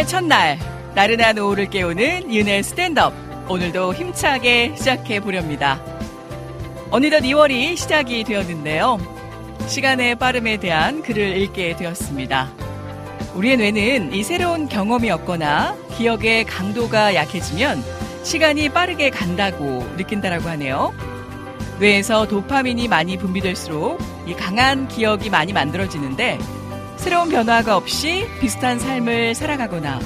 이월의 첫날 나른한 오후를 깨우는 윤의 스탠드업 오늘도 힘차게 시작해 보렵니다. 어느덧 2월이 시작이 되었는데요. 시간의 빠름에 대한 글을 읽게 되었습니다. 우리의 뇌는 이 새로운 경험이 없거나 기억의 강도가 약해지면 시간이 빠르게 간다고 느낀다라고 하네요. 뇌에서 도파민이 많이 분비될수록 이 강한 기억이 많이 만들어지는데 새로운 변화가 없이 비슷한 삶을 살아가거나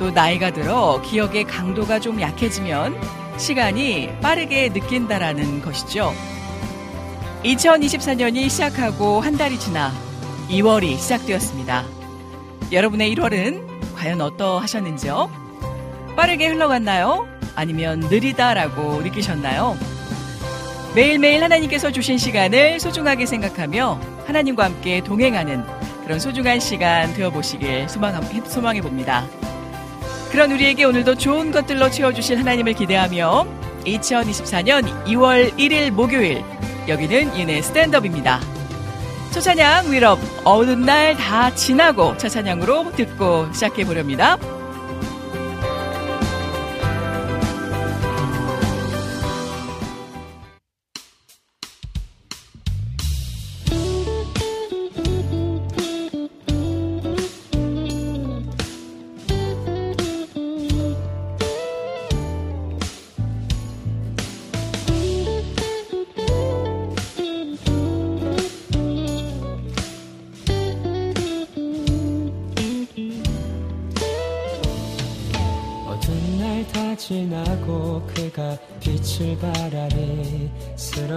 또 나이가 들어 기억의 강도가 좀 약해지면 시간이 빠르게 느낀다라는 것이죠. 2024년이 시작하고 한 달이 지나 2월이 시작되었습니다. 여러분의 1월은 과연 어떠하셨는지요? 빠르게 흘러갔나요? 아니면 느리다라고 느끼셨나요? 매일매일 하나님께서 주신 시간을 소중하게 생각하며 하나님과 함께 동행하는 그런 소중한 시간 되어보시길 소망해 봅니다. 그런 우리에게 오늘도 좋은 것들로 채워주실 하나님을 기대하며 2024년 2월 1일 목요일 여기는 윤의 스탠드업입니다. 첫 찬양 위럽 어두운 날다 지나고 첫 찬양으로 듣고 시작해 보렵니다.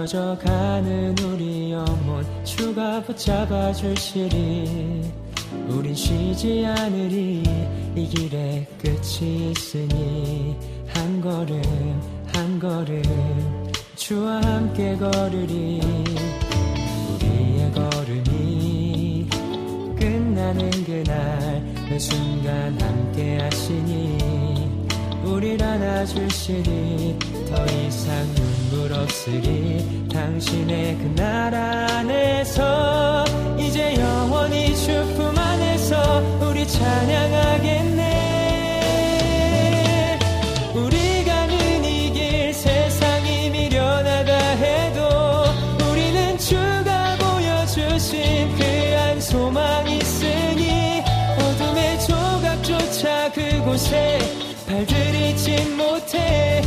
쓰러져 가는 우리 영혼 주가 붙잡아 주시리. 우린 쉬지 않으리. 이 길에 끝이 있으니 한 걸음 한 걸음 주와 함께 걸으리. 우리의 걸음이 끝나는 그날 매 순간 함께 하시니 우릴 안아주시니 더 이상 없으리 당신의 그날 안에서 이제 영원히 주품 안에서 우리 찬양하겠네. 우리 가는 이길 세상이 미련하다 해도 우리는 주가 보여주신 그한 소망 있으니 어둠의 조각조차 그곳에 발들이지 못해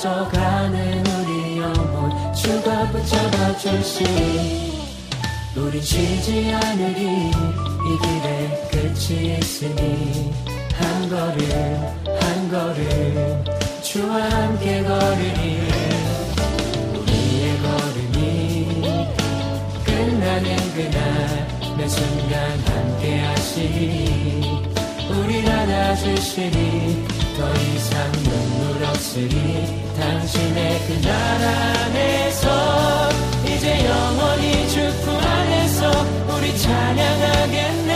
쓰러져 가는 우리 영혼 주가 붙잡아 주시니 우린 쉬지 않으리. 이 길에 끝이 있으니 한 걸음 한 걸음 주와 함께 걸으리. 우리의 걸음이 끝나는 그날 매 순간 함께 하시니 우릴 안아주시니 더 이상 없으니 당신의 그날 안에서 이제 영원히 주품 안에서 우리 찬양하겠네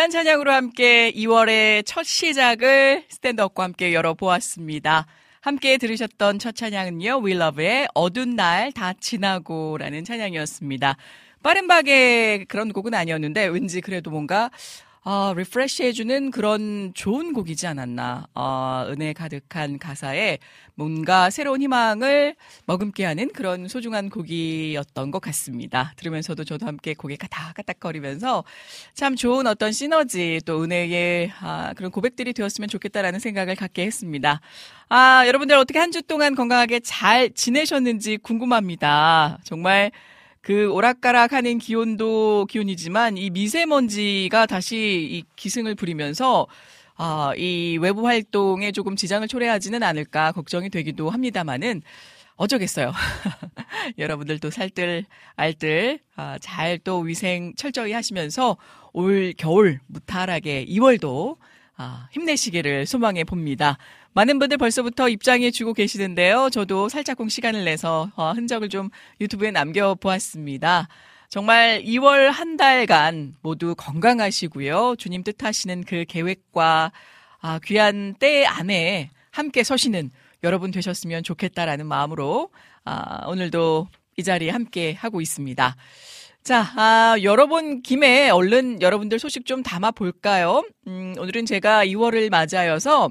귀한 찬양으로 함께 2월의 첫 시작을 스탠드업과 함께 열어보았습니다. 함께 들으셨던 첫 찬양은요, 위러브의 어두운 날 다 지나고 라는 찬양이었습니다. 빠른 박의 그런 곡은 아니었는데 왠지 그래도 뭔가 아, refresh 해주는 그런 좋은 곡이지 않았나. 아, 은혜 가득한 가사에 뭔가 새로운 희망을 머금게 하는 그런 소중한 곡이었던 것 같습니다. 들으면서도 저도 함께 고개 까딱까딱거리면서 참 좋은 어떤 시너지 또 은혜의 아, 그런 고백들이 되었으면 좋겠다라는 생각을 갖게 했습니다. 아, 여러분들 어떻게 한 주 동안 건강하게 잘 지내셨는지 궁금합니다. 정말 그 오락가락하는 기온도 기온이지만 이 미세먼지가 다시 이 기승을 부리면서 아, 이 외부 활동에 조금 지장을 초래하지는 않을까 걱정이 되기도 합니다만은 어쩌겠어요. 여러분들도 살뜰 알뜰 아, 잘 또 위생 철저히 하시면서 올 겨울 무탈하게 2월도 아, 힘내시기를 소망해 봅니다. 많은 분들 벌써부터 입장해 주고 계시는데요. 저도 살짝쿵 시간을 내서 어, 흔적을 좀 유튜브에 남겨 보았습니다. 정말 2월 한 달간 모두 건강하시고요. 주님 뜻하시는 그 계획과 아, 귀한 때 안에 함께 서시는 여러분 되셨으면 좋겠다라는 마음으로 아, 오늘도 이 자리에 함께 하고 있습니다. 자, 아, 여러분 김에 얼른 여러분들 소식 좀 담아 볼까요? 음, 오늘은 제가 2월을 맞아여서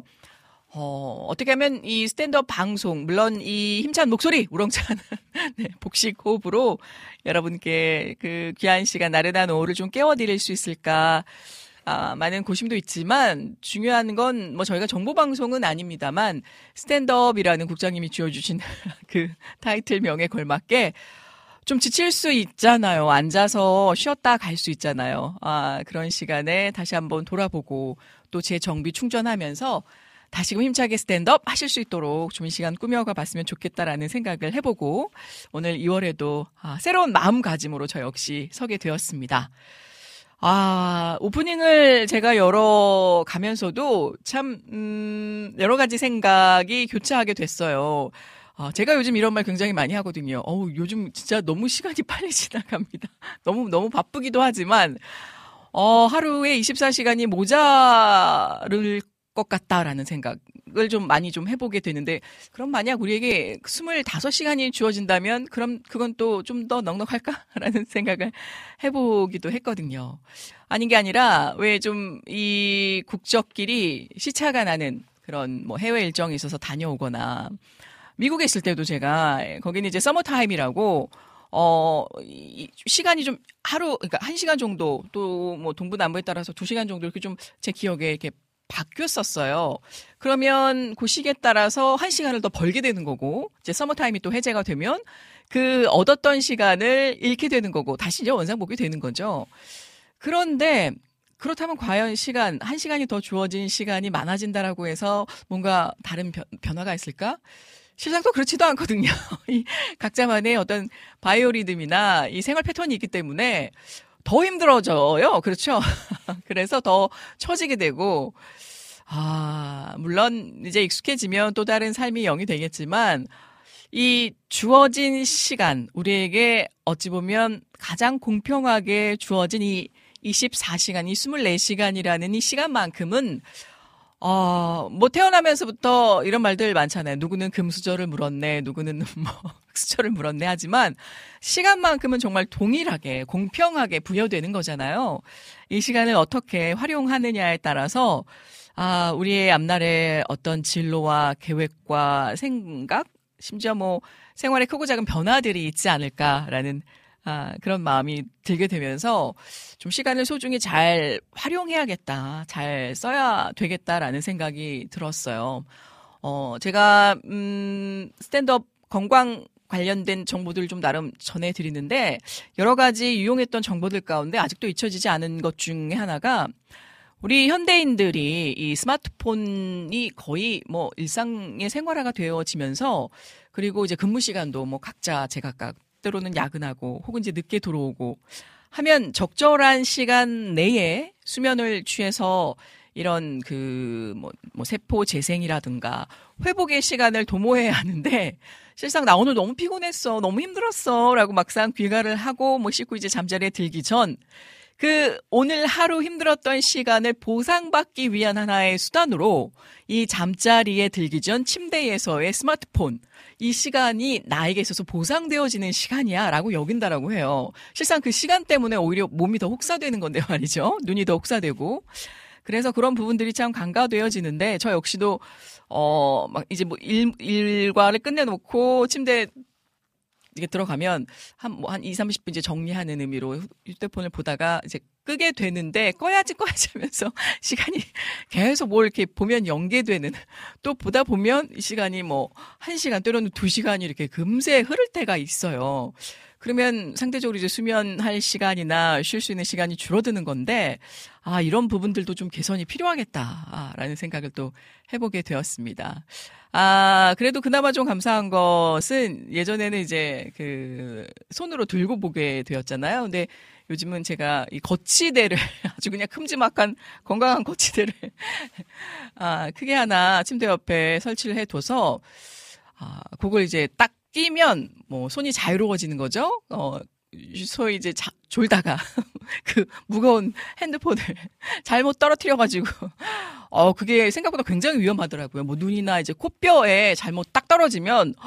어, 어떻게 하면 이 스탠드업 방송, 물론 이 힘찬 목소리, 우렁찬 네, 복식 호흡으로 여러분께 그 귀한 시간, 나른한 오후를 좀 깨워드릴 수 있을까. 아, 많은 고심도 있지만 중요한 건 뭐 저희가 정보 방송은 아닙니다만 스탠드업이라는 국장님이 지어주신 그 타이틀명에 걸맞게 좀 지칠 수 있잖아요. 앉아서 쉬었다 갈 수 있잖아요. 아, 그런 시간에 다시 한번 돌아보고 또 제 정비 충전하면서 다시금 힘차게 스탠드업 하실 수 있도록 좀 이 시간 꾸며가 봤으면 좋겠다라는 생각을 해보고 오늘 2월에도 아, 새로운 마음가짐으로 저 역시 서게 되었습니다. 아, 오프닝을 제가 열어 가면서도 참, 음, 여러 가지 생각이 교차하게 됐어요. 아, 제가 요즘 이런 말 굉장히 많이 하거든요. 어우, 요즘 진짜 너무 시간이 빨리 지나갑니다. 너무, 너무 바쁘기도 하지만, 어, 하루에 24시간이 모자를 것 같다라는 생각을 좀 많이 좀 해보게 되는데, 그럼 만약 우리에게 25시간이 주어진다면, 그럼 그건 또 좀 더 넉넉할까라는 생각을 해보기도 했거든요. 아닌 게 아니라, 왜 좀 이 국적끼리 시차가 나는 그런 뭐 해외 일정이 있어서 다녀오거나, 미국에 있을 때도 제가, 거기는 이제 서머타임이라고, 어, 이, 시간이 좀 하루, 그러니까 한 시간 정도, 또 뭐 동부남부에 따라서 두 시간 정도 이렇게 좀 제 기억에 이렇게 바뀌었었어요. 그러면 그 시기에 따라서 한 시간을 더 벌게 되는 거고, 이제 서머타임이 또 해제가 되면 그 얻었던 시간을 잃게 되는 거고, 다시 이제 원상복귀 되는 거죠. 그런데 그렇다면 과연 시간, 한 시간이 더 주어진 시간이 많아진다라고 해서 뭔가 다른 변, 변화가 있을까? 실상 또 그렇지도 않거든요. 이 각자만의 어떤 바이오리듬이나 이 생활 패턴이 있기 때문에 더 힘들어져요. 그렇죠? 그래서 더 처지게 되고, 아, 물론 이제 익숙해지면 또 다른 삶이 영이 되겠지만, 이 주어진 시간, 우리에게 어찌 보면 가장 공평하게 주어진 이 24시간, 이 24시간이라는 이 시간만큼은 어, 뭐 태어나면서부터 이런 말들 많잖아요. 누구는 금수저를 물었네, 누구는 뭐 수저를 물었네 하지만 시간만큼은 정말 동일하게 공평하게 부여되는 거잖아요. 이 시간을 어떻게 활용하느냐에 따라서 아, 우리의 앞날의 어떤 진로와 계획과 생각, 심지어 뭐 생활의 크고 작은 변화들이 있지 않을까라는 아, 그런 마음이 들게 되면서 좀 시간을 소중히 잘 활용해야겠다, 잘 써야 되겠다라는 생각이 들었어요. 어, 제가, 음, 스탠드업 건강 관련된 정보들 좀 나름 전해드리는데, 여러 가지 유용했던 정보들 가운데 아직도 잊혀지지 않은 것 중에 하나가, 우리 현대인들이 이 스마트폰이 거의 뭐 일상의 생활화가 되어지면서, 그리고 이제 근무 시간도 뭐 각자 제각각 때로는 야근하고 혹은 이제 늦게 들어오고 하면 적절한 시간 내에 수면을 취해서 이런 그, 뭐, 뭐, 세포 재생이라든가 회복의 시간을 도모해야 하는데 실상 나 오늘 너무 피곤했어. 너무 힘들었어. 라고 막상 귀가를 하고 뭐 씻고 이제 잠자리에 들기 전 그 오늘 하루 힘들었던 시간을 보상받기 위한 하나의 수단으로 이 잠자리에 들기 전 침대에서의 스마트폰 이 시간이 나에게 있어서 보상되어지는 시간이야 라고 여긴다라고 해요. 실상 그 시간 때문에 오히려 몸이 더 혹사되는 건데 말이죠. 눈이 더 혹사되고. 그래서 그런 부분들이 참 간과되어지는데 저 역시도 어 막 이제 뭐 일, 일과를 끝내놓고 침대 이게 들어가면 한 뭐 한 2, 30분 이제 정리하는 의미로 휴대폰을 보다가 이제 끄게 되는데 꺼야지 꺼야지 하면서 시간이 계속 뭘 이렇게 보면 연계되는 또 보다 보면 이 시간이 뭐 1시간 때로는 2시간이 이렇게 금세 흐를 때가 있어요. 그러면 상대적으로 이제 수면할 시간이나 쉴 수 있는 시간이 줄어드는 건데, 아, 이런 부분들도 좀 개선이 필요하겠다라는 생각을 또 해보게 되었습니다. 아, 그래도 그나마 좀 감사한 것은 예전에는 이제 그 손으로 들고 보게 되었잖아요. 근데 요즘은 제가 이 거치대를 아주 그냥 큼지막한 건강한 거치대를 아, 크게 하나 침대 옆에 설치를 해 둬서 아, 그걸 이제 딱 끼면 뭐 손이 자유로워지는 거죠. 어, 소위 이제 자, 졸다가 그 무거운 핸드폰을 잘못 떨어뜨려가지고 어 그게 생각보다 굉장히 위험하더라고요. 뭐 눈이나 이제 코뼈에 잘못 딱 떨어지면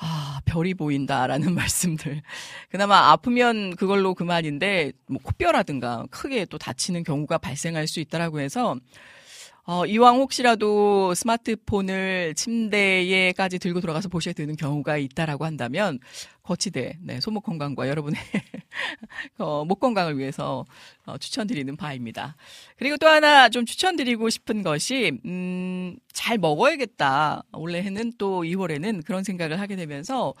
아 별이 보인다라는 말씀들. 그나마 아프면 그걸로 그만인데 뭐 코뼈라든가 크게 또 다치는 경우가 발생할 수 있다라고 해서 어, 이왕 혹시라도 스마트폰을 침대에까지 들고 들어가서 보셔야 되는 경우가 있다라고 한다면 거치대, 네, 소목 건강과 여러분의 어, 목 건강을 위해서 어, 추천드리는 바입니다. 그리고 또 하나 좀 추천드리고 싶은 것이 음, 잘 먹어야겠다. 올해는 또 2월에는 그런 생각을 하게 되면서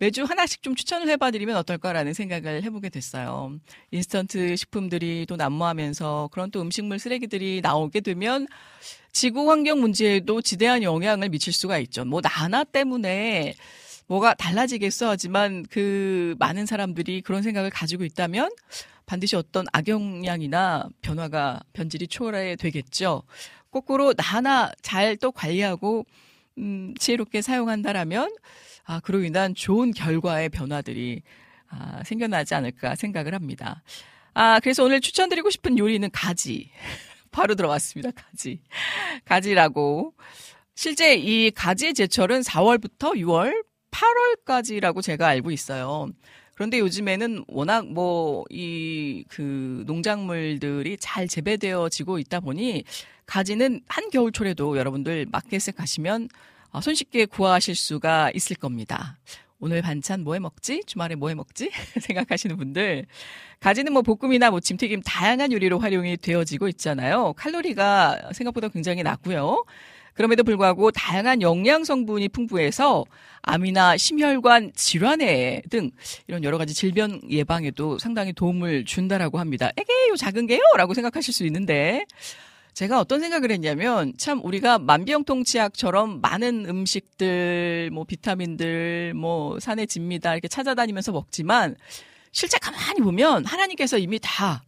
매주 하나씩 좀 추천을 해봐드리면 어떨까라는 생각을 해보게 됐어요. 인스턴트 식품들이 또 난무하면서 그런 또 음식물 쓰레기들이 나오게 되면 지구 환경 문제에도 지대한 영향을 미칠 수가 있죠. 뭐 나나 때문에 뭐가 달라지겠어 하지만 그 많은 사람들이 그런 생각을 가지고 있다면 반드시 어떤 악영향이나 변화가 변질이 초월해 되겠죠. 거꾸로 나 하나 잘 또 관리하고 음, 지혜롭게 사용한다라면 아, 그로 인한 좋은 결과의 변화들이 아, 생겨나지 않을까 생각을 합니다. 아, 그래서 오늘 추천드리고 싶은 요리는 가지. 바로 들어왔습니다. 가지. 가지라고. 실제 이 가지의 제철은 4월부터 6월, 8월까지라고 제가 알고 있어요. 그런데 요즘에는 워낙 뭐 이 그 농작물들이 잘 재배되어지고 있다 보니 가지는 한겨울철에도 여러분들 마켓에 가시면 어, 손쉽게 구하실 수가 있을 겁니다. 오늘 반찬 뭐 해 먹지? 주말에 뭐 해 먹지? 생각하시는 분들. 가지는 뭐 볶음이나 뭐 짐튀김 다양한 요리로 활용이 되어지고 있잖아요. 칼로리가 생각보다 굉장히 낮고요. 그럼에도 불구하고 다양한 영양 성분이 풍부해서 암이나 심혈관 질환에 등 이런 여러 가지 질병 예방에도 상당히 도움을 준다라고 합니다. 에게 요 작은 게요라고 생각하실 수 있는데 제가 어떤 생각을 했냐면 참 우리가 만병통치약처럼 많은 음식들 뭐 비타민들 뭐 산의 진미다 이렇게 찾아다니면서 먹지만 실제 가만히 보면 하나님께서 이미 다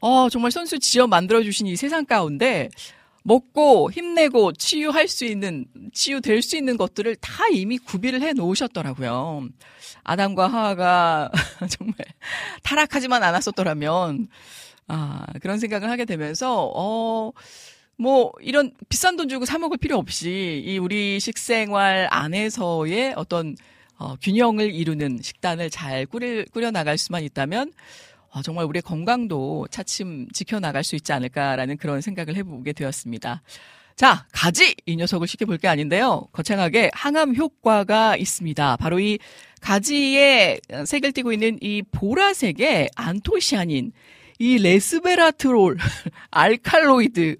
어, 정말 선수 지어 만들어 주신 이 세상 가운데 먹고 힘내고 치유할 수 있는 치유될 수 있는 것들을 다 이미 구비를 해 놓으셨더라고요. 아담과 하와가 정말 타락하지만 않았었더라면 아, 그런 생각을 하게 되면서, 어, 뭐 이런 비싼 돈 주고 사 먹을 필요 없이 이 우리 식생활 안에서의 어떤 어, 균형을 이루는 식단을 잘 꾸려, 꾸려 나갈 수만 있다면 어, 정말 우리의 건강도 차츰 지켜나갈 수 있지 않을까라는 그런 생각을 해보게 되었습니다. 자, 가지! 이 녀석을 쉽게 볼 게 아닌데요. 거창하게 항암 효과가 있습니다. 바로 이 가지에 색을 띠고 있는 이 보라색의 안토시아닌, 이 레스베라트롤, 알칼로이드,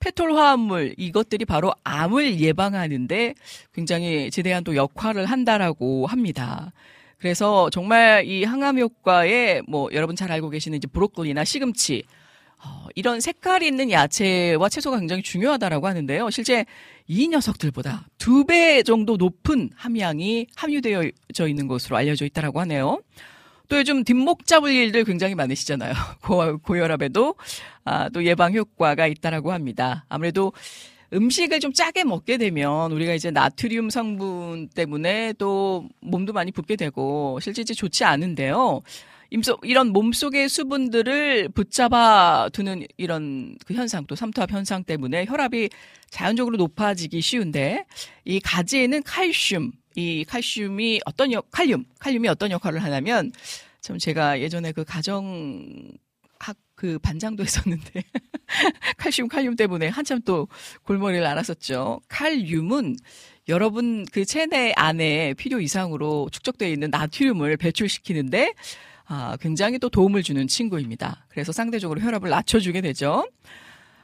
페톨 화합물 이것들이 바로 암을 예방하는데 굉장히 제대한 또 역할을 한다라고 합니다. 그래서 정말 이 항암 효과에 뭐 여러분 잘 알고 계시는 이제 브로콜리나 시금치 어, 이런 색깔이 있는 야채와 채소가 굉장히 중요하다라고 하는데요. 실제 이 녀석들보다 두 배 정도 높은 함량이 함유되어 있는 것으로 알려져 있다라고 하네요. 또 요즘 뒷목 잡을 일들 굉장히 많으시잖아요. 고, 고혈압에도 아, 또 예방 효과가 있다라고 합니다. 아무래도 음식을 좀 짜게 먹게 되면 우리가 이제 나트륨 성분 때문에 또 몸도 많이 붓게 되고 실제 이제 좋지 않은데요. 임속 이런 몸속의 수분들을 붙잡아 두는 이런 그 현상 또 삼투압 현상 때문에 혈압이 자연적으로 높아지기 쉬운데 이 가지에는 칼슘 이 칼슘이 어떤 역, 칼륨, 칼륨이 어떤 역할을 하냐면, 참 제가 예전에 그 가정 학 그 반장도 했었는데, 칼슘, 칼륨 때문에 한참 또 골머리를 앓았었죠. 칼륨은 여러분 그 체내 안에 필요 이상으로 축적되어 있는 나트륨을 배출시키는데, 아, 굉장히 또 도움을 주는 친구입니다. 그래서 상대적으로 혈압을 낮춰주게 되죠.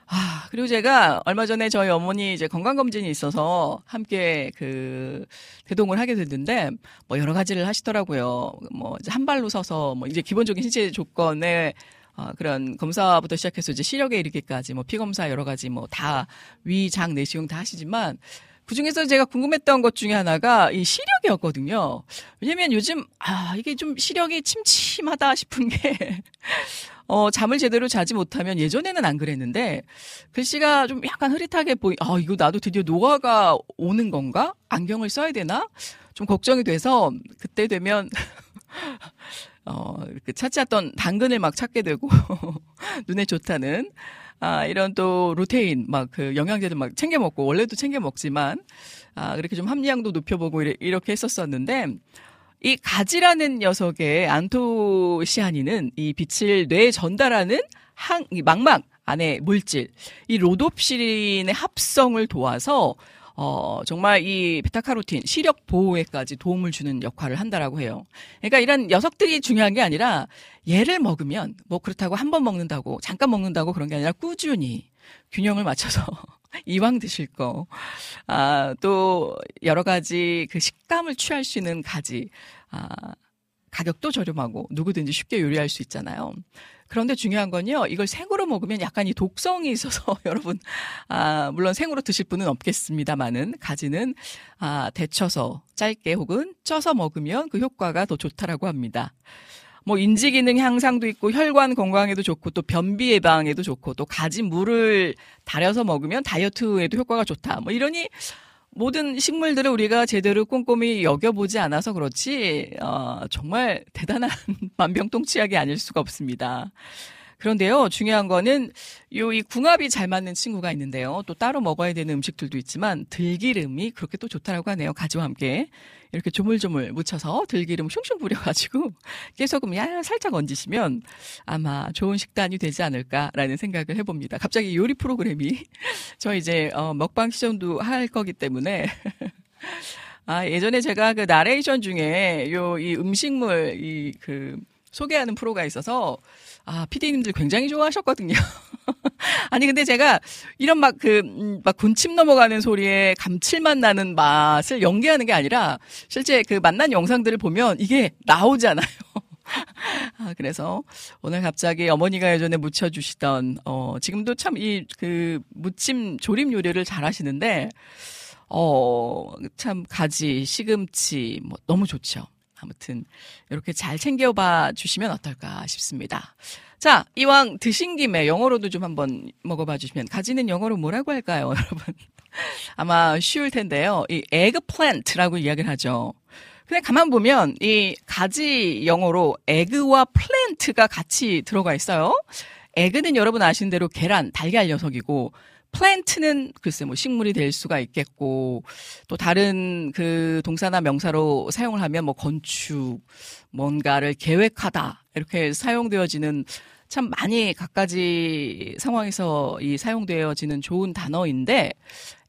아, 그리고 제가 얼마 전에 저희 어머니 이제 건강검진이 있어서 함께 그 대동을 하게 됐는데 뭐 여러 가지를 하시더라고요. 뭐 이제 한 발로 서서 뭐 이제 기본적인 신체 조건에 어, 그런 검사부터 시작해서 이제 시력에 이르기까지 뭐 피검사 여러 가지 뭐 다 위, 장, 내시경 다 하시지만 그 중에서 제가 궁금했던 것 중에 하나가 이 시력이었거든요. 왜냐면 요즘, 아, 이게 좀 시력이 침침하다 싶은 게, 어, 잠을 제대로 자지 못하면 예전에는 안 그랬는데, 글씨가 좀 약간 흐릿하게 보이, 아, 이거 나도 드디어 노화가 오는 건가? 안경을 써야 되나? 좀 걱정이 돼서, 그때 되면, 어, 그 찾았던 당근을 막 찾게 되고, 눈에 좋다는, 아, 이런 또 루테인, 막 그 영양제들 막 챙겨 먹고, 원래도 챙겨 먹지만, 아, 그렇게 좀 함량도 높여보고 이렇게 했었었는데, 이 가지라는 녀석의 안토시아닌은 이 빛을 뇌에 전달하는 항, 이 망막 안에 물질, 이 로도프시린의 합성을 도와서 어, 정말 이 베타카로틴, 시력 보호에까지 도움을 주는 역할을 한다라고 해요. 그러니까 이런 녀석들이 중요한 게 아니라 얘를 먹으면 뭐 그렇다고 한 번 먹는다고, 잠깐 먹는다고 그런 게 아니라 꾸준히 균형을 맞춰서 이왕 드실 거. 아, 또 여러 가지 그 식감을 취할 수 있는 가지. 아, 가격도 저렴하고 누구든지 쉽게 요리할 수 있잖아요. 그런데 중요한 건요, 이걸 생으로 먹으면 약간 이 독성이 있어서 여러분, 아, 물론 생으로 드실 분은 없겠습니다만은 가지는 아, 데쳐서 짧게 혹은 쪄서 먹으면 그 효과가 더 좋다라고 합니다. 뭐 인지 기능 향상도 있고 혈관 건강에도 좋고 또 변비 예방에도 좋고 또 가지 물을 달여서 먹으면 다이어트에도 효과가 좋다. 뭐 이러니 모든 식물들을 우리가 제대로 꼼꼼히 여겨보지 않아서 그렇지, 어, 정말 대단한 만병통치약이 아닐 수가 없습니다. 그런데요, 중요한 거는 요 이 궁합이 잘 맞는 친구가 있는데요. 또 따로 먹어야 되는 음식들도 있지만 들기름이 그렇게 또 좋다라고 하네요. 가지와 함께 이렇게 조물조물 묻혀서 들기름 슝슝 뿌려가지고 깨소금 야 살짝 얹으시면 아마 좋은 식단이 되지 않을까라는 생각을 해봅니다. 갑자기 요리 프로그램이 저 이제 어, 먹방 시전도 할 거기 때문에. 아, 예전에 제가 그 나레이션 중에 요 이 음식물 이 그 소개하는 프로가 있어서 아, 피디님들 굉장히 좋아하셨거든요. 아니, 근데 제가 이런 막 그, 음, 막 군침 넘어가는 소리에 감칠맛 나는 맛을 연기하는 게 아니라 실제 그 만난 영상들을 보면 이게 나오잖아요. 아, 그래서 오늘 갑자기 어머니가 예전에 무쳐주시던, 어, 지금도 참 이 그 무침 조림 요리를 잘 하시는데, 어, 참 가지, 시금치, 뭐 너무 좋죠. 아무튼 이렇게 잘 챙겨봐 주시면 어떨까 싶습니다. 자, 이왕 드신 김에 영어로도 좀 한번 먹어봐 주시면 가지는 영어로 뭐라고 할까요, 여러분? 아마 쉬울 텐데요. 이 eggplant라고 이야기를 하죠. 근데 가만 보면 이 가지 영어로 egg와 plant가 같이 들어가 있어요. egg는 여러분 아시는 대로 계란, 달걀 녀석이고 plant는 글쎄 뭐 식물이 될 수가 있겠고 또 다른 그 동사나 명사로 사용을 하면 뭐 건축 뭔가를 계획하다 이렇게 사용되어지는 참 많이 갖가지 상황에서 이 사용되어지는 좋은 단어인데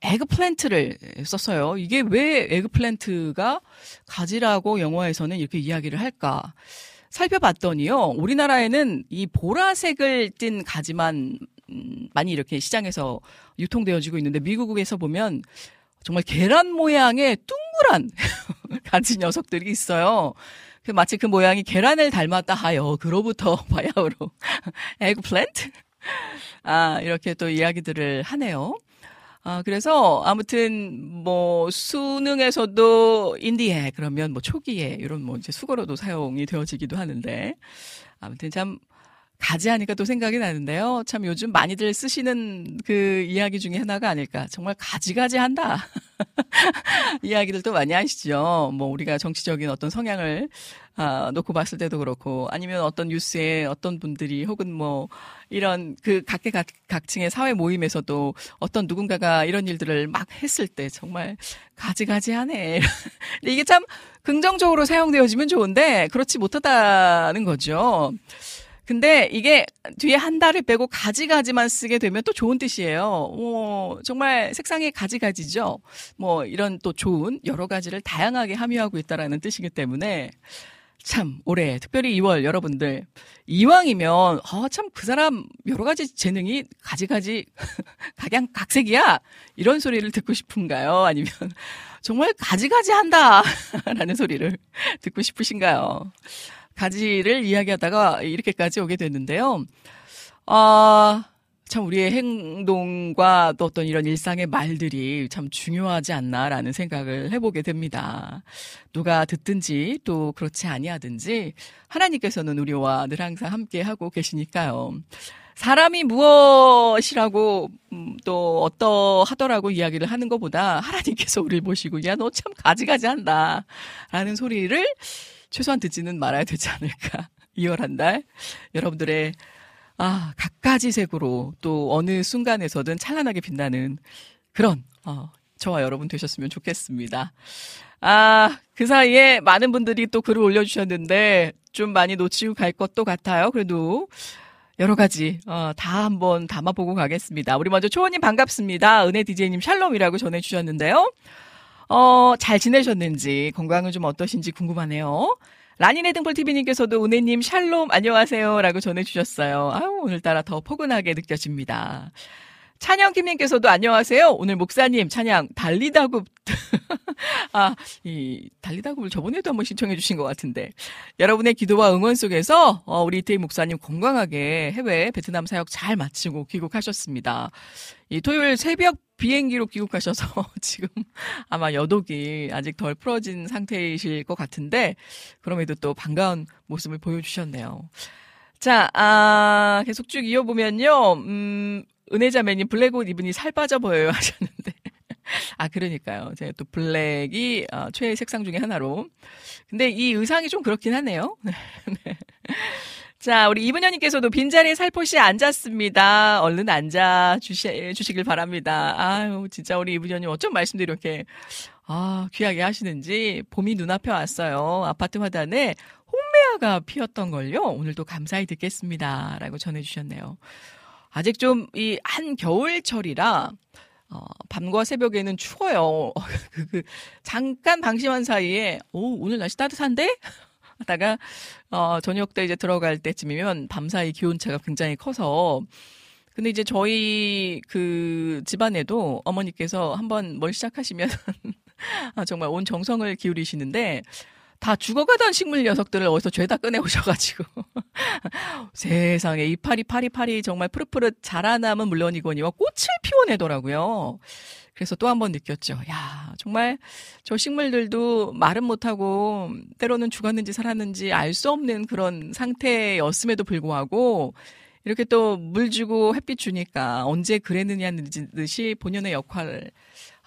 에그플랜트를 썼어요. 이게 왜 에그플랜트가 가지라고 영어에서는 이렇게 이야기를 할까? 살펴봤더니요. 우리나라에는 이 보라색을 띤 가지만 음, 많이 이렇게 시장에서 유통되어지고 있는데 미국에서 보면 정말 계란 모양의 둥그란 가지 녀석들이 있어요. 그 마치 그 모양이 계란을 닮았다 하여 그로부터 바야흐로 에그플랜트 아 이렇게 또 이야기들을 하네요. 아, 그래서 아무튼 뭐 수능에서도 인디에 그러면 뭐 초기에 이런 뭐 이제 수거로도 사용이 되어지기도 하는데 아무튼 참 가지 하니까 또 생각이 나는데요. 참 요즘 많이들 쓰시는 그 이야기 중에 하나가 아닐까. 정말 가지가지 한다. 이야기들도 많이 하시죠. 뭐 우리가 정치적인 어떤 성향을 아, 놓고 봤을 때도 그렇고 아니면 어떤 뉴스에 어떤 분들이 혹은 뭐 이런 그 각계 각, 각층의 사회 모임에서도 어떤 누군가가 이런 일들을 막 했을 때 정말 가지가지하네. 근데 이게 참 긍정적으로 사용되어지면 좋은데 그렇지 못하다는 거죠. 근데 이게 뒤에 한 달을 빼고 가지가지만 쓰게 되면 또 좋은 뜻이에요. 어, 정말 색상이 가지가지죠. 뭐 이런 또 좋은 여러 가지를 다양하게 함유하고 있다라는 뜻이기 때문에 참 올해 특별히 2월 여러분들 이왕이면 아 참 그 사람 여러 가지 재능이 가지가지 각양 각색이야 이런 소리를 듣고 싶은가요? 아니면 정말 가지가지 한다라는 소리를 듣고 싶으신가요? 가지를 이야기하다가 이렇게까지 오게 됐는데요. 아, 참 우리의 행동과 또 어떤 이런 일상의 말들이 참 중요하지 않나라는 생각을 해보게 됩니다. 누가 듣든지 또 그렇지 아니하든지 하나님께서는 우리와 늘 항상 함께 하고 계시니까요. 사람이 무엇이라고 음, 또 어떠하더라고 이야기를 하는 것보다 하나님께서 우리를 보시고 야 너 참 가지가지 한다라는 소리를 최소한 듣지는 말아야 되지 않을까. 2월 한 달 여러분들의 아 각가지 색으로 또 어느 순간에서든 찬란하게 빛나는 그런 어, 저와 여러분 되셨으면 좋겠습니다. 아, 그 사이에 많은 분들이 또 글을 올려주셨는데 좀 많이 놓치고 갈 것도 같아요. 그래도 여러 가지 어, 다 한번 담아보고 가겠습니다. 우리 먼저 초원님 반갑습니다. 은혜 디제이님 샬롬이라고 전해주셨는데요. 어, 잘 지내셨는지, 건강은 좀 어떠신지 궁금하네요. 라니네 등불TV님께서도 은혜님 샬롬 안녕하세요 라고 전해주셨어요. 아유, 오늘따라 더 포근하게 느껴집니다. 찬양김님께서도 안녕하세요. 오늘 목사님 찬양 달리다굽 아, 이 달리다굽을 저번에도 한번 신청해 주신 것 같은데 여러분의 기도와 응원 속에서 어, 우리 이태희 목사님 건강하게 해외 베트남 사역 잘 마치고 귀국하셨습니다. 이 토요일 새벽 비행기로 귀국하셔서 지금 아마 여독이 아직 덜 풀어진 상태이실 것 같은데 그럼에도 또 반가운 모습을 보여주셨네요. 자, 아, 계속 쭉 이어보면요. 음, 은혜자매님 블랙 옷 입으니 살 빠져 보여요 하셨는데. 아, 그러니까요. 제가 또 블랙이 어, 최애 색상 중에 하나로. 근데 이 의상이 좀 그렇긴 하네요. 네. 자, 우리 이분현님께서도 빈자리에 살포시 앉았습니다. 얼른 앉아 주시, 주시길 바랍니다. 아유, 진짜 우리 이분현님 어쩜 말씀도 이렇게, 아, 귀하게 하시는지 봄이 눈앞에 왔어요. 아파트 화단에 홍매화가 피었던 걸요. 오늘도 감사히 듣겠습니다. 라고 전해주셨네요. 아직 좀 이 한 겨울철이라 어, 밤과 새벽에는 추워요. 그, 그, 잠깐 방심한 사이에, 오, 오늘 날씨 따뜻한데? 하다가, 어, 저녁 때 이제 들어갈 때쯤이면 밤사이 기온차가 굉장히 커서, 근데 이제 저희 그 집안에도 어머니께서 한번 뭘 시작하시면, 아, 정말 온 정성을 기울이시는데, 다 죽어가던 식물 녀석들을 어디서 죄다 꺼내오셔가지고. 세상에, 이 파리, 파리 파리 정말 푸릇푸릇 자라남은 물론이거니와 꽃을 피워내더라고요. 그래서 또 한 번 느꼈죠. 야, 정말 저 식물들도 말은 못하고 때로는 죽었는지 살았는지 알 수 없는 그런 상태였음에도 불구하고 이렇게 또 물 주고 햇빛 주니까 언제 그랬느냐는 듯이 본연의 역할을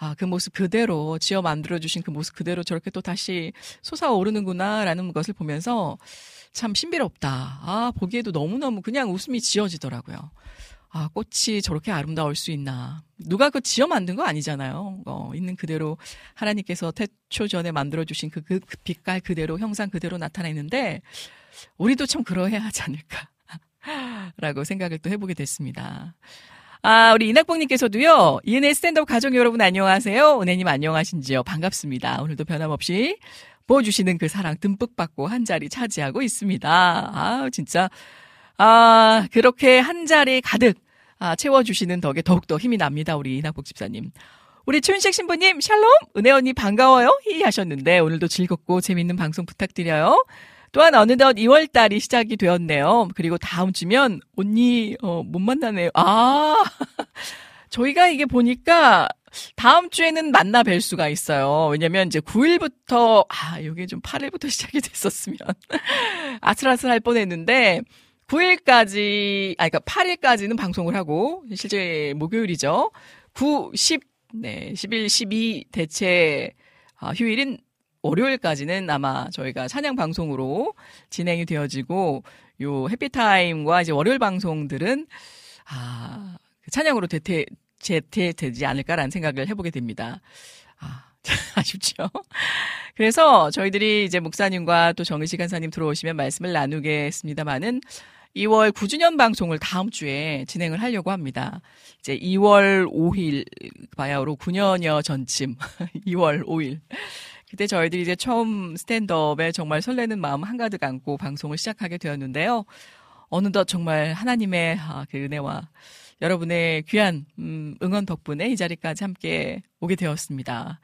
아, 그 모습 그대로 지어 만들어주신 그 모습 그대로 저렇게 또 다시 솟아오르는구나라는 것을 보면서 참 신비롭다. 아, 보기에도 너무너무 그냥 웃음이 지어지더라고요. 아, 꽃이 저렇게 아름다울 수 있나. 누가 그 지어 만든 거 아니잖아요. 어, 있는 그대로 하나님께서 태초 전에 만들어주신 그, 그, 그 빛깔 그대로, 형상 그대로 나타내는데, 우리도 참 그러해야 하지 않을까. 라고 생각을 또 해보게 됐습니다. 아, 우리 이낙봉님께서도요, 이은혜 스탠드업 가족 여러분 안녕하세요. 은혜님 안녕하신지요. 반갑습니다. 오늘도 변함없이 보여주시는 그 사랑 듬뿍 받고 한 자리 차지하고 있습니다. 아, 진짜 아, 그렇게 한 자리 가득 아, 채워주시는 덕에 더욱더 힘이 납니다. 우리 이낙복 집사님. 우리 춘식 신부님, 샬롬! 은혜 언니 반가워요. 히 하셨는데, 오늘도 즐겁고 재밌는 방송 부탁드려요. 또한 어느덧 2월달이 시작이 되었네요. 그리고 다음 주면 언니, 어, 못 만나네요. 아, 저희가 이게 보니까 다음 주에는 만나 뵐 수가 있어요. 왜냐면 이제 9일부터, 아, 이게 좀 8일부터 시작이 됐었으면 아슬아슬 할 뻔 했는데, 9일까지, 아, 그니까 8일까지는 방송을 하고, 실제 목요일이죠. 9, 10, 네, 11, 12 대체 아, 휴일인 월요일까지는 아마 저희가 찬양 방송으로 진행이 되어지고, 요 해피타임과 이제 월요일 방송들은, 아, 그 찬양으로 대퇴, 재퇴되지 않을까라는 생각을 해보게 됩니다. 아, 아쉽죠? 그래서 저희들이 이제 목사님과 또 정의시 간사님 들어오시면 말씀을 나누겠습니다만은 2월 9주년 방송을 다음 주에 진행을 하려고 합니다. 이제 2월 5일 바야흐로 9년여 전쯤 2월 5일 그때 저희들이 이제 처음 스탠드업에 정말 설레는 마음 한가득 안고 방송을 시작하게 되었는데요. 어느덧 정말 하나님의 아, 그 은혜와 여러분의 귀한 음, 응원 덕분에 이 자리까지 함께 오게 되었습니다.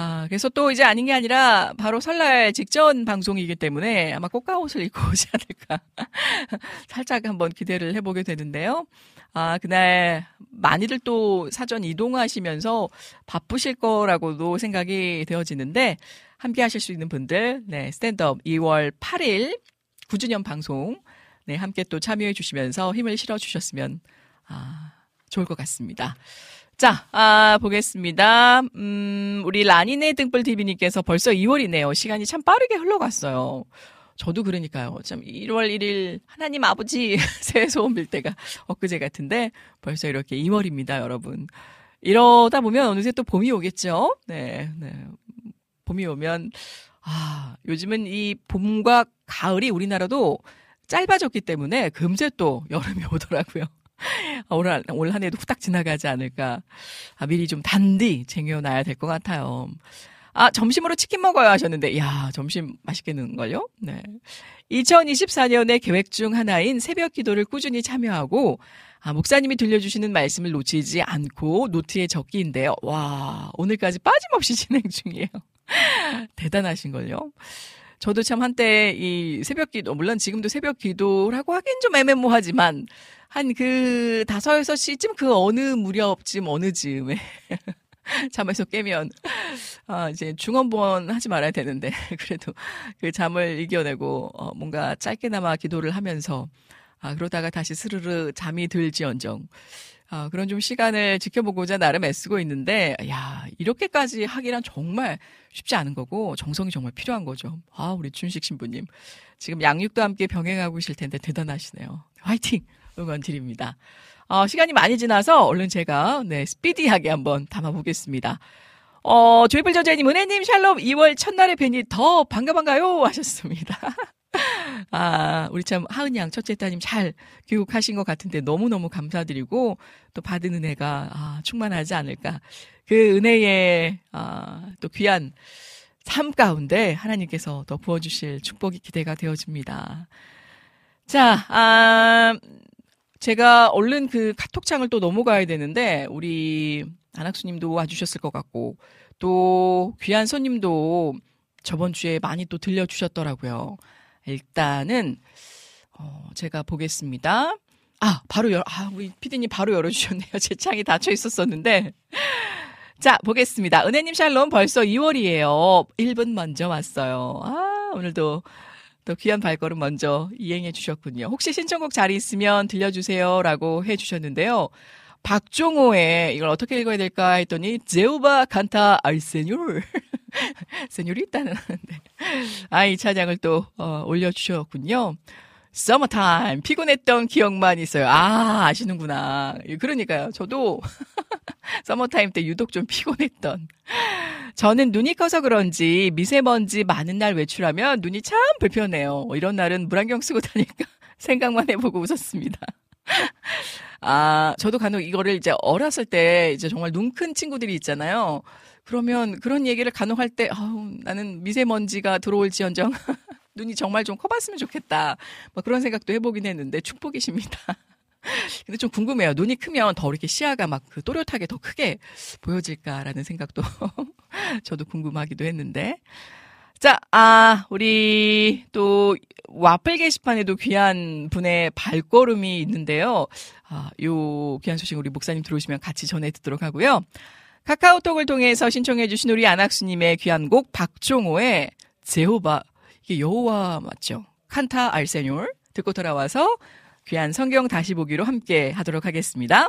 아, 그래서 또 이제 아닌 게 아니라 바로 설날 직전 방송이기 때문에 아마 꽃가옷을 입고 오지 않을까. 살짝 한번 기대를 해보게 되는데요. 아, 그날 많이들 또 사전 이동하시면서 바쁘실 거라고도 생각이 되어지는데 함께 하실 수 있는 분들, 네, 스탠드업 2월 8일 9주년 방송, 네, 함께 또 참여해 주시면서 힘을 실어 주셨으면, 아, 좋을 것 같습니다. 자, 아, 보겠습니다. 음, 우리 라니네 등불 TV님께서 벌써 2월이네요. 시간이 참 빠르게 흘러갔어요. 저도 그러니까요. 참 1월 1일 하나님 아버지 새해 소원 빌 때가 엊그제 같은데 벌써 이렇게 2월입니다, 여러분. 이러다 보면 어느새 또 봄이 오겠죠? 네, 네. 봄이 오면 아, 요즘은 이 봄과 가을이 우리나라도 짧아졌기 때문에 금세 또 여름이 오더라고요. 올, 올한 해도 후딱 지나가지 않을까. 아, 미리 좀 단디 쟁여놔야 될 것 같아요. 아, 점심으로 치킨 먹어요 하셨는데, 야 점심 맛있겠는걸요? 네. 2024년의 계획 중 하나인 새벽 기도를 꾸준히 참여하고, 아, 목사님이 들려주시는 말씀을 놓치지 않고 노트에 적기인데요. 와, 오늘까지 빠짐없이 진행 중이에요. 대단하신걸요? 저도 참 한때 이 새벽 기도, 물론 지금도 새벽 기도라고 하긴 좀 애매모하지만, 한 그 다섯 여섯 시쯤 그 어느 무렵쯤 어느 즈음에 잠에서 깨면 아 이제 중원본 하지 말아야 되는데 그래도 그 잠을 이겨내고 어 뭔가 짧게나마 기도를 하면서 아 그러다가 다시 스르르 잠이 들지언정 아 그런 좀 시간을 지켜보고자 나름 애쓰고 있는데 야 이렇게까지 하기란 정말 쉽지 않은 거고 정성이 정말 필요한 거죠. 아 우리 춘식 신부님 지금 양육도 함께 병행하고 계실 텐데 대단하시네요. 화이팅! 응원 드립니다. 어, 시간이 많이 지나서 얼른 제가 네 스피디하게 한번 담아보겠습니다. 어, 조이풀 저자님, 은혜님, 샬롬, 2월 첫날에 뵈니 더 반가 반가요 하셨습니다. 아, 우리 참 하은 양 첫째 따님 잘 교육하신 것 같은데 너무너무 감사드리고 또 받은 은혜가 아, 충만하지 않을까. 그 은혜의 아, 또 귀한 삶 가운데 하나님께서 더 부어주실 축복이 기대가 되어집니다. 자, 아, 제가 얼른 그 카톡창을 또 넘어가야 되는데 우리 안학수님도 와주셨을 것 같고 또 귀한 손님도 저번 주에 많이 또 들려주셨더라고요. 일단은 어, 제가 보겠습니다. 아 바로 열, 아 우리 피디님 바로 열어주셨네요. 제 창이 닫혀 있었었는데. 자 보겠습니다. 은혜님 샬롬 벌써 2월이에요. 1분 먼저 왔어요. 아 오늘도 또 귀한 발걸음 먼저 이행해 주셨군요. 혹시 신청곡 자리 있으면 들려주세요 라고 해 주셨는데요. 박종호의 이걸 어떻게 읽어야 될까 했더니 제우바 칸타 알세뇨르 세뇨리따는 네. 아이 찬양을 또 어, 올려주셨군요. Summertime 피곤했던 기억만 있어요. 아 아시는구나. 그러니까요. 저도 서머타임 때 유독 좀 피곤했던. 저는 눈이 커서 그런지 미세먼지 많은 날 외출하면 눈이 참 불편해요. 이런 날은 물안경 쓰고 다니까 생각만 해보고 웃었습니다. 아, 저도 간혹 이거를 이제 어렸을 때 이제 정말 눈 큰 친구들이 있잖아요. 그러면 그런 얘기를 간혹 할 때, 아우, 나는 미세먼지가 들어올지언정 눈이 정말 좀 커봤으면 좋겠다. 뭐 그런 생각도 해보긴 했는데 축복이십니다. 근데 좀 궁금해요. 눈이 크면 더 이렇게 시야가 막 그 또렷하게 더 크게 보여질까라는 생각도 저도 궁금하기도 했는데. 자, 아, 우리 또 와플 게시판에도 귀한 분의 발걸음이 있는데요. 아, 요 귀한 소식 우리 목사님 들어오시면 같이 전해 듣도록 하고요. 카카오톡을 통해서 신청해 주신 우리 안학수님의 귀한 곡 박종호의 제호바 이게 여호와 맞죠? 칸타 알세뇨 듣고 돌아와서 귀한 성경 다시 보기로 함께 하도록 하겠습니다.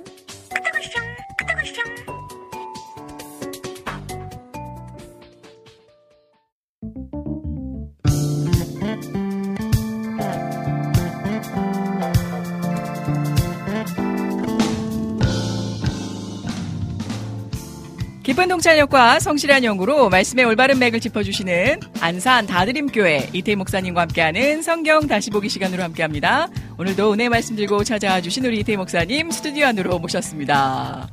깊은 통찰력과 성실한 연구로 말씀의 올바른 맥을 짚어주시는 안산 다드림교회 이태희 목사님과 함께하는 성경 다시 보기 시간으로 함께합니다. 오늘도 은혜 말씀 들고 찾아와 주신 우리 이태희 목사님 스튜디오 안으로 모셨습니다.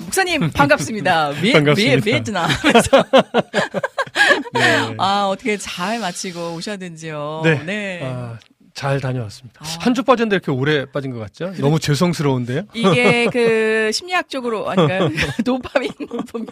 목사님 반갑습니다. 미, 반갑습니다. 미, 베트남에서 네. 아 어떻게 잘 마치고 오셨는지요. 네. 아, 잘 다녀왔습니다. 아. 한주 빠졌는데 이렇게 오래 빠진 것 같죠? 너무 죄송스러운데요? 이게 그 심리학적으로 아닌가요? 도파민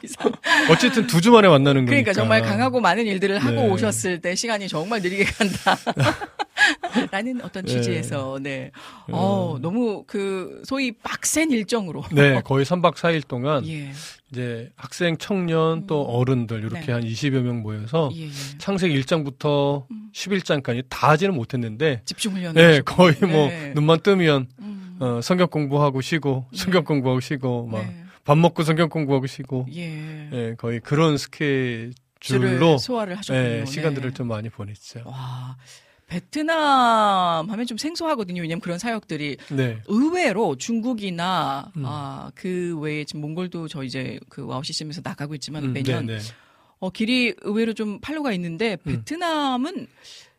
이상. 어쨌든 두 주 만에 만나는 거니까. 그러니까 정말 강하고 많은 일들을 하고 네. 오셨을 때 시간이 정말 느리게 간다. 라는 어떤 네. 취지에서, 네. 어, 너무 그, 소위 빡센 일정으로. 네, 거의 3박 4일 동안 예, 이제 학생, 청년 또 어른들 이렇게 네. 한 20여 명 모여서 예, 예. 창세기 1장부터 11장까지 다 하지는 못했는데 집중 훈련. 네, 거의 뭐 네. 눈만 뜨면 음, 어, 성경 공부하고 쉬고 성경 공부하고 쉬고 막밥 네. 먹고 성경 공부하고 쉬고 예. 예, 거의 그런 스케줄로 소화를 하셨군요. 예, 시간들을 네. 좀 많이 보냈죠. 와, 베트남 하면 좀 생소하거든요. 왜냐면 그런 사역들이 네. 의외로 중국이나 음. 아, 그 외에 지금 몽골도 저 이제 그 WOW 시스템에서 나가고 있지만 음, 매년 네, 네. 어, 길이 의외로 좀 팔로가 있는데 음. 베트남은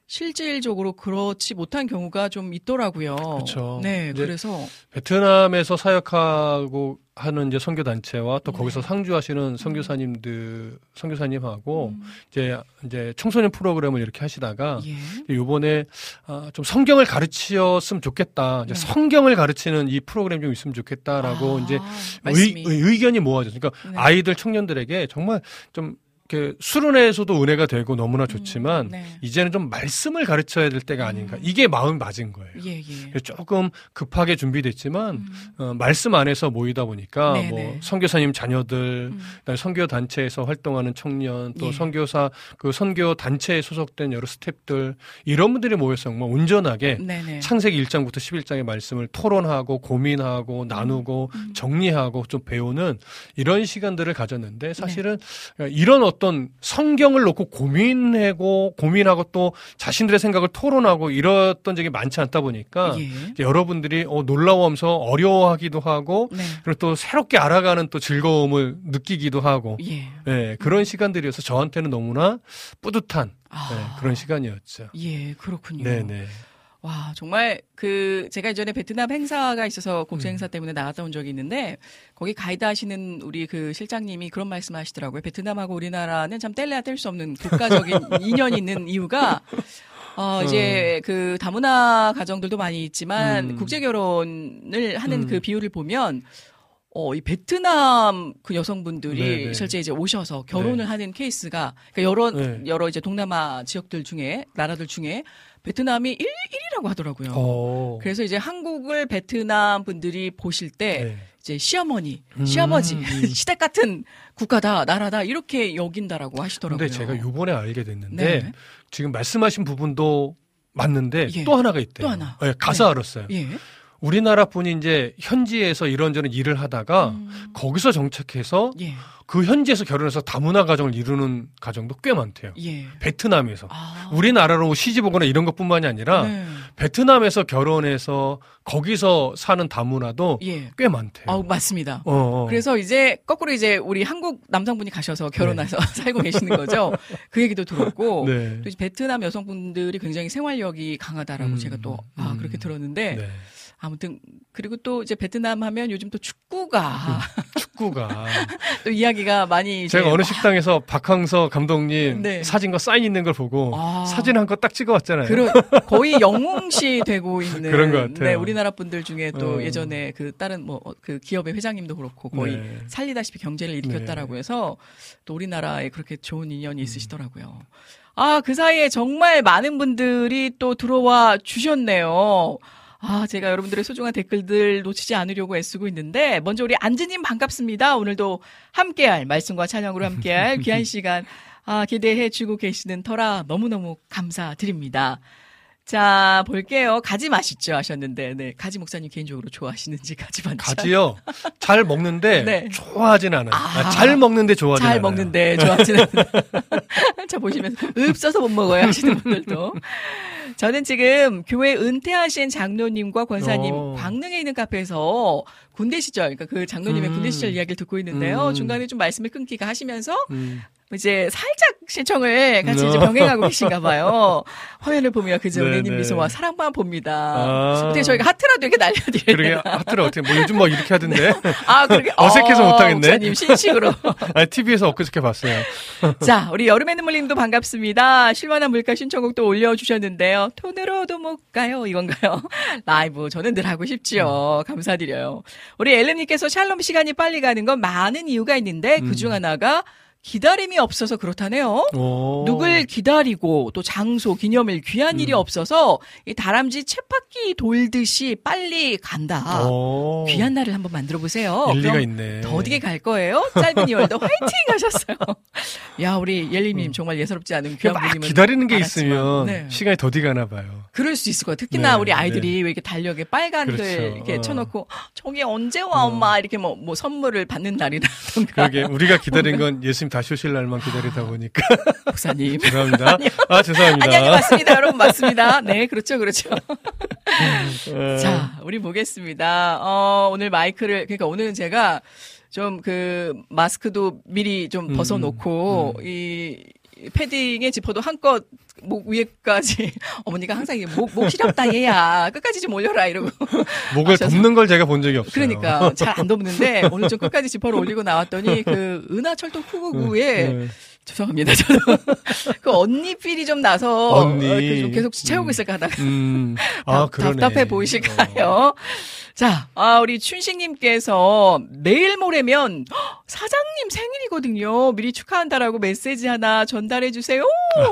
실질적으로 그렇지 못한 경우가 좀 있더라고요. 그쵸. 네, 그래서 베트남에서 사역하고 하는 이제 선교 단체와 또 네. 거기서 상주하시는 선교사님들 선교사님하고 음, 이제 이제 청소년 프로그램을 이렇게 하시다가 예. 요번에 아, 좀 성경을 가르치었으면 좋겠다. 이제 네. 성경을 가르치는 이 프로그램 좀 있으면 좋겠다라고 아, 이제 말씀이. 의, 의견이 모아졌어요. 그러니까 네. 아이들 청년들에게 정말 좀 이렇게 수련회에서도 은혜가 되고 너무나 좋지만 음, 네. 이제는 좀 말씀을 가르쳐야 될 때가 아닌가. 음. 이게 마음 맞은 거예요. 예, 예. 조금 급하게 준비됐지만 음, 어, 말씀 안에서 모이다 보니까 네, 뭐 네. 선교사님 자녀들, 음. 선교 단체에서 활동하는 청년, 또 예. 선교사 그 선교 단체에 소속된 여러 스탭들 이런 분들이 모여서 정말 온전하게 네네. 창세기 1장부터 11장의 말씀을 토론하고 고민하고 나누고 음. 정리하고 좀 배우는 이런 시간들을 가졌는데 네. 사실은 이런 어떤 성경을 놓고 고민하고 고민하고 또 자신들의 생각을 토론하고 이랬던 적이 많지 않다 보니까 예. 여러분들이 어, 놀라워하면서 어려워하기도 하고 네. 그리고 또 새롭게 알아가는 또 즐거움을 느끼기도 하고 예. 예, 그런 시간들이어서 저한테는 너무나 뿌듯한 아. 예, 그런 시간이었죠. 예, 그렇군요. 네네. 와, 정말 그 제가 이전에 베트남 행사가 있어서 음. 행사 때문에 나갔다 온 적이 있는데 거기 가이드 하시는 우리 그 실장님이 그런 말씀 하시더라고요. 베트남하고 우리나라는 참 뗄래야 뗄 수 없는 국가적인 인연이 있는 이유가 어, 이제 그 다문화 가정들도 많이 있지만 음. 국제 결혼을 하는 음. 그 비율을 보면 어, 이 베트남 그 여성분들이 네네. 실제 이제 오셔서 결혼을 네. 하는 케이스가 그러니까 여러 네. 여러 이제 동남아 지역들 중에 나라들 중에 베트남이 1, 1위라고 하더라고요. 어. 그래서 이제 한국을 베트남 분들이 보실 때 네. 이제 시어머니, 음, 시아버지, 음. 시댁 같은 국가다, 나라다 이렇게 여긴다라고 하시더라고요. 근데 제가 요번에 알게 됐는데 네. 지금 말씀하신 부분도 맞는데 예. 또 하나가 있대요. 또 하나. 예, 가서 네. 알았어요. 예. 우리나라 분이 이제 현지에서 이런저런 일을 하다가 음, 거기서 정착해서 예. 그 현지에서 결혼해서 다문화 가정을 이루는 가정도 꽤 많대요. 예. 베트남에서. 아. 우리나라로 시집 오거나 이런 것뿐만이 아니라 네. 베트남에서 결혼해서 거기서 사는 다문화도 예. 꽤 많대요. 맞습니다. 어, 어. 그래서 이제 거꾸로 이제 우리 한국 남성분이 가셔서 결혼해서 살고 계시는 거죠. 그 얘기도 들었고 네. 또 베트남 여성분들이 굉장히 생활력이 강하다라고 음, 제가 또 아, 음. 그렇게 들었는데 네. 아무튼 그리고 또 이제 베트남 하면 요즘 또 축구가 축구가 또 이야기가 많이 제가 어느 식당에서 박항서 감독님 네. 사진과 사인 있는 걸 보고 아. 사진 한 거 딱 찍어왔잖아요. 그런 거의 영웅시 되고 있는 그런 것 같아요. 네, 우리나라 분들 중에 또 어. 예전에 그 다른 뭐 그 기업의 회장님도 그렇고 거의 네. 살리다시피 경제를 일으켰다라고 해서 또 우리나라에 그렇게 좋은 인연이 있으시더라고요. 아, 그 사이에 정말 많은 분들이 또 들어와 주셨네요. 아, 제가 여러분들의 소중한 댓글들 놓치지 않으려고 애쓰고 있는데, 먼저 우리 안즈님 반갑습니다. 오늘도 함께할, 말씀과 찬양으로 함께할 귀한 시간, 아, 기대해 주고 계시는 터라 너무너무 감사드립니다. 자, 볼게요. 가지 맛있죠? 하셨는데, 네. 가지 목사님 개인적으로 좋아하시는지 가지 반찬. 가지요. 잘 먹는데 네. 좋아하진 않아요. 아. 아, 잘 먹는데 좋아하진 잘 않아요. 먹는데 좋아하지는 자 보시면서 읍써서 못 먹어요 하시는 분들도 저는 지금 교회 은퇴하신 장로님과 권사님 오. 광릉에 있는 카페에서 군대 시절 그러니까 그 장로님의 음. 군대 시절 이야기를 듣고 있는데요 음. 중간에 좀 말씀을 끊기가 하시면서 음. 이제 살짝 신청을 같이 이제 어. 병행하고 계신가 봐요 화면을 보며 그저 네, 은혜님 네. 미소와 사랑만 봅니다 아. 어떻게 저희가 하트라도 이렇게 날려드려야 그러게 하트를 어떻게 뭐 요즘 뭐 이렇게 하던데. 아 그렇게 어색해서 어, 못하겠네. 목사님 신식으로 아니 TV에서 엊그저께 봤어요. 자, 우리 여름의 눈물님도 반갑습니다. 실만한 물가 신청곡도 올려주셨는데요. 톤으로도 못 가요. 이건가요? 라이브 저는 늘 하고 싶지요. 감사드려요. 우리 엘름님께서 샬롬 시간이 빨리 가는 건 많은 이유가 있는데 그중 하나가 기다림이 없어서 그렇다네요. 오. 누굴 기다리고 또 장소, 기념일, 귀한 일이 없어서 이 다람쥐 쳇바퀴 돌듯이 빨리 간다. 오. 귀한 날을 한번 만들어 보세요. 일리가 있네. 더디게 갈 거예요. 짧은 2월도 화이팅 하셨어요. 야, 우리 옐리님 정말 예사롭지 않은 귀한 막 분임은 기다리는 게 알았지만, 있으면 네. 시간이 더디 가나 봐요. 그럴 수 있을 거예요. 특히나 네, 우리 아이들이 왜 이렇게 달력에 빨간 글 그렇죠. 이렇게 어. 쳐놓고 저게 언제 와 엄마 이렇게 뭐, 뭐 선물을 받는 날이라던가 그러게 우리가 기다린 건 예수님 다시 오실 날만 기다리다 보니까 목사님. 죄송합니다. 아 죄송합니다. 아니, 아니, 맞습니다. 여러분, 맞습니다. 네, 그렇죠, 그렇죠. 어, 자, 우리 보겠습니다. 어, 오늘 마이크를, 그러니까 오늘은 제가 좀 그 마스크도 미리 좀 음, 벗어놓고, 이, 패딩에 지퍼도 한껏 목 위에까지 어머니가 항상 이게 목, 목 시렵다 얘야 끝까지 좀 올려라 이러고 목을 하셔서. 덮는 걸 제가 본 적이 없어요. 그러니까 잘안 덮는데 오늘 좀 끝까지 지퍼를 올리고 나왔더니 그 은하철도 999에 네. 죄송합니다 저도 그 언니 필이 좀 나서 언니. 이렇게 좀 계속 채우고 음. 있을까 하다가 음, 아, 답-. 답답해 보이실까요? 자, 아, 우리 춘식님께서 내일 모레면 헉, 사장님 생일이거든요. 미리 축하한다라고 메시지 하나 전달해 주세요.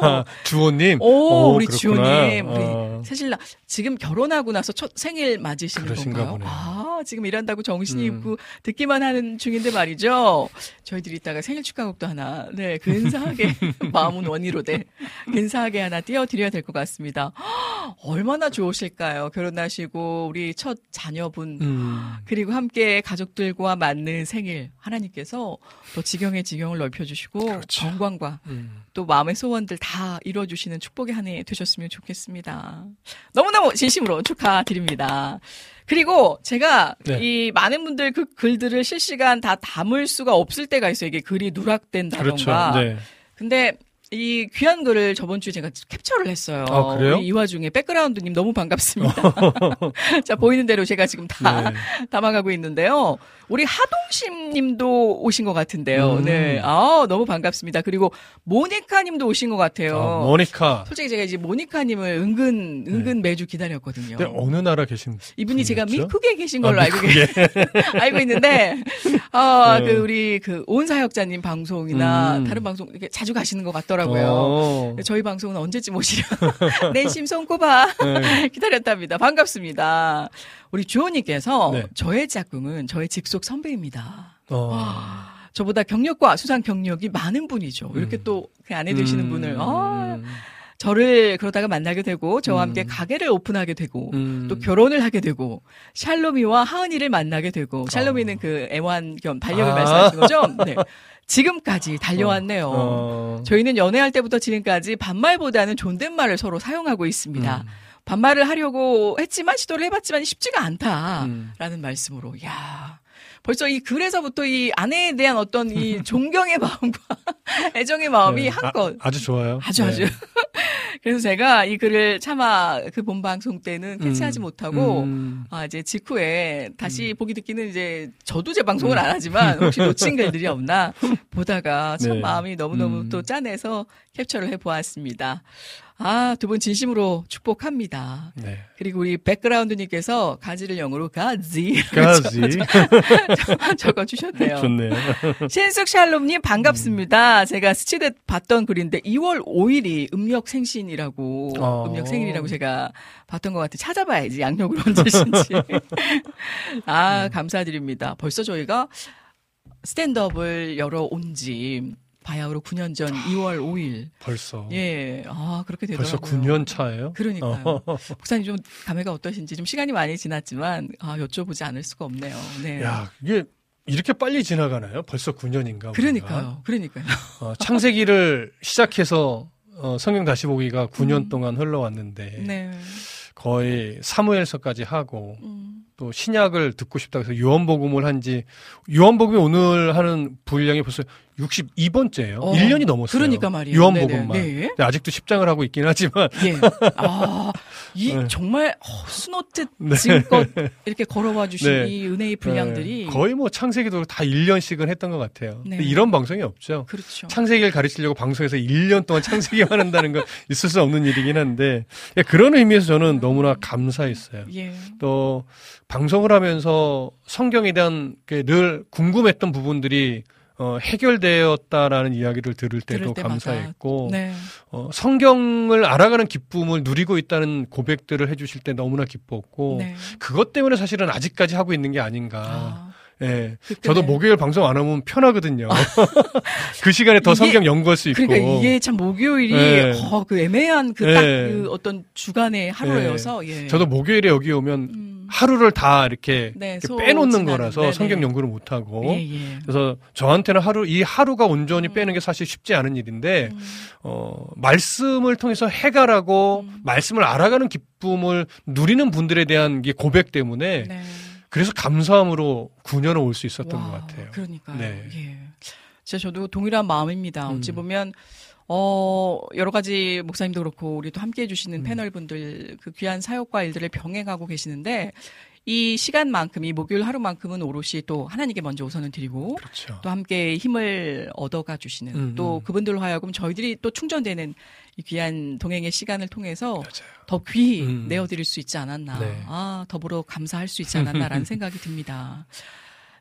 아, 주호님. 오, 우리 그렇구나. 지호님. 우리 어. 사실 나 지금 결혼하고 나서 첫 생일 맞으시는 건가요? 보네요. 아, 지금 일한다고 정신이 음. 없고 듣기만 하는 중인데 말이죠. 저희들이 이따가 생일 축하곡도 하나, 네, 근사하게 마음은 원이로 돼 근사하게 하나 띄워드려야 될 것 같습니다. 헉, 얼마나 좋으실까요? 결혼하시고 우리 첫 자녀 분 음. 그리고 함께 가족들과 맞는 생일 하나님께서 또 지경의 지경을 넓혀주시고 그렇죠. 건강과 음. 또 마음의 소원들 다 이뤄주시는 축복의 한 해 되셨으면 좋겠습니다. 너무너무 진심으로 축하드립니다. 그리고 제가 네. 이 많은 분들 그 글들을 실시간 다 담을 수가 없을 때가 있어요. 이게 글이 누락된다던가. 그렇죠. 네. 근데 이 귀한 글을 저번 주에 제가 캡처를 했어요. 아, 그래요? 이 와중에 백그라운드님 너무 반갑습니다. 자 보이는 대로 제가 지금 다 네. 담아가고 있는데요. 우리 하동심 님도 오신 것 같은데요. 음. 네, 아 너무 반갑습니다. 그리고 모니카 님도 오신 것 같아요. 아, 모니카. 솔직히 제가 이제 모니카 님을 은근 은근 매주 기다렸거든요. 네, 어느 나라 계신 이분이 제가? 미국에 계신 아, 걸로 알고 미국에. 계 알고 있는데 아, 네. 그 우리 그 온사역자님 방송이나 음. 다른 방송 이렇게 자주 가시는 것 같더라고요. 어. 저희 방송은 언제쯤 오시려? 내 심송 꼽아 네. 기다렸답니다. 반갑습니다. 우리 주호님께서 네. 저의 짝꿍은 저의 직속 선배입니다. 어. 저보다 경력과 수상 경력이 많은 분이죠. 이렇게 음. 또그 아내 되시는 음. 분을 아, 저를 그러다가 만나게 되고 저와 음. 함께 가게를 오픈하게 되고 음. 또 결혼을 하게 되고 샬로미와 하은이를 만나게 되고 샬로미는 어. 그 애완 겸 반려을 아. 말씀하시는 거죠? 네. 지금까지 달려왔네요. 어. 저희는 연애할 때부터 지금까지 반말보다는 존댓말을 서로 사용하고 있습니다. 음. 반말을 하려고 했지만 시도를 해봤지만 쉽지가 않다라는 음. 말씀으로 야 벌써 이 글에서부터 이 아내에 대한 어떤 이 존경의 마음과 애정의 마음이 네. 한껏 아, 주 좋아요. 아주 네. 아주. 그래서 제가 이 글을 차마 그 본방송 때는 캐치하지 음. 못하고 음. 아 이제 직후에 다시 보기 듣기는 이제 저도 재방송을 안 하지만 혹시 놓친 글들이 없나 보다가 참 네. 마음이 너무너무 음. 또 짠해서 캡처를 해 보았습니다. 아, 두 분 진심으로 축복합니다. 네. 그리고 우리 백그라운드님께서 가지를 영어로 가지 까지 적어 주셨네요. 좋네요. 신숙 샬롬님 반갑습니다. 제가 스치듯 봤던 글인데 2월 5일이 음력 생신이라고 어. 음력 생일이라고 제가 봤던 것 같아. 찾아봐야지 양력을 언제신지. 아 감사드립니다. 벌써 저희가 스탠드업을 열어 온 지 바야흐로 9년 전 2월 5일. 벌써 예, 아 그렇게 되더라고요. 벌써 9년 차예요. 그러니까요. 목사님 좀 감회가 어떠신지 좀 시간이 많이 지났지만 아 여쭤보지 않을 수가 없네요. 네. 야, 이게 이렇게 빨리 지나가나요? 벌써 9년인가? 그러니까요. 그러니까요. 어, 창세기를 시작해서 어, 성경 다시 보기가 9년 음. 동안 흘러왔는데 네. 거의 사무엘서까지 하고 음. 또 신약을 듣고 싶다 해서 요한복음을 한지 요한복음이 오늘 하는 분량이 벌써 62번째예요. 어, 1년이 넘었어요. 그러니까 말이에요. 요한복음만. 네. 근데 아직도 10장을 하고 있긴 하지만 예. 아, 이 네. 정말 어, 네. 지금껏 이렇게 걸어와 주신 네. 이 은혜의 분량들이 네, 거의 뭐 창세기도 다 1년씩은 했던 것 같아요. 네. 근데 이런 방송이 없죠. 그렇죠. 창세기를 가르치려고 방송에서 1년 동안 창세기만 한다는 건 있을 수 없는 일이긴 한데 예, 그런 의미에서 저는 너무나 감사했어요. 예. 또 방송을 하면서 성경에 대한 그늘 궁금했던 부분들이 어, 해결되었다라는 이야기를 들을 때도 들을. 감사했고 네. 어, 성경을 알아가는 기쁨을 누리고 있다는 고백들을 해주실 때 너무나 기뻤고 네. 그것 때문에 사실은 아직까지 하고 있는 게 아닌가. 아, 예. 그때는- 저도 목요일 방송 안 하면 편하거든요. 그 시간에 더 이게- 성경 연구할 수 있고. 그러니까 이게 참 목요일이 네. 어, 그 애매한 그딱그 네. 어떤 주간의 하루여서 예. 저도 목요일에 여기 오면 음. 하루를 다 이렇게, 네, 이렇게 빼놓는 거라서 네네. 성경 연구를 못 하고. 예, 예. 그래서 저한테는 하루 이 하루가 온전히 음. 빼는 게 사실 쉽지 않은 일인데 음. 어 말씀을 통해서 해결하고 음. 말씀을 알아가는 기쁨을 누리는 분들에 대한 게 고백 때문에 네. 그래서 감사함으로 9년을 올 수 있었던 와, 것 같아요. 그러니까요. 네. 예. 진짜 저도 동일한 마음입니다. 어찌 음. 보면 어 여러 가지 목사님도 그렇고 우리 또 함께 해 주시는 음. 패널 분들 그 귀한 사역과 일들을 병행하고 계시는데 이 시간만큼 이 목요일 하루만큼은 오롯이 또 하나님께 먼저 우선을 드리고 그렇죠. 또 함께 힘을 얻어가 주시는 음, 또 음. 그분들로 하여금 저희들이 또 충전되는 이 귀한 동행의 시간을 통해서 맞아요. 더 귀히 음. 내어드릴 수 있지 않았나. 네. 아, 더불어 감사할 수 있지 않았나라는 생각이 듭니다.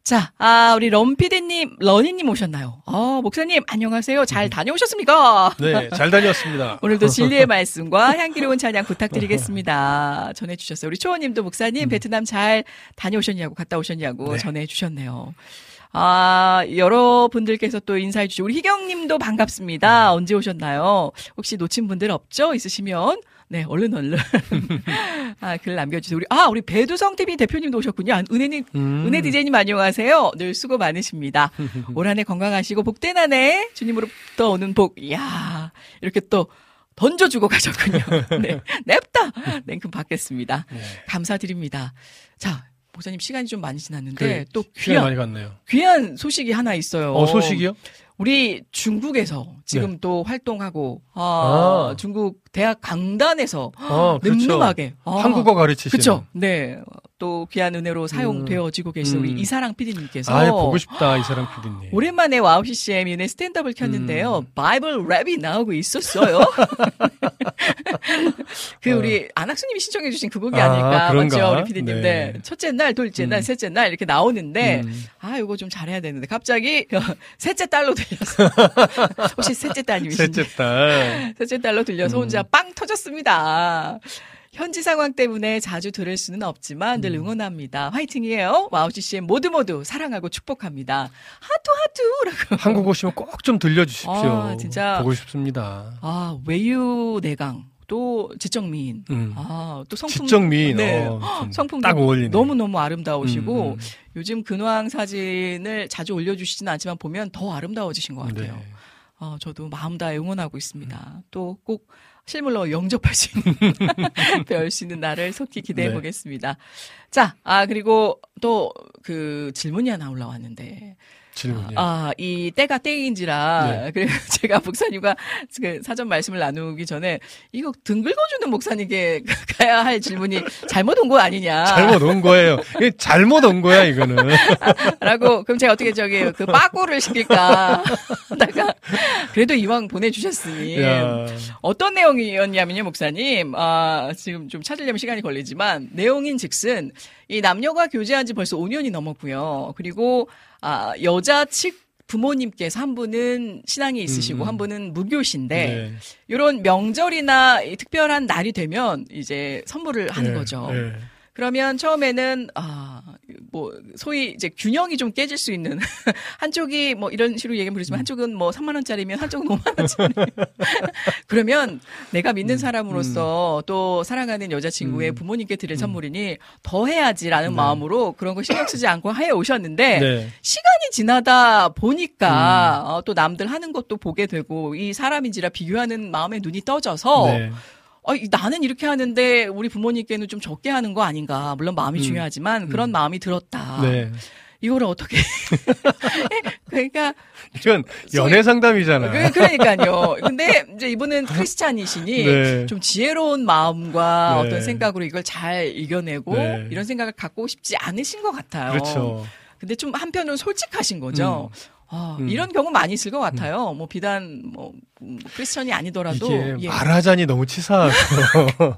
자, 아, 우리 럼피디님, 러니님 오셨나요? 어, 목사님, 안녕하세요. 잘 다녀오셨습니까? 네, 잘 다녔습니다. 오늘도 진리의 말씀과 향기로운 찬양 부탁드리겠습니다. 전해주셨어요. 우리 초원님도 목사님, 베트남 잘 다녀오셨냐고, 갔다 오셨냐고 음. 네. 전해주셨네요. 아, 여러분들께서 또 인사해 주시고, 우리 희경님도 반갑습니다. 언제 오셨나요? 혹시 놓친 분들 없죠? 있으시면, 네, 얼른 얼른. 아, 글 남겨주세요. 우리, 아, 우리 배두성 TV 대표님도 오셨군요. 아, 은혜님, 음. 은혜 디제이님 안녕하세요. 늘 수고 많으십니다. 올 한 해 건강하시고 복된 한 해 주님으로부터 오는 복, 이야, 이렇게 또 던져주고 가셨군요. 네, 냅다! 냉큼 받겠습니다. 네. 감사드립니다. 자, 목사님 시간이 좀 많이 지났는데 그래, 또 귀한, 많이 갔네요. 귀한 소식이 하나 있어요. 어, 소식이요? 우리 중국에서 지금 네. 또 활동하고, 아, 아. 중국 대학 강단에서 어, 그렇죠. 늠름하게. 아, 한국어 가르치시는. 그쵸. 네. 또 귀한 은혜로 사용되어지고 계신 우리 음. 이사랑 PD님께서 아, 보고 싶다, 이사람 PD님. 오랜만에 WOW CCM 윤의 Stand Up을 켰는데요. 음. 바이블 랩이 나오고 있었어요. 그 어. 우리 안학수님이 신청해주신 그 곡이 아, 아닐까 그런가? 맞죠, 우리 PD님. 네. 네. 첫째 날, 둘째 날, 음. 셋째 날 이렇게 나오는데 음. 아 이거 좀 잘해야 되는데 갑자기 셋째 딸로 들려서 혹시 셋째 따님이신지 셋째 딸. 셋째 딸로 들려서 음. 혼자 빵 터졌습니다. 현지 상황 때문에 자주 들을 수는 없지만 늘 음. 응원합니다. 화이팅이에요. WOW CCM 모두 모두 사랑하고 축복합니다. 하투 하투라고. 한국 오시면 꼭 좀 들려주십시오. 아, 진짜. 보고 싶습니다. 아 외유 내강 또 지적미인. 음. 아또 성품 지적미인. 네. 어, 좀 성품 딱 어울리네. 너무 너무 아름다우시고 음, 음. 요즘 근황 사진을 자주 올려주시지는 않지만 보면 더 아름다워지신 것 같아요. 네. 어, 저도 마음 다해 응원하고 있습니다. 또꼭 실물로 영접할 수 있는, 배울 수 있는 날을 속히 기대해 네. 보겠습니다. 자, 아, 그리고 또 그 질문이 하나 올라왔는데, 질문이. 아, 이 때가 때인지라, 네. 그래서 제가 목사님과 그 사전 말씀을 나누기 전에, 이거 등 긁어주는 목사님께 가야 할 질문이 잘못 온 거 아니냐. 잘못 온 거예요. 잘못 온 거야, 이거는. 라고, 그럼 제가 어떻게 저기, 그 빠꾸를 시킬까 하다가, 그래도 이왕 보내주셨으니, 야. 어떤 내용이었냐면요, 목사님. 아, 지금 좀 찾으려면 시간이 걸리지만, 내용인 즉슨, 이 남녀가 교제한 지 벌써 5년이 넘었고요. 그리고, 아, 여자 측 부모님께서 한 분은 신앙이 있으시고, 음. 한 분은 무교신데, 네. 이런 명절이나 이 특별한 날이 되면 이제 선물을 하는 네, 거죠. 네. 그러면 처음에는 아 뭐 소위 이제 균형이 좀 깨질 수 있는 한쪽이 뭐 이런 식으로 얘기하면 그렇지만 한쪽은 뭐 3만 원짜리면 한쪽은 5만 원짜리. 그러면 내가 믿는 사람으로서 또 사랑하는 여자친구의 음. 부모님께 드릴 선물이니 더 해야지라는 네. 마음으로 그런 거 신경 쓰지 않고 해 오셨는데 네. 시간이 지나다 보니까 어, 또 남들 하는 것도 보게 되고 이 사람인지라 비교하는 마음에 눈이 떠져서 네. 어, 이- 나는 이렇게 하는데 우리 부모님께는 좀 적게 하는 거 아닌가. 물론 마음이 음. 중요하지만 그런 마음이 들었다. 네. 이거를 어떻게. 그러니까, 이건 연애 상담이잖아. 그, 그러니까요. 근데 이제 이분은 크리스찬이시니 네. 좀 지혜로운 마음과 네. 어떤 생각으로 이걸 잘 이겨내고 네. 이런 생각을 갖고 싶지 않으신 것 같아요. 그렇죠. 근데 좀 한편으로 솔직하신 거죠. 아, 음. 이런 경우 많이 있을 것 같아요. 뭐 비단 뭐 음, 크리스천이 아니더라도 이게 예. 말하자니 너무 치사하고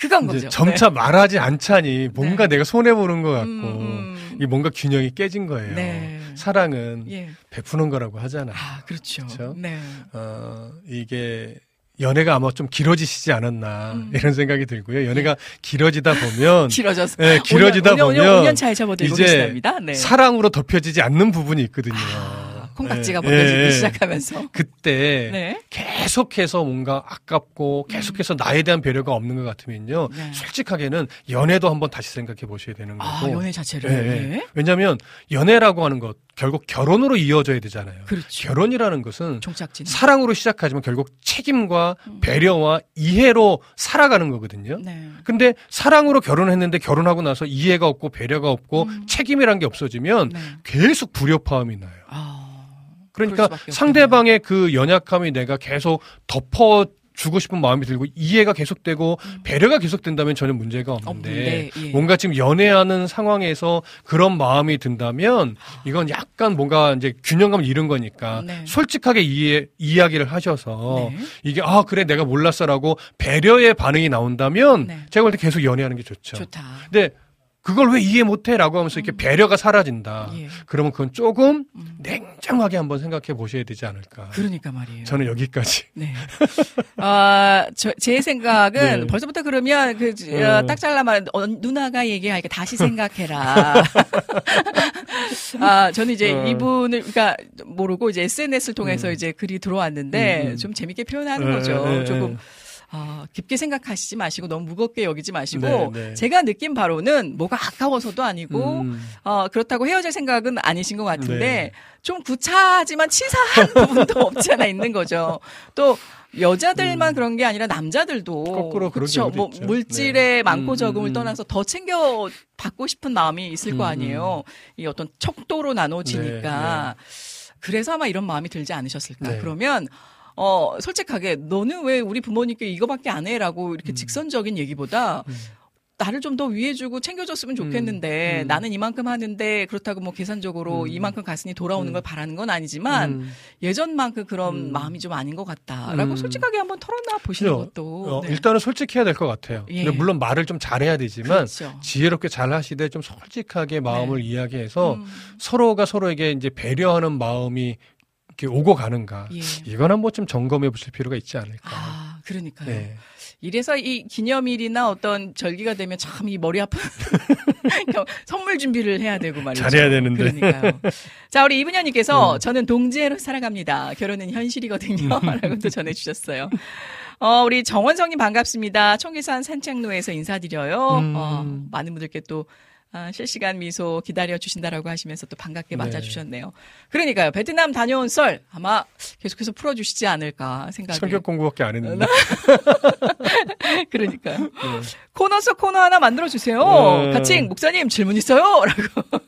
그건 거죠. 점차 말하지 않자니 뭔가 내가 손해 보는 것 네. 같고 음, 음. 이 뭔가 균형이 깨진 거예요. 네. 사랑은 예. 베푸는 거라고 하잖아. 아, 그렇죠. 그렇죠? 네. 어, 이게 연애가 아마 좀 길어지시지 않았나 음. 이런 생각이 들고요. 연애가 길어지다 보면 길어져서. 네, 길어지다 5년, 5년, 보면 5년 차에 접어들고 계시답니다. 네. 사랑으로 덮여지지 않는 부분이 있거든요. 아, 콩깍지가 네, 벗겨지기 네. 시작하면서. 그때 네. 계속해서 뭔가 아깝고 계속해서 나에 대한 배려가 없는 것 같으면요. 네. 솔직하게는 연애도 한번 다시 생각해 보셔야 되는 거고. 아, 연애 자체를. 네, 네. 네. 왜냐하면 연애라고 하는 것 결국 결혼으로 이어져야 되잖아요. 그렇죠. 결혼이라는 것은 종착진. 사랑으로 시작하지만 결국 책임과 음. 배려와 이해로 살아가는 거거든요. 네. 근데 사랑으로 결혼했는데 결혼하고 나서 이해가 없고 배려가 없고 음. 책임이란 게 없어지면 네. 계속 불협화음이 나요. 아. 그러니까 상대방의 그 연약함이 내가 계속 덮어 주고 싶은 마음이 들고 이해가 계속되고 배려가 계속된다면 전혀 문제가 없는데 음. 없는데, 예. 뭔가 지금 연애하는 상황에서 그런 마음이 든다면 이건 약간 뭔가 이제 균형감을 잃은 거니까 네. 솔직하게 이해 이야기를 하셔서 네. 이게 아 그래 내가 몰랐어라고 배려의 반응이 나온다면 네. 제가 볼 때 계속 연애하는 게 좋죠. 좋다. 근데 그걸 왜 이해 못해 라고 하면서 이렇게 배려가 사라진다. 예. 그러면 그건 조금 음. 냉정하게 한번 생각해 보셔야 되지 않을까. 그러니까 말이에요. 저는 여기까지. 네. 아, 저, 제 생각은 네. 벌써부터 그러면 그, 어, 어. 딱 잘라만 어, 누나가 얘기하니까 다시 생각해라. 아, 저는 이제 어. 이분을, 그러니까 모르고 이제 SNS를 통해서 음. 이제 글이 들어왔는데 음, 음. 좀 재밌게 표현하는 네, 거죠. 네, 조금. 네. 아, 깊게 생각하시지 마시고 너무 무겁게 여기지 마시고 네, 네. 제가 느낀 바로는 뭐가 아까워서도 아니고 음. 어, 그렇다고 헤어질 생각은 아니신 것 같은데, 네. 좀 구차하지만 치사한 부분도 없지 않아 있는 거죠. 또, 여자들만 그런 게 아니라 남자들도. 음. 거꾸로. 경우도 뭐, 있죠. 물질의 네. 많고 음, 적음을 음, 음. 떠나서 더 챙겨 받고 싶은 마음이 있을 거 음, 아니에요. 이 어떤 척도로 나눠지니까. 그래서 아마 이런 마음이 들지 않으셨을까. 네. 그러면, 어, 솔직하게, 너는 왜 우리 부모님께 이거밖에 안 해? 라고 이렇게 음. 직선적인 얘기보다, 나를 좀 더 위해주고 챙겨줬으면 좋겠는데 음. 나는 이만큼 하는데 그렇다고 뭐 계산적으로 음. 이만큼 갔으니 돌아오는 음. 걸 바라는 건 아니지만 음. 예전만큼 그런 음. 마음이 좀 아닌 것 같다라고 음. 솔직하게 한번 털어놔 보시는 그죠. 것도 어, 네. 일단은 솔직해야 될 것 같아요. 예. 근데 물론 말을 좀 잘해야 되지만 그렇죠. 지혜롭게 잘 하시되 좀 솔직하게 마음을 이야기해서 음. 서로가 서로에게 이제 배려하는 마음이 이렇게 오고 가는가. 예. 이건 한번 좀 점검해 보실 필요가 있지 않을까. 아 그러니까요. 네. 이래서 이 기념일이나 어떤 절기가 되면 참 이 머리 아픈 선물 준비를 해야 되고 말이죠. 잘해야 되는데. 그러니까요. 자, 우리 이분현님께서 네. 저는 동지애로 살아갑니다. 결혼은 현실이거든요. 라고 또 전해주셨어요. 어, 우리 정원성님 반갑습니다. 청계산 산책로에서 인사드려요. 음. 어, 많은 분들께 또 아, 실시간 미소 기다려 주신다라고 하시면서 또 반갑게 네. 맞아 주셨네요. 그러니까요. 베트남 다녀온 썰 아마 계속해서 풀어 주시지 않을까 생각이. 성격 공부밖에 안 했는데. 그러니까요. 코너 속 코너 하나 만들어 주세요. 네. 같이 목사님 질문 있어요.라고 등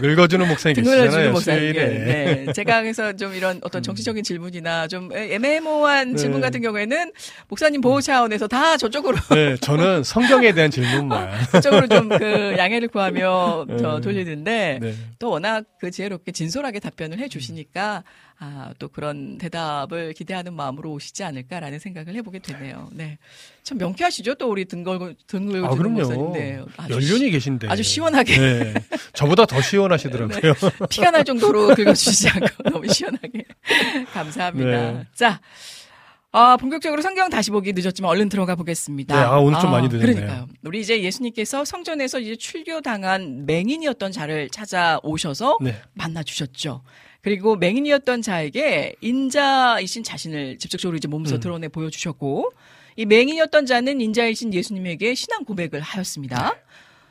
긁어주는 목사님 계시잖아요. 목사님. 수요일에. 네. 제가 그래서 좀 이런 어떤 정치적인 질문이나 좀 애매모호한 네. 질문 같은 경우에는 목사님 보호 차원에서 다 저쪽으로 네, 저는 성경에 대한 질문만. 저쪽으로 좀 그 양해를 구하며 네. 저 돌리는데 네. 또 워낙 그 지혜롭게 진솔하게 답변을 해주시니까 아, 또 그런 대답을 기대하는 마음으로 오시지 않을까라는 생각을 해보게 되네요. 네. 참 명쾌하시죠? 또 우리 등 걸고, 등 걸고 아, 그럼요. 네. 연륜이 계신데. 아주 시원하게. 네. 저보다 더 시원하시더라고요. 피가 날 정도로 긁어주시지 않고 너무 시원하게. 감사합니다. 네. 자. 아, 본격적으로 성경 다시 보기 늦었지만 얼른 들어가 보겠습니다. 네, 아, 오늘 좀 많이 늦었네요. 그러니까요. 우리 이제 예수님께서 성전에서 이제 출교당한 맹인이었던 자를 찾아오셔서 네. 만나 주셨죠. 그리고 맹인이었던 자에게 인자이신 자신을 직접적으로 이제 몸소 음. 드러내 보여주셨고, 이 맹인이었던 자는 인자이신 예수님에게 신앙 고백을 하였습니다. 네.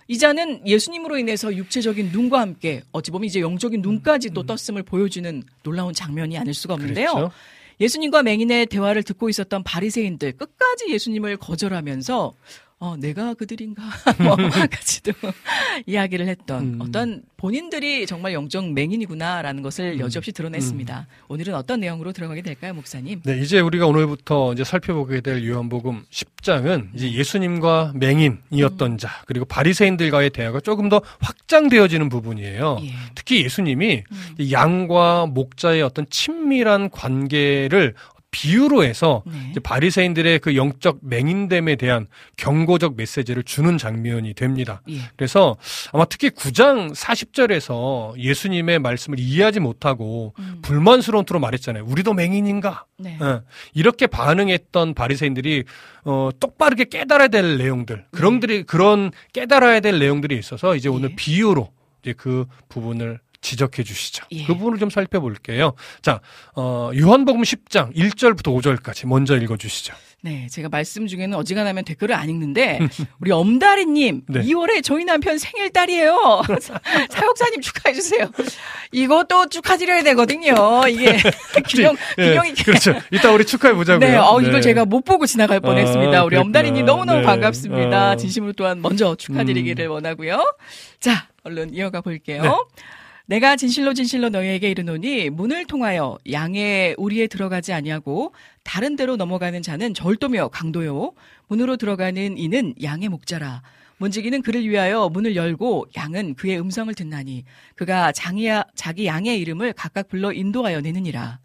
이 자는 예수님으로 인해서 육체적인 눈과 함께 어찌 보면 이제 영적인 눈까지도 떴음을 보여주는 놀라운 장면이 아닐 수가 없는데요. 음. 그렇죠. 예수님과 맹인의 대화를 듣고 있었던 바리새인들 끝까지 예수님을 거절하면서 어, 내가 그들인가 뭐 같이도 이야기를 했던 음. 어떤 본인들이 정말 영적 맹인이구나라는 것을 여지없이 드러냈습니다. 오늘은 어떤 내용으로 들어가게 될까요, 목사님? 네, 이제 우리가 오늘부터 이제 살펴보게 될 요한복음 10장은 이제 예수님과 맹인이었던 자, 그리고 바리새인들과의 대화가 조금 더 확장되어지는 부분이에요. 예. 특히 예수님이 음. 이 양과 목자의 어떤 친밀한 관계를 비유로 해서 네. 바리새인들의 그 영적 맹인됨에 대한 경고적 메시지를 주는 장면이 됩니다. 예. 그래서 아마 특히 9장 40절에서 예수님의 말씀을 이해하지 못하고 음. 불만스러운 투로 말했잖아요. 우리도 맹인인가? 네. 예. 이렇게 반응했던 바리새인들이 어, 똑바르게 깨달아야 될 내용들, 그런들이 그런 깨달아야 될 내용들이 있어서 이제 오늘 예. 비유로 이제 그 부분을 지적해 주시죠. 예. 그 부분을 좀 살펴볼게요. 자, 어, 요한복음 10장 1절부터 5절까지 먼저 읽어 주시죠. 네, 제가 말씀 중에는 어지간하면 댓글을 안 읽는데 우리 엄다리님 네. 2월에 저희 남편 생일달이에요. 사역사님 축하해 주세요. 이것도 축하드려야 되거든요. 이게 균형 예, 균형이 그렇죠. 이따 우리 축하해 보자고요. 네, 어, 이걸 제가 못 보고 지나갈 뻔했습니다. 아, 우리. 엄다리님 너무 너무 네. 반갑습니다. 어. 진심으로 또한 먼저 축하드리기를 원하고요. 자, 얼른 이어가 볼게요. 네. 내가 진실로 진실로 너희에게 이르노니 문을 통하여 양의 우리에 들어가지 아니하고 다른 데로 넘어가는 자는 절도며 강도요 문으로 들어가는 이는 양의 목자라 문지기는 그를 위하여 문을 열고 양은 그의 음성을 듣나니 그가 장이야, 자기 양의 이름을 각각 불러 인도하여 내느니라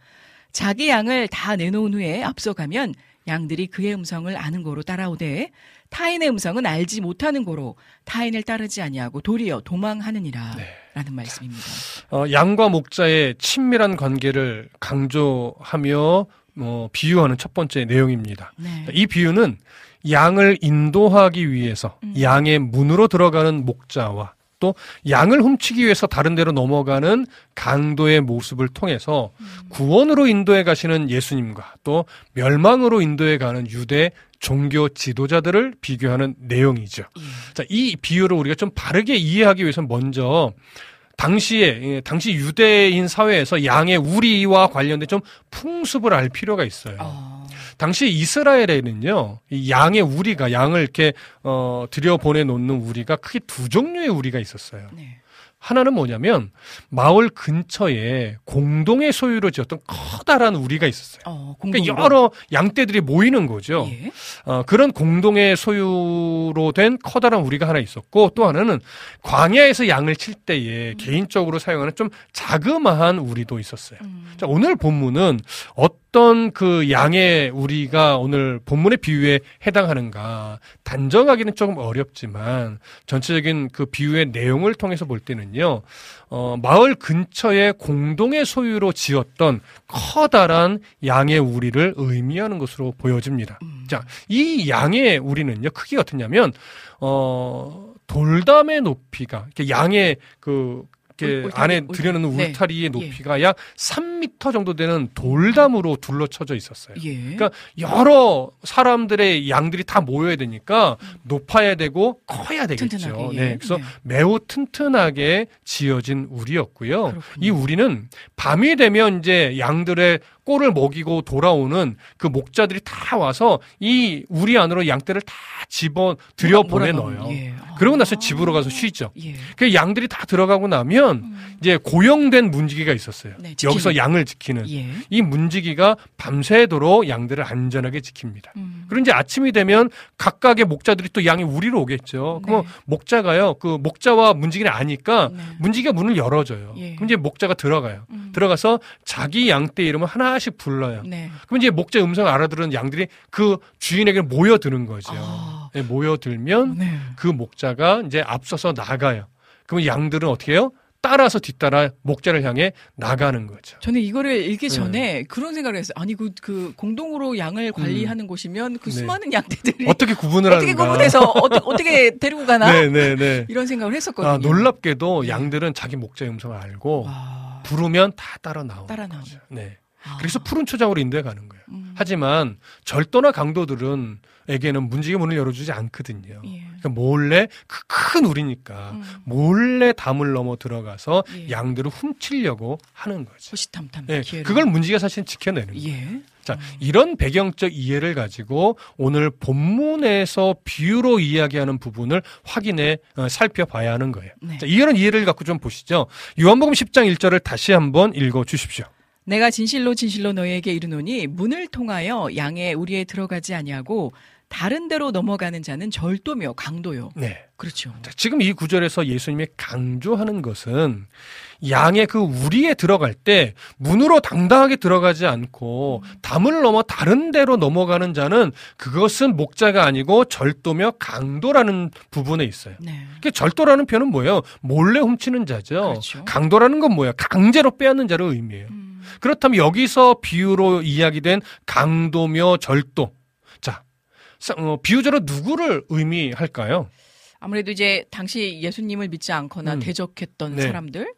자기 양을 다 내놓은 후에 앞서가면 양들이 그의 음성을 아는 거로 따라오되 타인의 음성은 알지 못하는 거로 타인을 따르지 아니하고 도리어 도망하느니라 라는 말씀입니다. 어, 양과 목자의 친밀한 관계를 강조하며 뭐 비유하는 첫 번째 내용입니다. 네. 이 비유는 양을 인도하기 위해서 음. 양의 문으로 들어가는 목자와 또 양을 훔치기 위해서 다른 데로 넘어가는 강도의 모습을 통해서 음. 구원으로 인도해 가시는 예수님과 또 멸망으로 인도해 가는 유대 종교 지도자들을 비교하는 내용이죠. 예. 자, 이 비유를 우리가 좀 바르게 이해하기 위해서 먼저 당시에 예, 당시 유대인 사회에서 양의 우리와 관련된 좀 풍습을 알 필요가 있어요. 어, 당시 이스라엘에는요, 이 양의 우리가 양을 이렇게 어 들여 보내 놓는 우리가 크게 두 종류의 우리가 있었어요. 네. 하나는 뭐냐면 마을 근처에 공동의 소유로 지었던 커다란 우리가 있었어요. 어, 그러니까. 여러 양떼들이 모이는 거죠. 예. 어, 그런 공동의 소유로 된 커다란 우리가 하나 있었고 또 하나는 광야에서 양을 칠 때에 개인적으로 사용하는 좀 자그마한 우리도 있었어요. 음. 자, 오늘 본문은 어떤 그 양의 우리가 오늘 본문의 비유에 해당하는가 단정하기는 조금 어렵지만 전체적인 그 비유의 내용을 통해서 볼 때는 요, 어, 마을 근처에 공동의 소유로 지었던 커다란 양의 우리를 의미하는 것으로 보여집니다. 자, 이 양의 우리는요, 크기가 어떻냐면, 어, 돌담의 높이가, 양의 그 이렇게 울- 울타리, 안에 울타리. 들여놓는 네. 울타리의 높이가 약 3미터 정도 되는 돌담으로 둘러쳐져 있었어요. 예. 그러니까 여러 사람들의 양들이 다 모여야 되니까 높아야 되고 커야 되겠죠. 튼튼하게, 예. 네, 그래서 네. 매우 튼튼하게 지어진 우리였고요. 그렇군요. 이 우리는 밤이 되면 이제 양들의 꼴을 먹이고 돌아오는 그 목자들이 다 와서 이 우리 안으로 양떼를 다 집어 들여 보내 넣어요. 예. 그러고 나서 아. 집으로 가서 쉬죠. 예. 그 양들이 다 들어가고 나면 음. 이제 고용된 문지기가 있었어요. 네. 여기서 양을 지키는 예. 이 문지기가 밤새도록 양들을 안전하게 지킵니다. 음. 그리고 이제 아침이 되면 각각의 목자들이 또 양이 우리로 오겠죠. 그럼 네. 목자가요, 그 목자와 문지기를 아니까 네. 문지기가 문을 열어줘요. 예. 그럼 이제 목자가 들어가요. 음. 들어가서 자기 양떼 이름을 하나씩 불러요. 네. 그럼 이제 목자 음성을 알아들은 양들이 그 주인에게 모여드는 거죠. 아. 네, 모여들면 네. 그 목자가 이제 앞서서 나가요. 그러면 양들은 어떻게 해요? 따라서 뒤따라 목자를 향해 나가는 거죠. 저는 이거를 읽기 네. 전에 그런 생각을 했어요. 아니 그, 그 공동으로 양을 관리하는 곳이면 그 네. 수많은 양떼들이 어떻게 구분을 어떻게 하는가? 구분해서 어 떻게, 어떻게 데리고 가나 네, 네, 네. 이런 생각을 했었거든요. 아, 놀랍게도 네. 양들은 자기 목자의 음성을 알고 와. 부르면 다 따라 나오는 따라 나오는. 거죠. 네. 아. 그래서 푸른 초장으로 인도해 가는 거예요. 음. 하지만 절도나 강도들은 에게는 문지기 문을 열어주지 않거든요. 예. 그러니까 몰래 그큰 우리니까 음. 몰래 담을 넘어 들어가서 예. 양들을 훔치려고 하는 거죠. 호시탐탐. 네, 기회를. 그걸 문지기가 사실 지켜내는 거예요. 예. 자, 이런 배경적 이해를 가지고 오늘 본문에서 비유로 이야기하는 부분을 확인해 어, 살펴봐야 하는 거예요. 네. 자, 이런 이해를 갖고 좀 보시죠. 요한복음 10장 1절을 다시 한번 읽어 주십시오. 내가 진실로 진실로 너희에게 이르노니 문을 통하여 양의 우리에 들어가지 아니하고 다른 데로 넘어가는 자는 절도며 강도요. 네. 그렇죠. 자, 지금 이 구절에서 예수님이 강조하는 것은 양의 그 우리에 들어갈 때 문으로 당당하게 들어가지 않고 담을 넘어 다른 데로 넘어가는 자는 그것은 목자가 아니고 절도며 강도라는 부분에 있어요. 네. 그 절도라는 표현은 뭐예요? 몰래 훔치는 자죠. 그렇죠. 강도라는 건 뭐예요? 강제로 빼앗는 자를 의미해요. 음. 그렇다면 여기서 비유로 이야기된 강도며 절도. 자, 사- 어, 비유적으로 누구를 의미할까요? 아무래도 이제 당시 예수님을 믿지 않거나 음. 대적했던 네. 사람들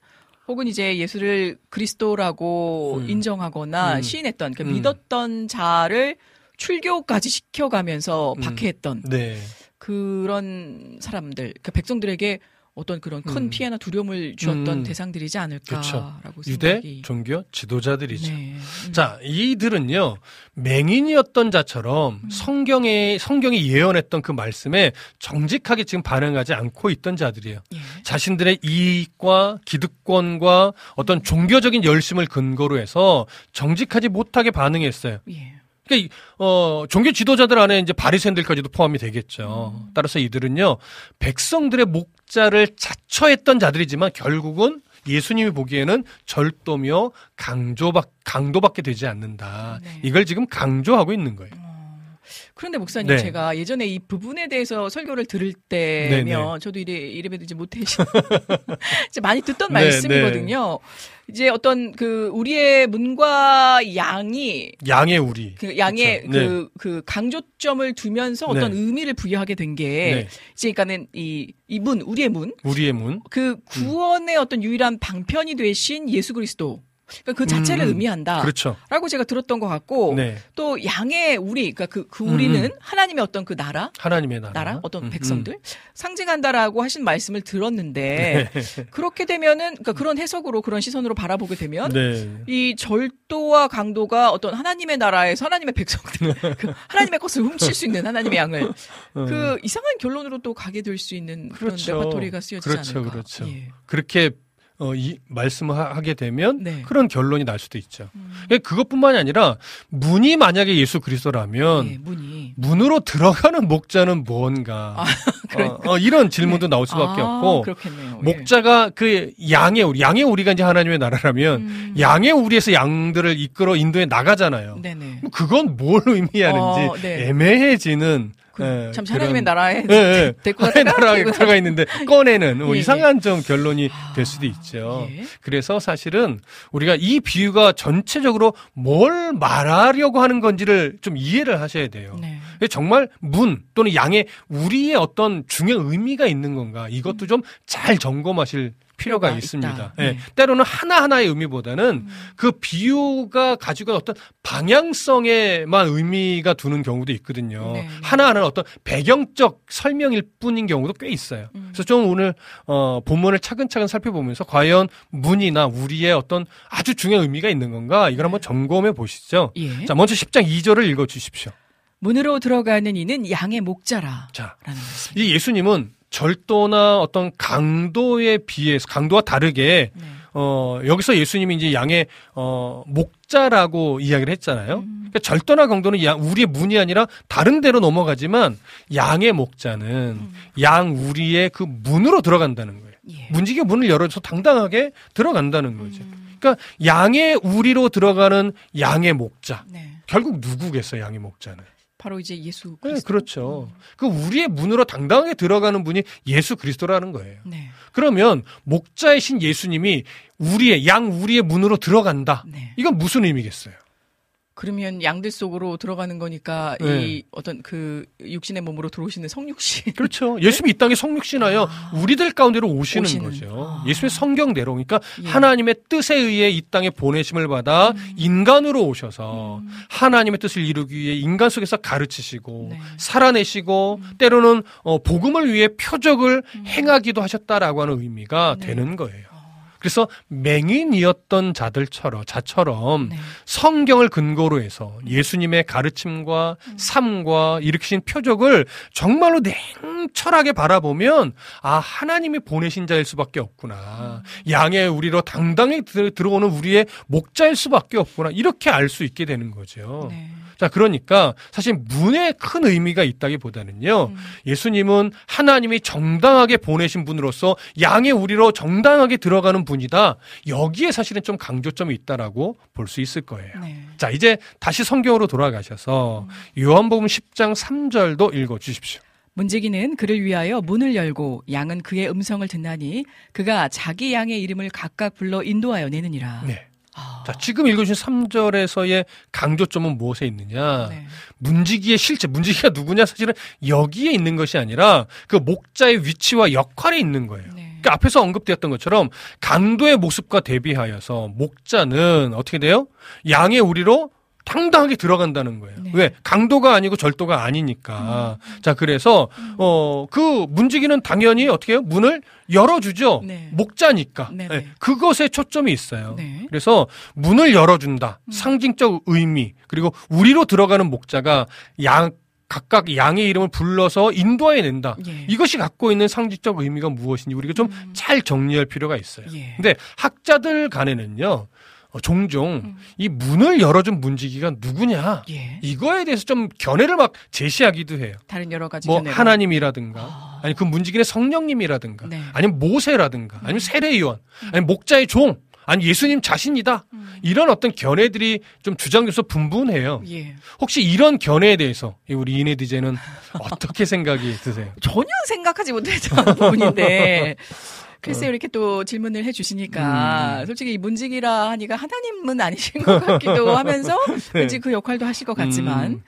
혹은 이제 예수를 그리스도라고 음. 인정하거나 음. 시인했던 그러니까 음. 믿었던 자를 출교까지 시켜가면서 음. 박해했던 네. 그런 사람들, 그 백성들에게 어떤 그런 큰 음. 피해나 두려움을 주었던 음. 대상들이지 않을까라고 유대 생각이. 종교 지도자들이죠. 네. 음. 자, 이들은요, 맹인이었던 자처럼 음. 성경에, 성경이 예언했던 그 말씀에 정직하게 지금 반응하지 않고 있던 자들이에요. 예. 자신들의 이익과 기득권과 어떤 종교적인 열심을 근거로 해서 정직하지 못하게 반응했어요. 예. 그러니까 이- 어 종교 지도자들 안에 이제 바리새인들까지도 포함이 되겠죠. 따라서 이들은요 백성들의 목자를 자처했던 자들이지만 결국은 예수님이 보기에는 절도며 강조받 강도받게 되지 않는다. 네. 이걸 지금 강조하고 있는 거예요. 그런데 목사님 네. 제가 예전에 이 부분에 대해서 설교를 들을 때면 네네. 저도 이래 이래봬도 이제 못해 이제 많이 듣던 네, 말씀이거든요. 이제 어떤 그 우리의 문과 양이 양의 우리. 그 양의 그렇죠. 네. 그, 그 강조점을 두면서 어떤 네. 의미를 부여하게 된게 네. 이제 그러니까는 이, 이 문, 우리의 문, 우리의 문. 그 구원의 어떤 유일한 방편이 되신 예수 그리스도. 그러니까 그 자체를 음, 의미한다. 그렇죠. 라고 제가 들었던 것 같고 네. 또 양의 우리 그러니까 그, 그 우리는 음. 하나님의 어떤 그 나라 하나님의 나라. 나라 어떤 음, 백성들 상징한다라고 하신 말씀을 들었는데 그렇게 되면은 그러니까 그런 해석으로 그런 시선으로 바라보게 되면 음. 네. 이 절도와 강도가 어떤 하나님의 나라에서 하나님의 백성들, 그 하나님의 것을 훔칠 수 있는 하나님의 양을 그 이상한 결론으로 또 가게 될 수 있는 그런 음. 그렇죠. 레파토리가 쓰여지지 그렇죠, 않을까. 그렇죠. 예. 그렇게 어, 이 말씀을 하- 하게 되면 네. 그런 결론이 날 수도 있죠. 음. 그러니까 그것뿐만이 아니라 문이 만약에 예수 그리스도라면 예, 문이 문으로 들어가는 목자는 뭔가 어, 어, 이런 질문도 나올 수밖에 아, 없고 그렇겠네요. 예. 목자가 그 양의 우리 양의 우리가 이제 하나님의 나라라면 음. 양의 우리에서 양들을 이끌어 인도에 나가잖아요. 네네. 그건 뭘 의미하는지 어, 네. 애매해지는 그, 예, 참 그런- 하나님의 나라에 예, 예. 데리고 가다가 나라에 들어가 있는데 꺼내는 뭐 예, 예. 이상한 좀 결론이 아, 될 수도 있죠. 예. 그래서 사실은 우리가 이 비유가 전체적으로 뭘 말하려고 하는 건지를 좀 이해를 하셔야 돼요. 네. 정말 문 또는 양의 우리의 어떤 중요한 의미가 있는 건가 이것도 좀 잘 점검하실 필요가 있습니다. 예. 네. 때로는 하나하나의 의미보다는 그 비유가 가지고 있는 어떤 방향성에만 의미가 두는 경우도 있거든요. 네. 하나하나는 어떤 배경적 설명일 뿐인 경우도 꽤 있어요. 음. 그래서 좀 오늘 어 본문을 차근차근 살펴보면서 과연 문이나 우리의 어떤 아주 중요한 의미가 있는 건가 이걸 한번 점검해 보시죠. 예. 자, 먼저 10장 2절을 읽어 주십시오. 문으로 들어가는 이는 양의 목자라. 자. 이 예수님은 절도나 어떤 강도에 비해서 강도와 다르게 네. 어 여기서 예수님이 이제 양의 어 목자라고 이야기를 했잖아요. 음. 그러니까 절도나 강도는 양 우리의 문이 아니라 다른 데로 넘어가지만 양의 목자는 음. 양 우리의 그 문으로 들어간다는 거예요. 예. 문지기 문을 열어서 당당하게 들어간다는 거죠. 음. 그러니까 양의 우리로 들어가는 양의 목자. 네. 결국 누구겠어요, 양의 목자는? 바로 이제 예수 네, 그리스도. 그렇죠. 그 우리의 문으로 당당하게 들어가는 분이 예수 그리스도라는 거예요. 네. 그러면 목자이신 예수님이 우리의 양 우리의 문으로 들어간다. 네. 이건 무슨 의미겠어요? 그러면 양들 속으로 들어가는 거니까 네. 이 어떤 그 육신의 몸으로 들어오시는 성육신. 그렇죠. 예수님이 이 땅에 성육신하여 우리들 가운데로 오시는, 아. 오시는. 거죠. 아. 예수님의 성경대로. 그러니까 예. 하나님의 뜻에 의해 이 땅에 보내심을 받아 인간으로 오셔서 음. 하나님의 뜻을 이루기 위해 인간 속에서 가르치시고 네. 살아내시고 음. 때로는 어, 복음을 위해 표적을 행하기도 하셨다라고 하는 의미가 네. 되는 거예요. 그래서 맹인이었던 자들처럼 자처럼 네. 성경을 근거로 해서 예수님의 가르침과 삶과 일으키신 표적을 정말로 냉철하게 바라보면 아 하나님이 보내신 자일 수밖에 없구나 양의 우리로 당당히 들- 들어오는 우리의 목자일 수밖에 없구나 이렇게 알 수 있게 되는 거죠. 네. 자 그러니까 사실 문에 큰 의미가 있다기보다는요 음. 예수님은 하나님이 정당하게 보내신 분으로서 양의 우리로 정당하게 들어가는 분이다. 여기에 사실은 좀 강조점이 있다라고 볼 수 있을 거예요. 네. 자, 이제 다시 성경으로 돌아가셔서 요한복음 10장 3절도 읽어 주십시오. 문지기는 그를 위하여 문을 열고 양은 그의 음성을 듣나니 그가 자기 양의 이름을 각각 불러 인도하여 내느니라. 네. 아. 자, 지금 읽어주신 3절에서의 강조점은 무엇에 있느냐? 네. 문지기의 실제, 문지기가 누구냐? 사실은 여기에 있는 것이 아니라 그 목자의 위치와 역할에 있는 거예요. 네. 그러니까 앞에서 언급되었던 것처럼 강도의 모습과 대비하여서 목자는 어떻게 돼요? 양의 우리로 당당하게 들어간다는 거예요. 네. 왜? 강도가 아니고 절도가 아니니까. 자, 그래서 어, 그 문지기는 당연히 어떻게 해요? 문을 열어주죠. 네. 목자니까. 네, 네, 네. 그것에 초점이 있어요. 네. 그래서 문을 열어준다. 상징적 의미. 그리고 우리로 들어가는 목자가 양, 각각 양의 이름을 불러서 인도해 낸다. 예. 이것이 갖고 있는 상징적 의미가 무엇인지 우리가 좀 잘 정리할 필요가 있어요. 예. 근데 학자들 간에는요, 어, 종종 이 문을 열어준 문지기가 누구냐 예. 이거에 대해서 좀 견해를 막 제시하기도 해요. 다른 여러 가지 뭐 견해로. 하나님이라든가 아. 아니 그 문지기는 성령님이라든가 네. 아니면 모세라든가 아니면 세례요한 아니면 목자의 종 아니 예수님 자신이다 이런 어떤 견해들이 좀 주장돼서 분분해요. 예. 혹시 이런 견해에 대해서 이 우리 이네 디제는 어떻게 생각이 드세요? 전혀 생각하지 못했던 부분인데 글쎄요 이렇게 또 질문을 해주시니까 음. 솔직히 이 문직이라 하니까 하나님은 아니신 것 같기도 하면서 왠지 그 역할도 하실 것 같지만 음.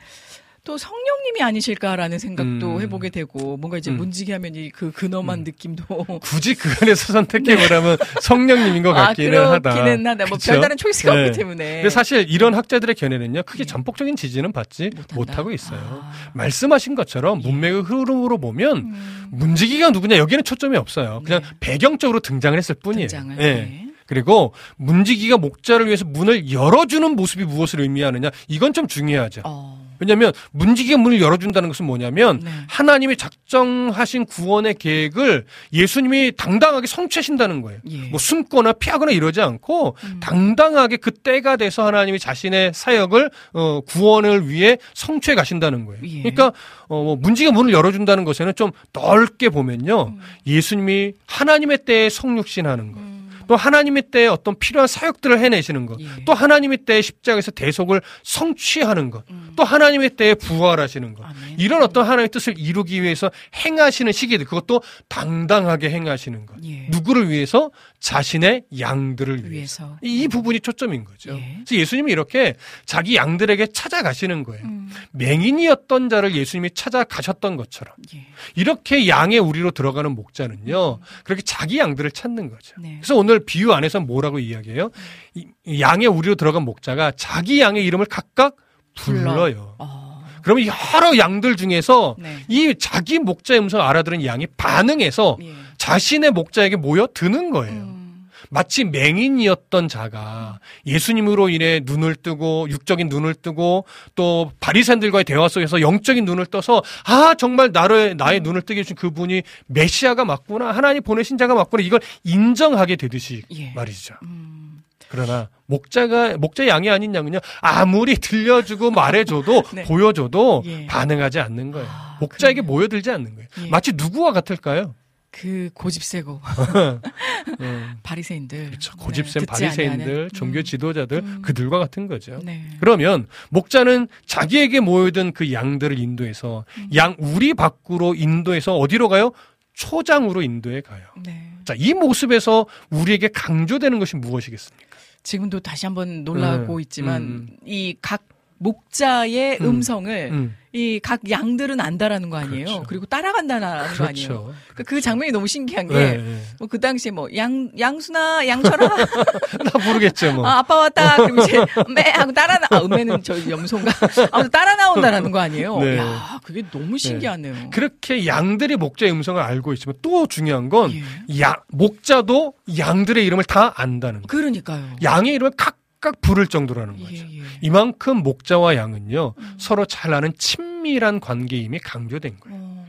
또 성령님이 아니실까라는 생각도 음. 해보게 되고 뭔가 이제 음. 문지기 하면 이 그 근엄한 느낌도 굳이 그 안에서 선택해보라면 성령님인 것아 같기는 하다. 그렇기는 하다 뭐 그쵸? 별다른 초이스가 네. 없기 때문에 근데 사실 이런 학자들의 견해는요, 크게 예. 전폭적인 지지는 받지 못한다? 못하고 있어요. 아. 말씀하신 것처럼 문맥의 흐름으로 보면 음. 문지기가 누구냐 여기는 초점이 없어요. 그냥 네. 배경적으로 등장을 했을 뿐이에요. 등장을 예. 네. 그리고 문지기가 목자를 위해서 문을 열어주는 모습이 무엇을 의미하느냐 이건 좀 중요하죠. 어. 왜냐하면 문지기가 문을 열어준다는 것은 뭐냐면 네. 하나님이 작정하신 구원의 계획을 예수님이 당당하게 성취하신다는 거예요. 예. 뭐 숨거나 피하거나 이러지 않고 음. 당당하게 그 때가 돼서 하나님이 자신의 사역을 어, 구원을 위해 성취해 가신다는 거예요. 예. 그러니까 어, 뭐 문지가 문을 열어준다는 것에는 좀 넓게 보면요, 음. 예수님이 하나님의 때에 성육신하는 것. 또 하나님의 때에 어떤 필요한 사역들을 해내시는 것, 예. 또 하나님의 때에 십자가에서 대속을 성취하는 것, 또 하나님의 때에 부활하시는 것, 음. 아멘. 이런 어떤 하나님의 뜻을 이루기 위해서 행하시는 시기들, 그것도 당당하게 행하시는 것. 예. 누구를 위해서 자신의 양들을 위해서. 위해서. 이 부분이 초점인 거죠. 예. 그래서 예수님이 이렇게 자기 양들에게 찾아가시는 거예요. 음, 맹인이었던 자를 예수님이 찾아가셨던 것처럼 예. 이렇게 양의 우리로 들어가는 목자는요 그렇게 자기 양들을 찾는 거죠. 네. 그래서 오늘 비유 안에서 뭐라고 이야기해요? 이- 이 양의 우리로 들어간 목자가 자기 양의 이름을 각각 불러. 불러요. 어, 그러면 여러 양들 중에서 네. 이 자기 목자의 음성을 알아들은 양이 반응해서 예. 자신의 목자에게 모여 드는 거예요. 음, 마치 맹인이었던 자가 예수님으로 인해 눈을 뜨고 육적인 눈을 뜨고 또 바리새인들과의 대화 속에서 영적인 눈을 떠서 아 정말 나의 나의 눈을 뜨게 해준 그분이 메시아가 맞구나 하나님 보내신 자가 맞구나 이걸 인정하게 되듯이 예. 말이죠. 음, 그러나 목자가 목자 양이 아닌 양은요 아무리 들려주고 말해줘도 네. 보여줘도 예. 반응하지 않는 거예요. 아, 목자에게 그러네요. 모여들지 않는 거예요. 예. 마치 누구와 같을까요? 그 고집 세고 음, 바리새인들. 그쵸. 네, 고집센 듣지 바리새인들. 종교 음, 지도자들 음. 그들과 같은 거죠. 네. 그러면 목자는 자기에게 모여든 그 양들을 인도해서 음. 양 우리 밖으로 인도해서 어디로 가요? 초장으로 인도해 가요. 네. 자, 이 모습에서 우리에게 강조되는 것이 무엇이겠습니까? 지금도 다시 한번 놀라고 네. 있지만 음, 이각 목자의 음. 음. 성을 음, 이 각 양들은 안다라는 거 아니에요. 그렇죠. 그리고 따라간다는 거 아니에요. 그렇죠. 그, 그 장면이 너무 신기한 게 네, 네. 뭐그 당시에 뭐 양 양순아 양철아 나 모르겠죠, 뭐. 아, 아빠 왔다 그리고 이제 매 하고 따라 나 아, 음매는 저 염소인가 아무튼 따라 나온다라는 거 아니에요. 네. 야 그게 너무 신기하네요. 그렇게 양들이 목자의 음성을 알고 있지만 또 중요한 건 예. 야, 목자도 양들의 이름을 다 안다는 거예요. 그러니까요. 양의 이름을 각각 부를 정도라는 예, 거죠. 예. 이만큼 목자와 양은요 음. 서로 잘 아는 친밀한 관계임이 강조된 거예요. 어,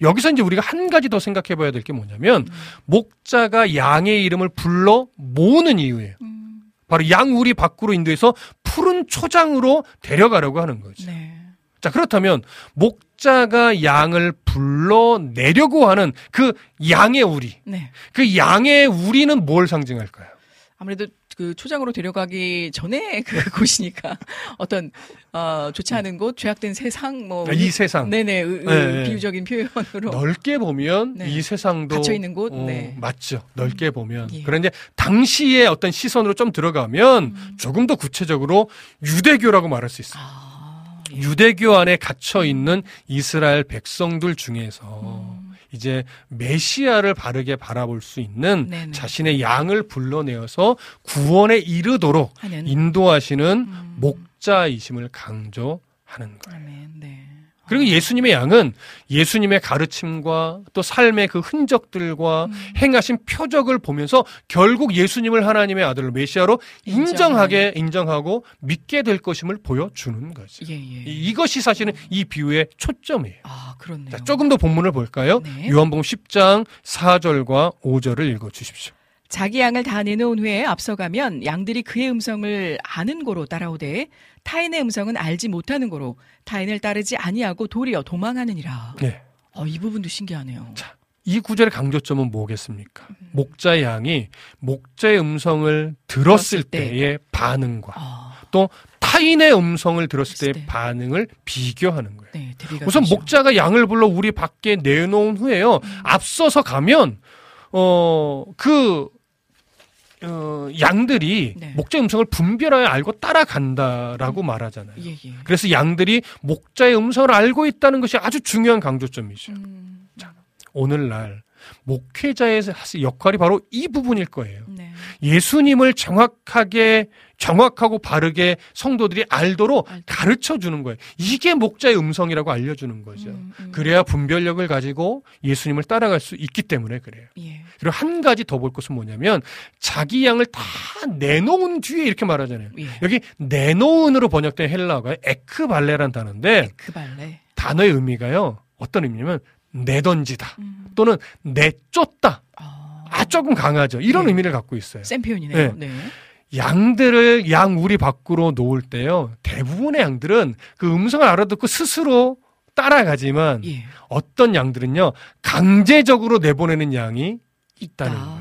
여기서 이제 우리가 한 가지 더 생각해 봐야 될 게 뭐냐면 목자가 양의 이름을 불러 모으는 이유예요. 음, 바로 양 우리 밖으로 인도해서 푸른 초장으로 데려가려고 하는 거죠. 네. 자, 그렇다면 목자가 양을 불러내려고 하는 그 양의 우리. 네. 그 양의 우리는 뭘 상징할까요? 아무래도 그 초장으로 데려가기 전에 그 곳이니까 어떤 어 좋지 않은 곳, 죄악된 세상 뭐 아, 이 세상. 네네 의- 네, 의- 네. 비유적인 표현으로 넓게 보면 네. 이 세상도 갇혀 있는 곳, 어, 네. 맞죠. 넓게 보면 예. 그런데 당시의 어떤 시선으로 좀 들어가면 음. 조금 더 구체적으로 유대교라고 말할 수 있어요. 아, 예. 유대교 안에 갇혀 있는 이스라엘 백성들 중에서 음. 이제 메시아를 바르게 바라볼 수 있는 네네. 자신의 양을 불러내어서 구원에 이르도록 하는 인도하시는 음. 목자이심을 강조하는 거예요. 아멘. 네. 그리고 예수님의 양은 예수님의 가르침과 또 삶의 그 흔적들과 음. 행하신 표적을 보면서 결국 예수님을 하나님의 아들로 메시아로 인정하게 인정하고 믿게 될 것임을 보여주는 거죠. 예, 예. 이- 이것이 사실은 이 비유의 초점이에요. 아, 그렇네요. 자, 조금 더 본문을 볼까요? 네. 요한복음 10장 4절과 5절을 읽어 주십시오. 자기 양을 다 내놓은 후에 앞서가면 양들이 그의 음성을 아는 고로 따라오되 타인의 음성은 알지 못하는 고로 타인을 따르지 아니하고 도리어 도망하느니라. 네. 어, 이 부분도 신기하네요. 자, 이 구절의 강조점은 뭐겠습니까? 목자의 양이 목자의 음성을 들었을 들었을 때. 때의 반응과 아, 또 타인의 음성을 들었을 때의 때. 반응을 비교하는 거예요. 네, 우선 되죠. 목자가 양을 불러 우리 밖에 내놓은 후에요. 음. 앞서서 가면 어그 어, 양들이 네. 목자의 음성을 분별하여 알고 따라간다라고 말하잖아요. 예, 예. 그래서 양들이 목자의 음성을 알고 있다는 것이 아주 중요한 강조점이죠. 음, 오늘날 목회자의 역할이 바로 이 부분일 거예요. 네. 예수님을 정확하게 정확하고 바르게 성도들이 알도록. 가르쳐 주는 거예요. 이게 목자의 음성이라고 알려 주는 거죠. 음, 음. 그래야 분별력을 가지고 예수님을 따라갈 수 있기 때문에 그래요. 예. 그리고 한 가지 더 볼 것은 뭐냐면 자기 양을 다 내놓은 뒤에 이렇게 말하잖아요. 예. 여기 내놓은으로 번역된 헬라어가 에크발레란 단어인데 그 발레. 단어의 의미가요. 어떤 의미냐면 내던지다 음. 또는 내쫓다. 아, 아 조금 강하죠. 이런 예. 의미를 갖고 있어요. 센 표현이네요. 네. 양들을 양 우리 밖으로 놓을 때요. 대부분의 양들은 그 음성을 알아듣고 스스로 따라가지만 예. 어떤 양들은요. 강제적으로 내보내는 양이 있다는 있다. 거예요.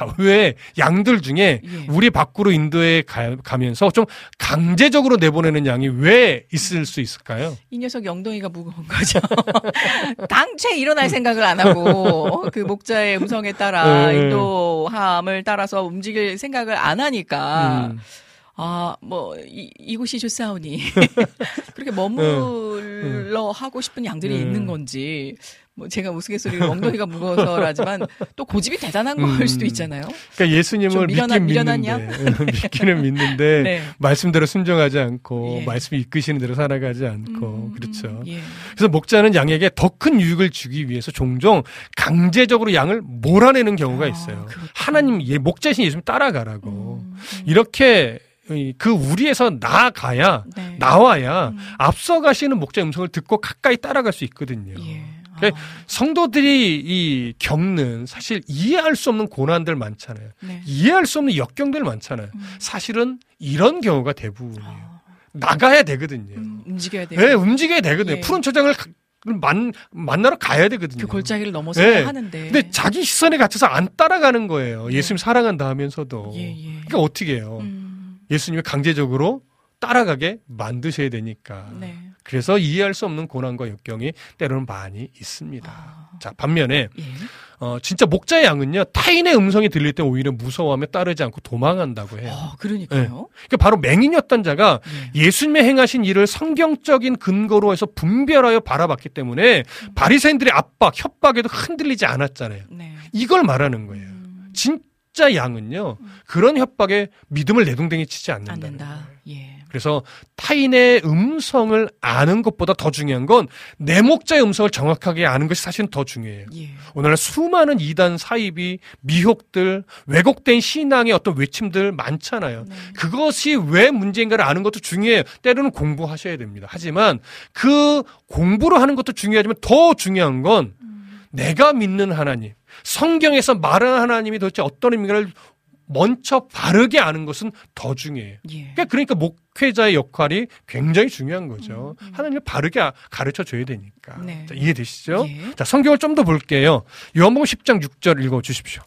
어. 자, 자, 왜 양들 중에 예. 우리 밖으로 인도에 가, 가면서 좀 강제적으로 내보내는 양이 왜 있을 수 있을까요? 이 녀석 영덩이가 무거운 거죠. 당최 일어날 생각을 안 하고 그 목자의 음성에 따라 네. 인도함을 따라서 움직일 생각을 안 하니까 음. 아, 뭐, 이, 이곳이 좋사오니. 그렇게 머물러 하고 싶은 양들이 네. 있는 건지, 뭐, 제가 우스갯소리로 엉덩이가 무거워서라지만, 또 고집이 대단한 걸 음. 수도 있잖아요. 그러니까 좀 예수님을 믿긴 믿는데 믿기는 믿는데 네. 말씀대로 순종하지 않고 예. 말씀이 이끄시는 대로 살아가지 않고 음, 그렇죠. 음, 예. 그래서 목자는 양에게 더 큰 유익을 주기 위해서 종종 강제적으로 양을 몰아내는 경우가 아, 있어요. 그렇구나. 하나님 예, 목자신 예수님 따라가라고 음, 음. 이렇게 이- 그 우리에서 나아가야 네. 나와야 음. 앞서가시는 목자 음성을 듣고 가까이 따라갈 수 있거든요. 예. 그 아, 성도들이 이 겪는 사실 이해할 수 없는 고난들 많잖아요. 네. 이해할 수 없는 역경들 많잖아요. 음. 사실은 이런 경우가 대부분이에요. 아, 나가야 되거든요. 음, 움직여야 돼요. 네, 움직여야 되거든요. 예. 푸른 초장을 가- 만, 만나러 가야 되거든요. 그 골짜기를 넘어서 네. 하는데. 근데 자기 시선에 갇혀서 안 따라가는 거예요. 예수님 사랑한다 하면서도. 예, 예. 그러니까 어떻게 해요? 음, 예수님이 강제적으로 따라가게 만드셔야 되니까. 네. 그래서 이해할 수 없는 고난과 역경이 때로는 많이 있습니다. 아, 자, 반면에 예. 어, 진짜 목자의 양은요 타인의 음성이 들릴 때 오히려 무서워하며 따르지 않고 도망한다고 해요. 아, 그러니까요. 그러니까 바로 맹인이었던 자가 예. 예수님의 행하신 일을 성경적인 근거로 해서 분별하여 바라봤기 때문에 바리새인들의 압박, 협박에도 흔들리지 않았잖아요. 네. 이걸 말하는 거예요. 음, 진짜 양은요 그런 협박에 믿음을 내동댕이 치지 않는다. 않는다. 예. 그래서 타인의 음성을 아는 것보다 더 중요한 건 내 목자의 음성을 정확하게 아는 것이 사실은 더 중요해요. 예. 오늘날 수많은 이단 사입이 미혹들, 왜곡된 신앙의 어떤 외침들 많잖아요. 네. 그것이 왜 문제인가를 아는 것도 중요해요. 때로는 공부하셔야 됩니다. 하지만 그 공부를 하는 것도 중요하지만 더 중요한 건 내가 믿는 하나님, 성경에서 말하는 하나님이 도대체 어떤 의미를 먼저 바르게 아는 것은 더 중요해요. 예. 그러니까, 그러니까 목회자의 역할이 굉장히 중요한 거죠. 음, 음. 하나님을 바르게 아- 가르쳐 줘야 되니까. 네. 자, 이해되시죠? 예. 자, 성경을 좀 더 볼게요. 요한복음 10장 6절 읽어 주십시오.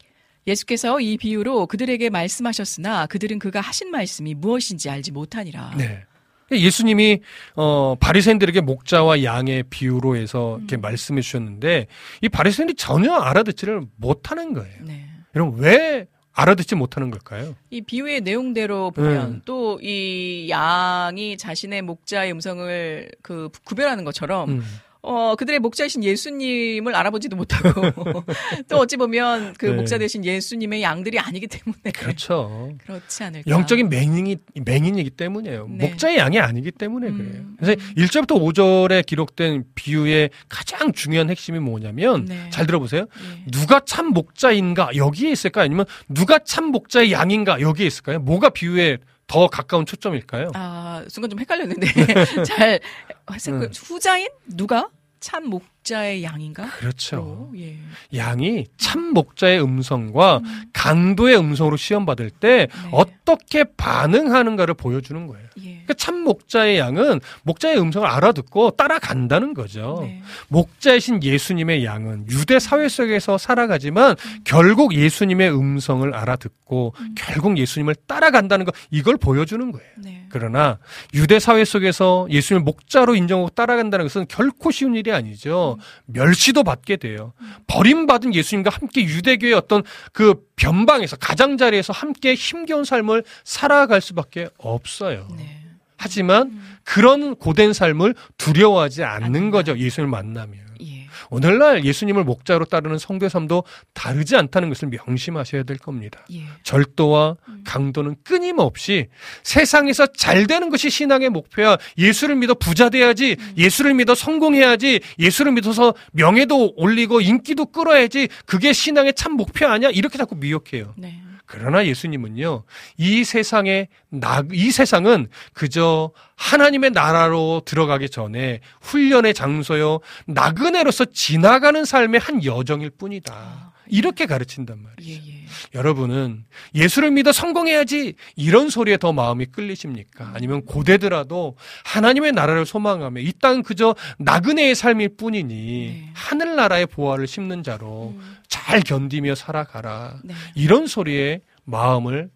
예수께서 이 비유로 그들에게 말씀하셨으나 그들은 그가 하신 말씀이 무엇인지 알지 못하니라. 네. 예수님이 어 바리새인들에게 목자와 양의 비유로 해서 이렇게 음. 말씀해 주셨는데 이 바리새인들이 전혀 알아듣지를 못하는 거예요. 네. 여러분 왜 알아듣지 못하는 걸까요? 이 비유의 내용대로 보면 음. 또이 양이 자신의 목자의 음성을 그 구별하는 것처럼 음. 어 그들의 목자이신 예수님을 알아보지도 못하고 또 어찌 보면 그 네. 목자 되신 예수님의 양들이 아니기 때문에 그렇죠. 그렇지 않을까. 영적인 맹인이 맹인이기 때문이에요. 네. 목자의 양이 아니기 때문에 음, 그래요. 그래서 음. 1절부터 5절에 기록된 비유의 가장 중요한 핵심이 뭐냐면 네. 잘 들어보세요. 예. 누가 참 목자인가 여기에 있을까요? 아니면 누가 참 목자의 양인가 여기에 있을까요? 뭐가 비유에 더 가까운 초점일까요? 아 순간 좀 헷갈렸는데 잘 했을 거- 음. 후자인 누가 참목 자의 양인가? 그렇죠. 로, 예. 양이 참 목자의 음성과 강도의 음성으로 시험 받을 때 네. 어떻게 반응하는가를 보여주는 거예요. 예. 그러니까 참 목자의 양은 목자의 음성을 알아듣고 따라간다는 거죠. 네. 목자이신 예수님의 양은 유대 사회 속에서 살아가지만 결국 예수님의 음성을 알아듣고 결국 예수님을 따라간다는 거 이걸 보여주는 거예요. 네. 그러나 유대 사회 속에서 예수님을 목자로 인정하고 따라간다는 것은 결코 쉬운 일이 아니죠. 멸시도 받게 돼요. 버림받은 예수님과 함께 유대교의 어떤 그 변방에서 가장자리에서 함께 힘겨운 삶을 살아갈 수밖에 없어요. 네. 하지만 그런 고된 삶을 두려워하지 않는. 거죠. 예수님을 만나면. 예. 오늘날 예수님을 목자로 따르는 삶도 다르지 않다는 것을 명심하셔야 될 겁니다. 예. 절도와 강도는 끊임없이 세상에서 잘 되는 것이 신앙의 목표야. 예수를 믿어 부자 돼야지. 예수를 믿어 성공해야지. 예수를 믿어서 명예도 올리고 인기도 끌어야지. 그게 신앙의 참 목표 아니야? 이렇게 자꾸 미혹해요. 네. 그러나 예수님은요, 이 세상에, 나, 이 세상은 그저 하나님의 나라로 들어가기 전에 훈련의 장소요, 나그네로서 지나가는 삶의 한 여정일 뿐이다. 이렇게 가르친단 말이죠. 예, 예. 여러분은 예수를 믿어 성공해야지 이런 소리에 더 마음이 끌리십니까? 아니면 고대더라도 하나님의 나라를 소망하며 이 땅 그저 나그네의 삶일 뿐이니 네. 하늘나라의 보화를 심는 자로 음, 잘 견디며 살아가라. 네. 이런 소리에 마음을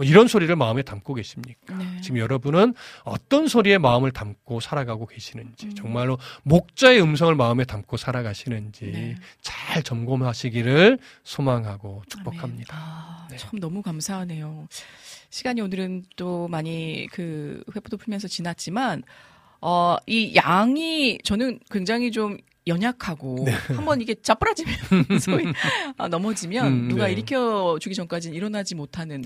뭐 이런 소리를 마음에 담고 계십니까? 네. 지금 여러분은 어떤 소리에 마음을 담고 살아가고 계시는지 음. 정말로 목자의 음성을 마음에 담고 살아가시는지 네. 잘 점검하시기를 소망하고 축복합니다. 아, 네. 참 너무 감사하네요. 시간이 오늘은 또 많이 그 회포도 풀면서 지났지만 어, 이 양이 저는 굉장히 좀 연약하고 한번 이게 자빠라지면 소위 아, 넘어지면 음, 누가 네. 일으켜 주기 전까지는 일어나지 못하는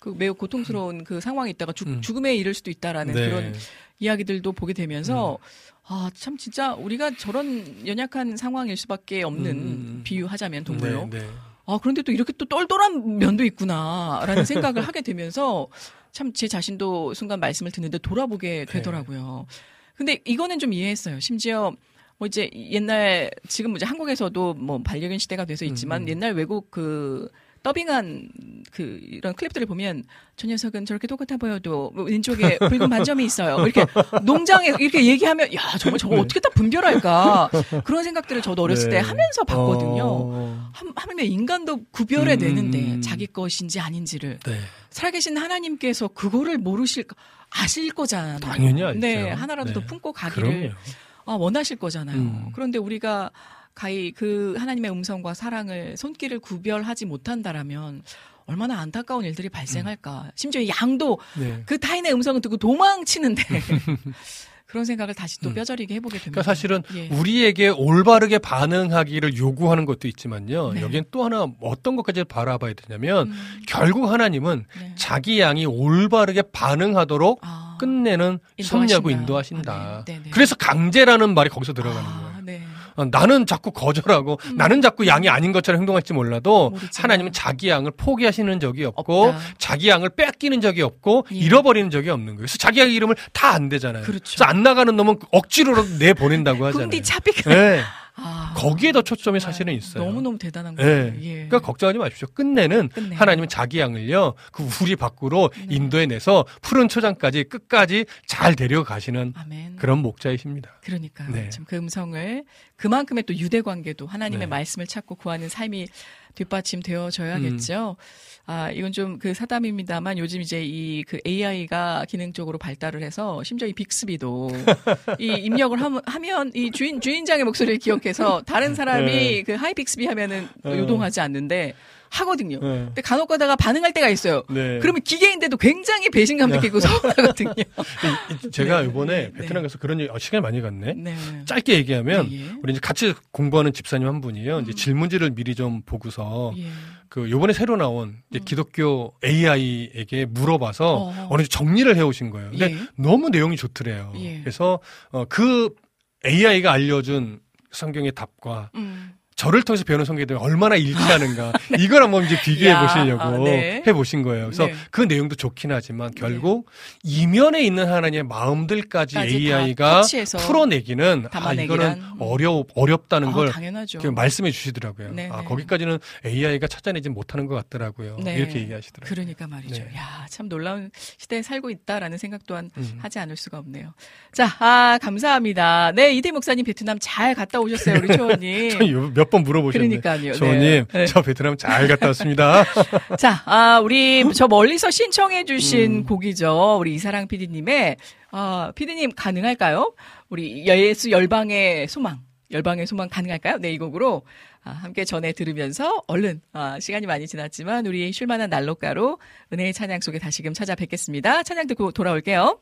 그 매우 고통스러운 그 상황이 있다가 죽, 음. 죽음에 이를 수도 있다라는 네. 그런 이야기들도 보게 되면서 아참 진짜 우리가 저런 연약한 상황일 수밖에 없는 음. 비유하자면 동물로 네, 네. 아, 그런데 또 이렇게 또 똘똘한 면도 있구나라는 생각을 하게 되면서 참 제 자신도 순간 말씀을 듣는데 돌아보게 되더라고요. 근데 이거는 좀 이해했어요. 심지어 뭐 이제 옛날 지금 이제 한국에서도 뭐 반려견 시대가 돼서 있지만 음, 음. 옛날 외국 그 더빙한 그 이런 클립들을 보면 저 녀석은 저렇게 똑같아 보여도 뭐 왼쪽에 붉은 반점이 있어요. 뭐 이렇게 농장에 이렇게 얘기하면 야 정말 저거 어떻게 다 분별할까 그런 생각들을 저도 어렸을 네. 때 하면서 봤거든요. 어, 한, 하면 인간도 구별해 음, 내는데 음. 자기 것인지 아닌지를 네. 살아계신 하나님께서 그거를 모르실 아실 거잖아요. 당연히 알죠. 네, 하나라도 네. 더 품고 가기를 그럼요. 아, 원하실 거잖아요. 음. 그런데 우리가 가히 그 하나님의 음성과 사랑을 손길을 구별하지 못한다라면 얼마나 안타까운 일들이 발생할까. 심지어 이 양도 네. 그 타인의 음성을 듣고 도망치는데 그런 생각을 다시 또 음. 뼈저리게 해보게 됩니다. 그러니까 사실은 예. 우리에게 올바르게 반응하기를 요구하는 것도 있지만요. 네. 여기엔 또 하나 어떤 것까지 바라봐야 되냐면 음, 결국 하나님은 네. 자기 양이 올바르게 반응하도록 아, 끝내는 인도하신다. 섭리하고 인도하신다. 아, 네. 그래서 강제라는 말이 거기서 들어가는 아, 거예요. 네. 어, 나는 자꾸 거절하고 나는 자꾸 양이 아닌 것처럼 행동할지 몰라도 음. 모르지만. 하나님은 자기 양을 포기하시는 적이 없고 없다. 자기 양을 뺏기는 적이 없고 예. 잃어버리는 적이 없는 거예요. 그래서 자기 양 이름을 다 안 되잖아요. 그렇죠. 그래서 안 나가는 놈은 억지로 내 보낸다고 하잖아요. 군디 차비가 네. 아, 거기에 더 초점이 정말 사실은 있어요. 너무너무 대단한 거예요. 네. 예. 그러니까 걱정하지 마십시오. 끝내는 끝내요. 하나님은 자기 양을요, 그 우리 밖으로 네. 인도해 내서 푸른 초장까지 끝까지 잘 데려가시는 아멘. 그런 목자이십니다. 그러니까 네. 참그 음성을 그만큼의 또 유대 관계도 하나님의 네. 말씀을 찾고 구하는 삶이 뒷받침 되어져야겠죠. 아 이건 좀 그 사담입니다만 요즘 이제 이 그 AI가 기능적으로 발달을 해서 심지어 이 Bixby도 이 입력을 하면, 하면 이 주인 주인장의 목소리를 기억해서 다른 사람이 네. 그 Hi Bixby 하면은 어. 요동하지 않는데 하거든요. 네. 근데 간혹 가다가 반응할 때가 있어요. 네. 그러면 기계인데도 굉장히 배신감 느끼고 서운하거든요. 이- 이- 제가 네. 이번에 네. 베트남 가서 그런 얘기, 어, 시간이 많이 갔네. 네. 짧게 얘기하면 예, 예. 우리 이제 같이 공부하는 집사님 한 분이요. 이제 음. 질문지를 미리 좀 보고서 예. 그 요번에 새로 나온 음. 기독교 AI에게 물어봐서 어. 어느 정도 정리를 해 오신 거예요. 근데 예. 너무 내용이 좋더래요. 예. 그래서 어, 그 AI가 알려준 성경의 답과 음. 저를 통해서 배우는 대해 얼마나 일치하는가 이걸 한번 이제 비교해 야, 보시려고 아, 네. 해 보신 거예요. 그래서 네. 그 내용도 좋긴 하지만 결국 이면에 있는 하나님의 마음들까지 AI가 풀어내기는 아. 이거는 어려 어렵다는 아, 걸 말씀해 주시더라고요. 네, 아 네. 거기까지는 AI가 찾아내지 못하는 것 같더라고요. 네. 이렇게 얘기하시더라고요. 그러니까 말이죠. 네. 야, 참 놀라운 시대에 살고 있다라는 생각 또한 음. 하지 않을 수가 없네요. 자, 아, 감사합니다. 네, 이대 목사님 베트남 잘 갔다 오셨어요, 우리 초원님. 몇번 물어보셨네요. 그러니까요. 조원님, 네. 저 베트남 잘 갔다 왔습니다. 자, 아, 우리 저 멀리서 신청해 주신 음. 곡이죠. 우리 이사랑 PD님의, 아, PD님 가능할까요? 우리 예수 열방의 소망. 열방의 소망 가능할까요? 네, 이 곡으로 아, 함께 전해 들으면서 얼른 아, 시간이 많이 지났지만 우리 쉴만한 난로가로 은혜의 찬양 속에 다시금 찾아뵙겠습니다. 찬양 듣고 돌아올게요.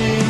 You.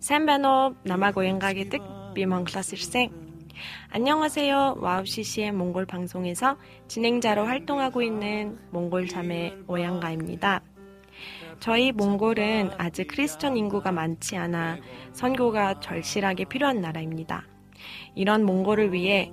Сайн байна уу? Намайг уянга гэдэг би Монголоос ирсэн. 안녕하세요. 와우 CC의 몽골 방송에서 진행자로 활동하고 있는 몽골 자매 오양가입니다. 저희 몽골은 아직 크리스천 인구가 많지 않아 선교가 절실하게 필요한 나라입니다. 이런 몽골을 위해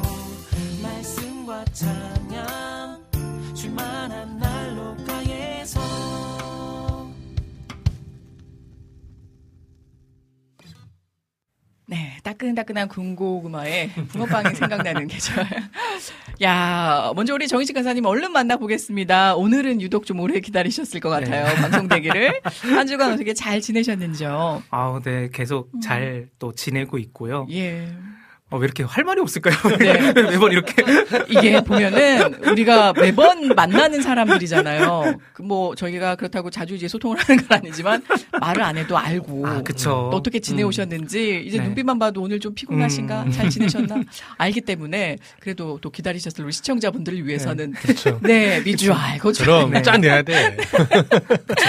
말씀과 찬양 쉴만한 난로가에서 네, 따끈따끈한 군고구마에 붕어빵이 생각나는 계절. 야, 먼저 우리 정희식 간사님 얼른 만나보겠습니다. 오늘은 유독 좀 오래 기다리셨을 것 같아요. 네. 방송 되기를. 한 주간 어떻게 잘 지내셨는지요? 아, 네, 계속 잘또 지내고 있고요. 예. 어, 왜 이렇게 할 말이 없을까요? 네. 매번 이렇게. 이게 보면은 우리가 매번 만나는 사람들이잖아요. 그뭐 저희가 그렇다고 자주 이제 소통을 하는 건 아니지만 말을 안 해도 알고 아, 그쵸. 또 어떻게 지내오셨는지 이제 네. 눈빛만 봐도 오늘 좀 피곤하신가 음. 잘 지내셨나 알기 때문에 그래도 또 기다리셨을 우리 시청자분들을 위해서는 그렇죠. 네 미주 알고 그럼 네. 짜내야 돼.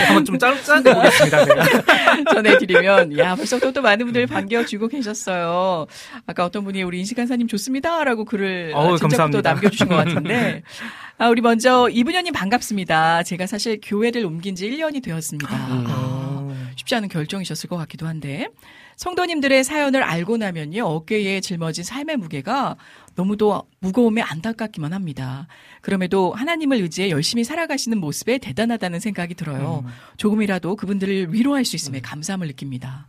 한번 좀 짠, 짠해 보겠습니다. 네. 전해드리면 야 벌써 또, 또 많은 분들 반겨주고 계셨어요. 아까 어떤 분이 우리 인식간사님 좋습니다라고 글을 어우, 감사합니다. 남겨주신 것 같은데 아, 우리 먼저 이분현님 반갑습니다. 제가 사실 교회를 옮긴 지 1년이 되었습니다. 음. 아, 쉽지 않은 결정이셨을 것 같기도 한데 성도님들의 사연을 알고 나면요 어깨에 짊어진 삶의 무게가 너무도 무거움에 안타깝기만 합니다. 그럼에도 하나님을 의지해 열심히 살아가시는 모습에 대단하다는 생각이 들어요. 조금이라도 그분들을 위로할 수 있음에 감사함을 느낍니다.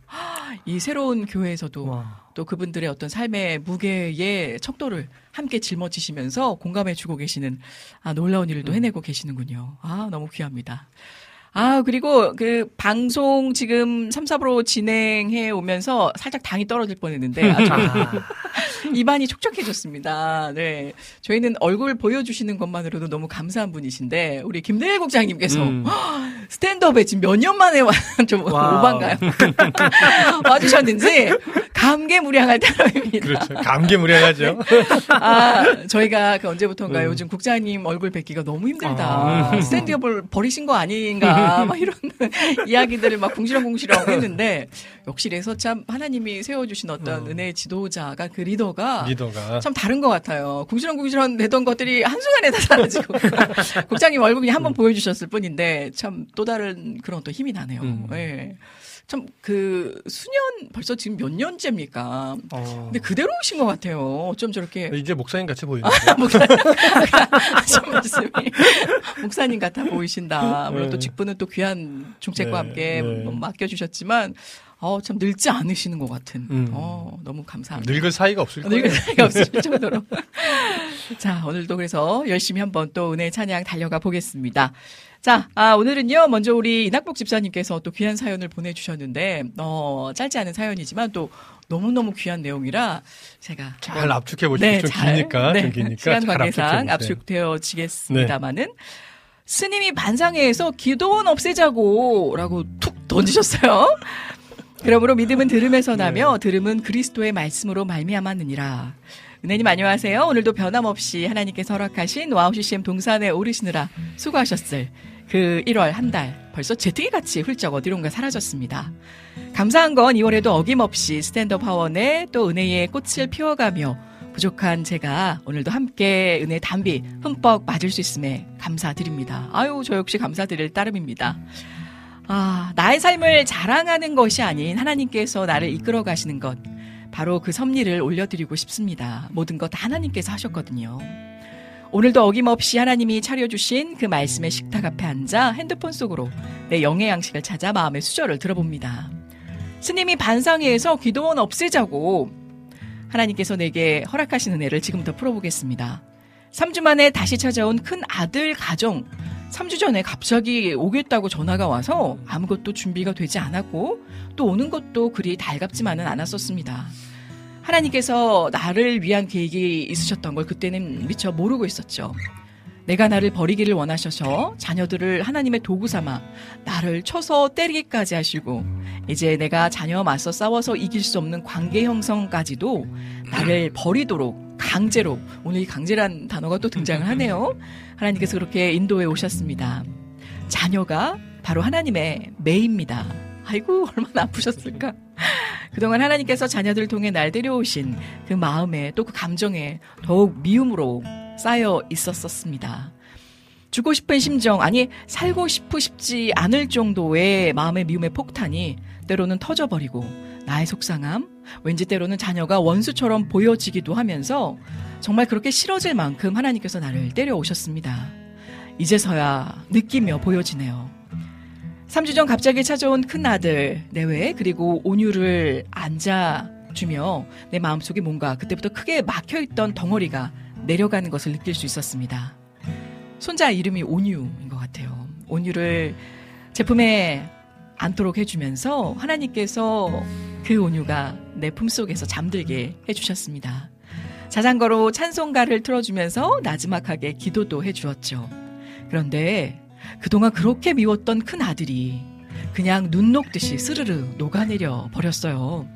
이 새로운 교회에서도 와. 또 그분들의 어떤 삶의 무게의 척도를 함께 짊어지시면서 공감해주고 계시는 아, 놀라운 일을 또 해내고 계시는군요. 아 너무 귀합니다. 아, 그리고 그 방송 지금 3, 4부로 진행해 오면서 살짝 당이 떨어질 뻔 했는데 아주 입안이 촉촉해졌습니다. 네. 저희는 얼굴 보여주시는 것만으로도 너무 감사한 분이신데 우리 김대일 국장님께서 음. 스탠드업에 지금 몇 년 만에 와, 좀. 오반가요? 와주셨는지 감개무량할 따름입니다. 그렇죠. 감개무량하죠. 아, 저희가 그 언제부턴가 음. 요즘 국장님 얼굴 뵙기가 너무 힘들다. 아. 스탠드업을 버리신 거 아닌가. 막 이런 이야기들을 막 궁시렁궁시렁 했는데, 역시 그래서 참 하나님이 세워주신 어떤 음. 은혜의 지도자가 그 리더가 리더가. 참 다른 것 같아요. 궁시렁궁시렁 되던 것들이 한순간에 다 사라지고. 국장님 얼굴 그냥 한번 보여주셨을 뿐인데, 참 또 다른 그런 또 힘이 나네요. 음. 예. 참 그 수년 벌써 지금 몇 년째입니까? 어. 근데 그대로 오신 것 같아요. 어쩜 저렇게 이제 목사님 같이 보이는데. 하신 말씀이 목사님 같아 보이신다. 물론 또 네. 직분은 또 귀한 중책과 네, 함께 네. 맡겨주셨지만, 어, 참 늙지 않으시는 것 같은. 음. 어, 너무 감사합니다. 늙을 사이가 없을 거예요. 늙을 사이가 없을 정도로. 자, 오늘도 그래서 열심히 한번 또 은혜 찬양 달려가 보겠습니다. 자, 아, 오늘은요, 먼저 우리 이낙복 집사님께서 또 귀한 사연을 보내주셨는데, 어, 짧지 않은 사연이지만 또 너무너무 귀한 내용이라 제가. 잘 압축해 보시면 좀 잘, 기니까 네, 좀 기니까 시간 잘 관계상. 압축되어지겠습니다만은 스님이 반상회에서 기도원 없애자고 라고 툭 던지셨어요. 그러므로 믿음은 들음에서 나며 들음은 그리스도의 말씀으로 말미암았느니라. 은혜님 안녕하세요. 오늘도 변함없이 하나님께서 허락하신 WOW CCM 동산에 오르시느라 수고하셨을 그 1월 한 달 벌써 제트기 같이 훌쩍 어디론가 사라졌습니다. 감사한 건 2월에도 어김없이 Stand Up 화원에 또 은혜의 꽃을 피워가며 부족한 제가 오늘도 함께 은혜 단비 흠뻑 맞을 수 있음에 감사드립니다. 아유, 저 역시 감사드릴 따름입니다. 아, 나의 삶을 자랑하는 것이 아닌 하나님께서 나를 이끌어 가시는 것. 바로 그 섭리를 올려드리고 싶습니다. 모든 것다 하나님께서 하셨거든요. 오늘도 어김없이 하나님이 차려주신 그 말씀의 식탁 앞에 앉아 핸드폰 속으로 내 영의 양식을 찾아 마음의 수저를 들어봅니다. 스님이 반상회에서 기도원 없애자고 하나님께서 내게 허락하신 은혜를 지금부터 풀어보겠습니다. 3주 만에 다시 찾아온 큰 아들 가정. 3주 전에 갑자기 오겠다고 전화가 와서 아무것도 준비가 되지 않았고 또 오는 것도 그리 달갑지만은 않았었습니다. 하나님께서 나를 위한 계획이 있으셨던 걸 그때는 미처 모르고 있었죠. 내가 나를 버리기를 원하셔서 자녀들을 하나님의 도구 삼아 나를 쳐서 때리기까지 하시고 이제 내가 자녀와 맞서 싸워서 이길 수 없는 관계 형성까지도 나를 버리도록 강제로 오늘 이 강제란 단어가 또 등장을 하네요. 하나님께서 그렇게 인도해 오셨습니다. 자녀가 바로 하나님의 매입니다. 아이고 얼마나 아프셨을까. 그동안 하나님께서 자녀들을 통해 날 데려오신 그 마음에 또 그 감정에 더욱 미움으로 쌓여 있었었습니다. 죽고 싶은 심정, 아니, 살고 싶고 싶지 않을 정도의 마음의 미움의 폭탄이 때로는 터져버리고 나의 속상함, 왠지 때로는 자녀가 원수처럼 보여지기도 하면서 정말 그렇게 싫어질 만큼 하나님께서 나를 때려오셨습니다. 이제서야 느끼며 보여지네요. 3주 전 갑자기 찾아온 큰 아들 내외 그리고 온유를 앉아주며 내 마음속에 뭔가 그때부터 크게 막혀있던 덩어리가 내려가는 것을 느낄 수 있었습니다. 손자 이름이 온유인 것 같아요. 온유를 제품에 않도록 해주면서 하나님께서 그 온유가 내 품속에서 잠들게 해주셨습니다. 자전거로 찬송가를 틀어주면서 나지막하게 기도도 해주었죠. 그런데 그동안 그렇게 미웠던 큰 아들이 그냥 눈 녹듯이 스르르 녹아내려 버렸어요.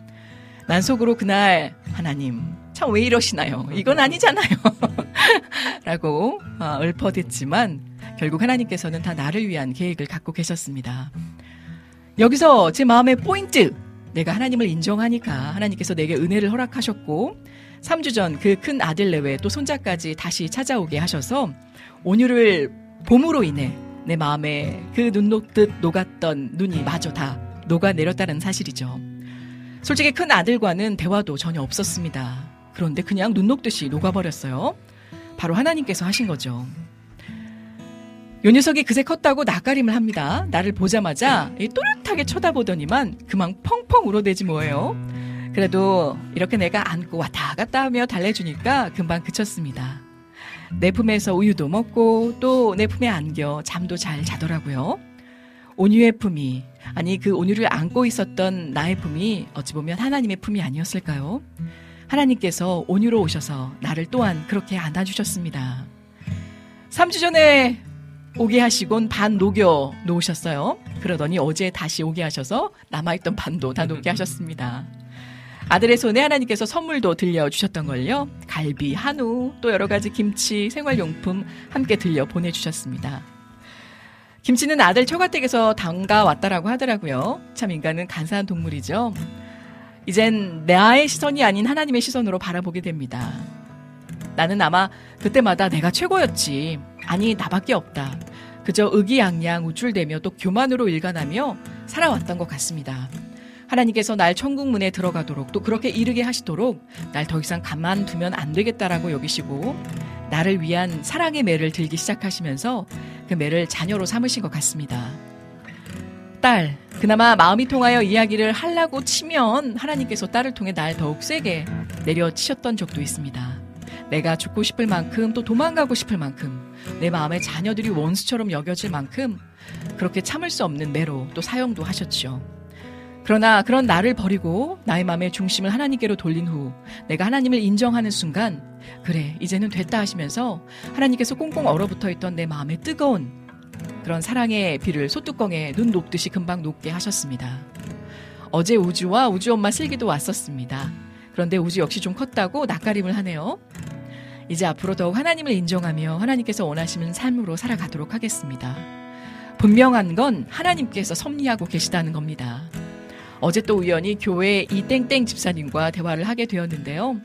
난 속으로 그날 하나님 참 왜 이러시나요? 이건 아니잖아요. 라고 어, 읊어댔지만 결국 하나님께서는 다 나를 위한 계획을 갖고 계셨습니다. 여기서 제 마음의 포인트 내가 하나님을 인정하니까 하나님께서 내게 은혜를 허락하셨고 3주 전 그 큰 아들 내외 또 손자까지 다시 찾아오게 하셔서 온유를 봄으로 인해 내 마음에 그 눈 녹듯 녹았던 눈이 마저 다 녹아내렸다는 사실이죠. 솔직히 큰 아들과는 대화도 전혀 없었습니다. 그런데 그냥 눈 녹듯이 녹아버렸어요. 바로 하나님께서 하신 거죠. 요 녀석이 그새 컸다고 낯가림을 합니다. 나를 보자마자 또렷하게 쳐다보더니만 그만 펑펑 울어대지 뭐예요. 그래도 이렇게 내가 안고 왔다 갔다 하며 달래주니까 금방 그쳤습니다. 내 품에서 우유도 먹고 또 내 품에 안겨 잠도 잘 자더라고요. 온유의 품이 아니 그 온유를 안고 있었던 나의 품이 어찌 보면 하나님의 품이 아니었을까요? 하나님께서 온유로 오셔서 나를 또한 그렇게 안아주셨습니다. 3주 전에 오게 하시곤 반 녹여 놓으셨어요. 그러더니 어제 다시 오게 하셔서 남아있던 반도 다 녹게 하셨습니다. 아들의 손에 하나님께서 선물도 들려주셨던 걸요. 갈비, 한우, 또 여러 가지 김치, 생활용품 함께 들려 보내주셨습니다. 김치는 아들 처가댁에서 담가왔다라고 하더라고요. 참 인간은 간사한 동물이죠. 이젠 나의 시선이 아닌 하나님의 시선으로 바라보게 됩니다. 나는 아마 그때마다 내가 최고였지. 아니, 나밖에 없다. 그저 의기양양 우쭐대며 또 교만으로 일관하며 살아왔던 것 같습니다. 하나님께서 날 천국 문에 들어가도록 또 그렇게 이르게 하시도록 날 더 이상 가만두면 안 되겠다라고 여기시고 나를 위한 사랑의 매를 들기 시작하시면서 그 매를 자녀로 삼으신 것 같습니다. 딸, 그나마 마음이 통하여 이야기를 하려고 치면 하나님께서 딸을 통해 날 더욱 세게 내려치셨던 적도 있습니다. 내가 죽고 싶을 만큼 또 도망가고 싶을 만큼 내 마음에 자녀들이 원수처럼 여겨질 만큼 그렇게 참을 수 없는 매로 또 사용도 하셨죠. 그러나 그런 나를 버리고 나의 마음의 중심을 하나님께로 돌린 후 내가 하나님을 인정하는 순간 그래 이제는 됐다 하시면서 하나님께서 꽁꽁 얼어붙어 있던 내 마음에 뜨거운 그런 사랑의 비를 소뚜껑에 눈 녹듯이 금방 녹게 하셨습니다. 어제 우주와 우주 엄마 슬기도 왔었습니다. 그런데 우주 역시 좀 컸다고 낯가림을 하네요. 이제 앞으로 더욱 하나님을 인정하며 하나님께서 원하시는 삶으로 살아가도록 하겠습니다. 분명한 건 하나님께서 섭리하고 계시다는 겁니다. 어제 또 우연히 교회 이 땡땡 집사님과 대화를 하게 되었는데요.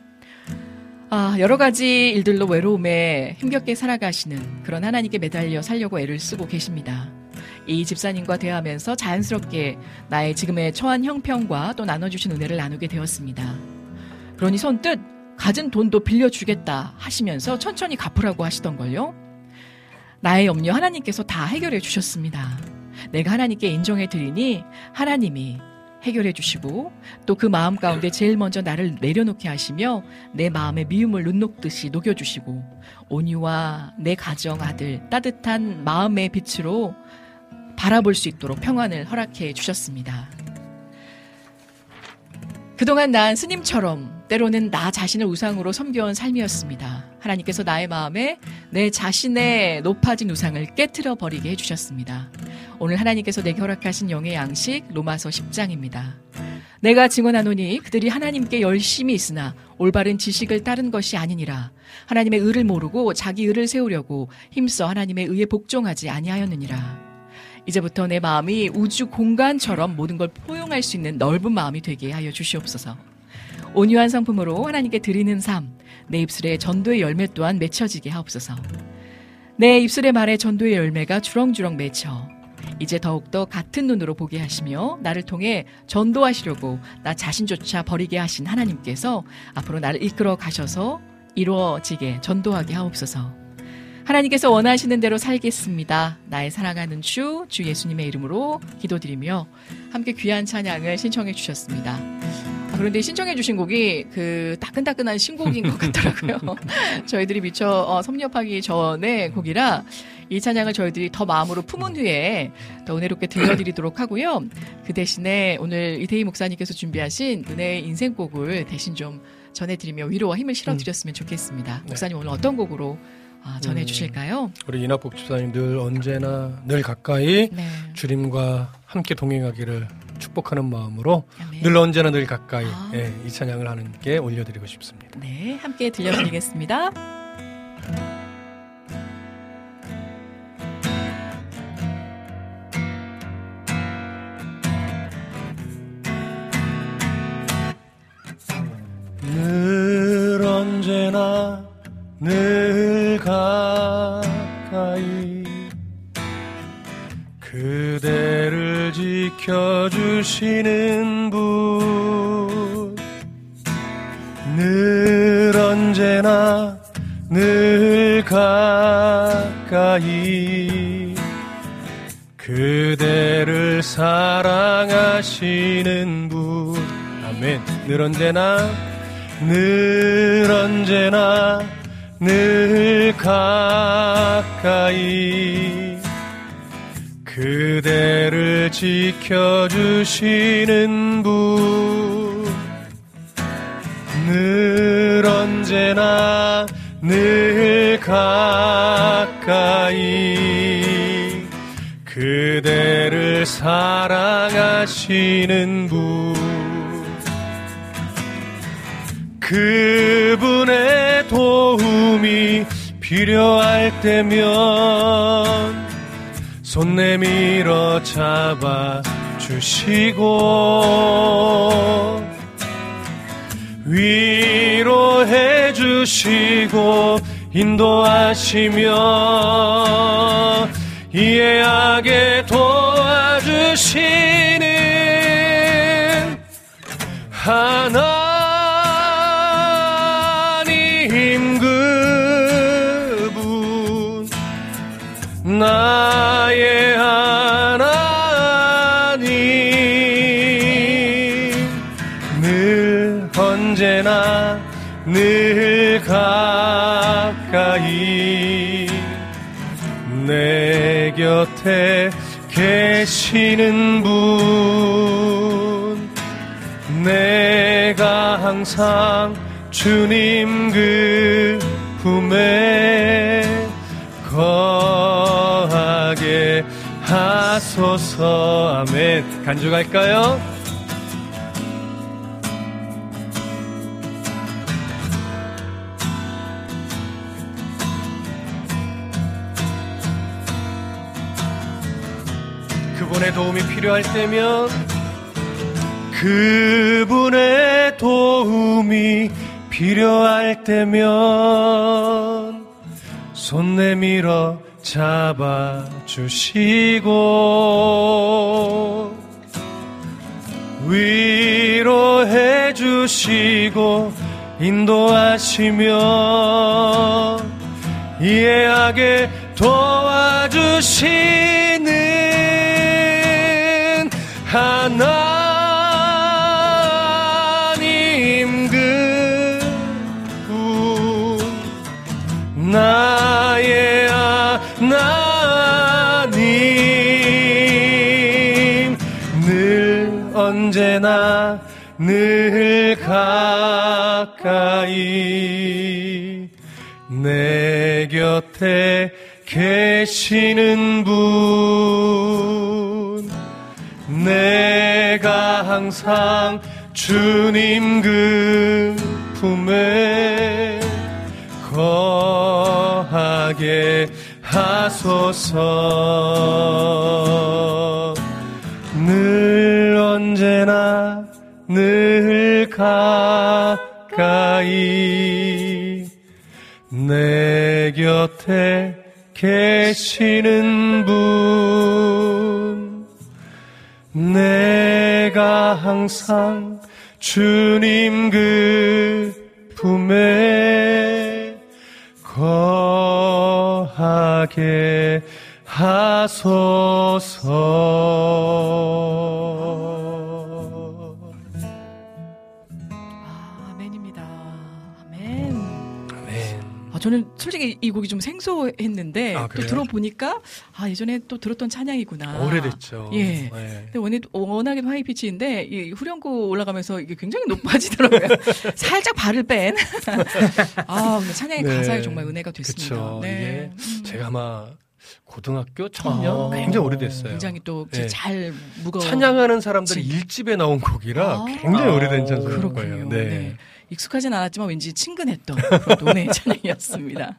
아, 여러 가지 일들로 외로움에 힘겹게 살아가시는 그런 하나님께 매달려 살려고 애를 쓰고 계십니다. 이 집사님과 대화하면서 자연스럽게 나의 지금의 처한 형편과 또 나눠주신 은혜를 나누게 되었습니다. 그러니 선뜻 가진 돈도 빌려주겠다 하시면서 천천히 갚으라고 하시던걸요. 나의 염려 하나님께서 다 해결해 주셨습니다. 내가 하나님께 인정해 드리니 하나님이 해결해 주시고 또 그 마음 가운데 제일 먼저 나를 내려놓게 하시며 내 마음의 미움을 눈 녹듯이 녹여주시고 온유와 내 가정 아들 따뜻한 마음의 빛으로 바라볼 수 있도록 평안을 허락해 주셨습니다. 그동안 난 스님처럼 때로는 나 자신을 우상으로 섬겨온 삶이었습니다. 하나님께서 나의 마음에 내 자신의 높아진 우상을 깨트려 버리게 해주셨습니다. 오늘 하나님께서 내게 허락하신 영의 양식 로마서 10장입니다. 내가 증언하노니 그들이 하나님께 열심히 있으나 올바른 지식을 따른 것이 아니니라. 하나님의 의를 모르고 자기 의를 세우려고 힘써 하나님의 의에 복종하지 아니하였느니라. 이제부터 내 마음이 우주 공간처럼 모든 걸 포용할 수 있는 넓은 마음이 되게 하여 주시옵소서. 온유한 성품으로 하나님께 드리는 삶, 내 입술에 전도의 열매 또한 맺혀지게 하옵소서. 내 입술의 말에 전도의 열매가 주렁주렁 맺혀 이제 더욱더 같은 눈으로 보게 하시며 나를 통해 전도하시려고 나 자신조차 버리게 하신 하나님께서 앞으로 나를 이끌어 가셔서 이루어지게 전도하게 하옵소서. 하나님께서 원하시는 대로 살겠습니다. 나의 사랑하는 주, 주 예수님의 이름으로 기도드리며 함께 귀한 찬양을 신청해 주셨습니다. 아, 그런데 신청해 주신 곡이 그 따끈따끈한 신곡인 것 같더라고요. 저희들이 미처 어, 섭렵하기 전에 곡이라 이 찬양을 저희들이 더 마음으로 품은 후에 더 은혜롭게 들려드리도록 하고요. 그 대신에 오늘 이태희 목사님께서 준비하신 은혜의 인생곡을 대신 좀 전해드리며 위로와 힘을 실어드렸으면 좋겠습니다. 목사님 오늘 어떤 곡으로 아, 전해주실까요? 음, 우리 이낙복 집사님 늘 언제나 늘 가까이 네. 주님과 함께 동행하기를 축복하는 마음으로 아멘. 늘 언제나 늘 가까이 아. 예, 이 찬양을 하는게 올려드리고 싶습니다. 네, 함께 들려드리겠습니다. 늘 언제나 늘 가까이 그대를 지켜주시는 분. 늘 언제나 늘 가까이 그대를 사랑하시는 분. 아멘. 늘 언제나 늘 언제나 늘 가까이 그대를 지켜주시는 분. 늘 언제나 늘 가까이 그대를 사랑하시는 분. 그분의 도움이 필요할 때면 손 내밀어 잡아 주시고 위로해 주시고 인도하시며 이해하게 도와주시는 하나 곁에 계시는 분 내가 항상 주님 그 품에 거하게 하소서 아멘 간주갈까요? 그분의 도움이 필요할 때면 그분의 도움이 필요할 때면 손 내밀어 잡아주시고 위로해 주시고 인도하시며 이해하게 도와주시는 하나님 그분 나의 하나님 늘 언제나 늘 가까이 내 곁에 계시는 분 내가 항상 주님 그 품에 거하게 하소서. 늘 언제나 늘 가까이 내 곁에 계시는 분 내가 항상 주님 그 품에 거하게 하소서 솔직히 이 곡이 좀 생소했는데 아, 또? 들어보니까 아 예전에 또 들었던 찬양이구나. 오래됐죠. 예. 네. 근데 워낙, 워낙에 하이 피치인데 이 후렴구 올라가면서 이게 굉장히 높아지더라고요. 살짝 발을 뺀. 아, 찬양의 네. 가사에 정말 은혜가 됐습니다. 그쵸. 네. 이게 제가 아마 고등학교 청년 아. 굉장히 오래됐어요. 굉장히 또 네. 잘 무거워. 찬양하는 사람들이 진- 일집에 나온 곡이라 아. 굉장히 아. 오래된 찬송일 그렇군요. 거예요. 네. 네. 익숙하진 않았지만 왠지 친근했던 노래 찬양이었습니다.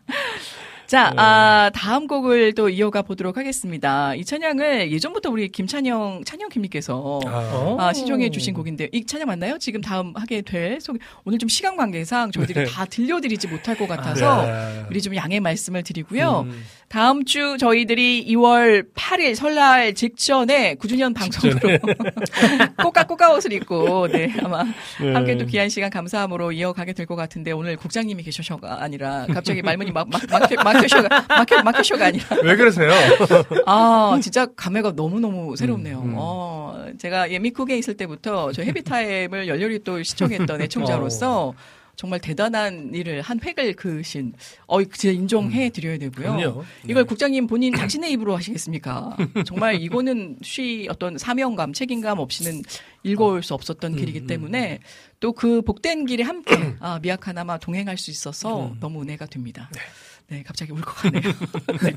자, 네. 아, 다음 곡을 또 이어가 보도록 하겠습니다. 이 찬양을 예전부터 우리 김찬영, 찬영 김님께서 아, 아, 신청해 주신 곡인데요. 이 찬양 맞나요? 지금 다음 하게 될 소개. 오늘 좀 시간 관계상 저희들이 네. 다 들려드리지 못할 것 같아서 네. 우리 좀 양해 말씀을 드리고요. 음. 다음 주 저희들이 2월 8일 설날 직전에 9주년 방송으로 꼬까꼬까 옷을 입고 네 아마 네. 함께 또 귀한 시간 감사함으로 이어가게 될 것 같은데 오늘 국장님이 계셔서가 아니라 갑자기 말문이 막, 막, 막혀, 막혀셔가 막혀, 막혀셔가 아니라 왜 그러세요? 아 진짜 감회가 너무 너무 새롭네요. 음, 음. 어 제가 예 미국에 있을 때부터 저 헤비타임을 열렬히 또 시청했던 애청자로서 정말 대단한 일을 한 획을 그으신 어 진짜 인정해 드려야 되고요. 음. 그럼요. 이걸 국장님 본인 당신의 입으로 하시겠습니까? 정말 이거는 쉬 어떤 사명감, 책임감 없이는 읽어올 수 없었던 음, 길이기 때문에 또 그 복된 길에 함께 아, 미약하나마 동행할 수 있어서 음. 너무 은혜가 됩니다. 네, 갑자기 울것 같네요. 네.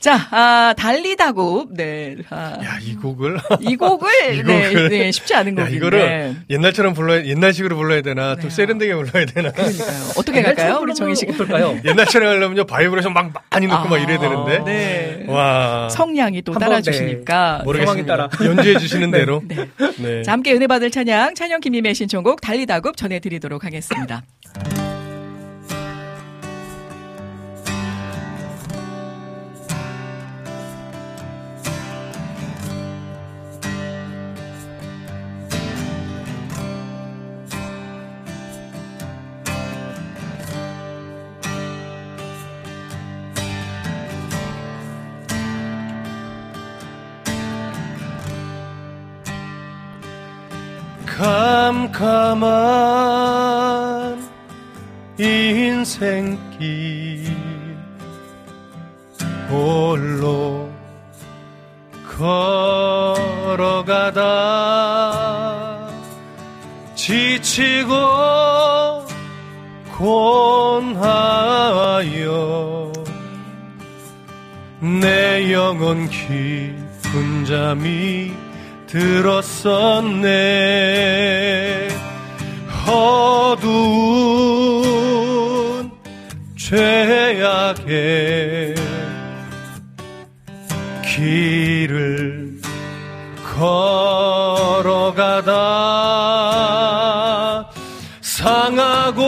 자, 아, 달리다고, 네. 아, 야, 이 곡을 이 곡을, 이 네, 곡을- 네, 쉽지 않은 야, 곡인데. 이거를 옛날처럼 불러야 옛날식으로 불러야 되나 네. 또 세련되게 불러야 되나 그러니까요. 어떻게 갈까요? 우리 정희 씨가. 어떨까요? 옛날처럼 하려면요 바이브레이션 막 많이 넣고 막 이래야 되는데 네. 와 성량이 또 따라주시니까. 모르겠습니다. 상황에 따라. 연주해 주시는 대로 네. 네. 자, 함께 은혜 받을 찬양, 찬영 김님의 신청곡 달리다굽 전해드리도록 하겠습니다. 캄캄한 인생길 홀로 걸어가다 지치고 곤하여 내 영혼 깊은 잠이 들었었네. 어두운 죄악의 길을 흘러가다 상하고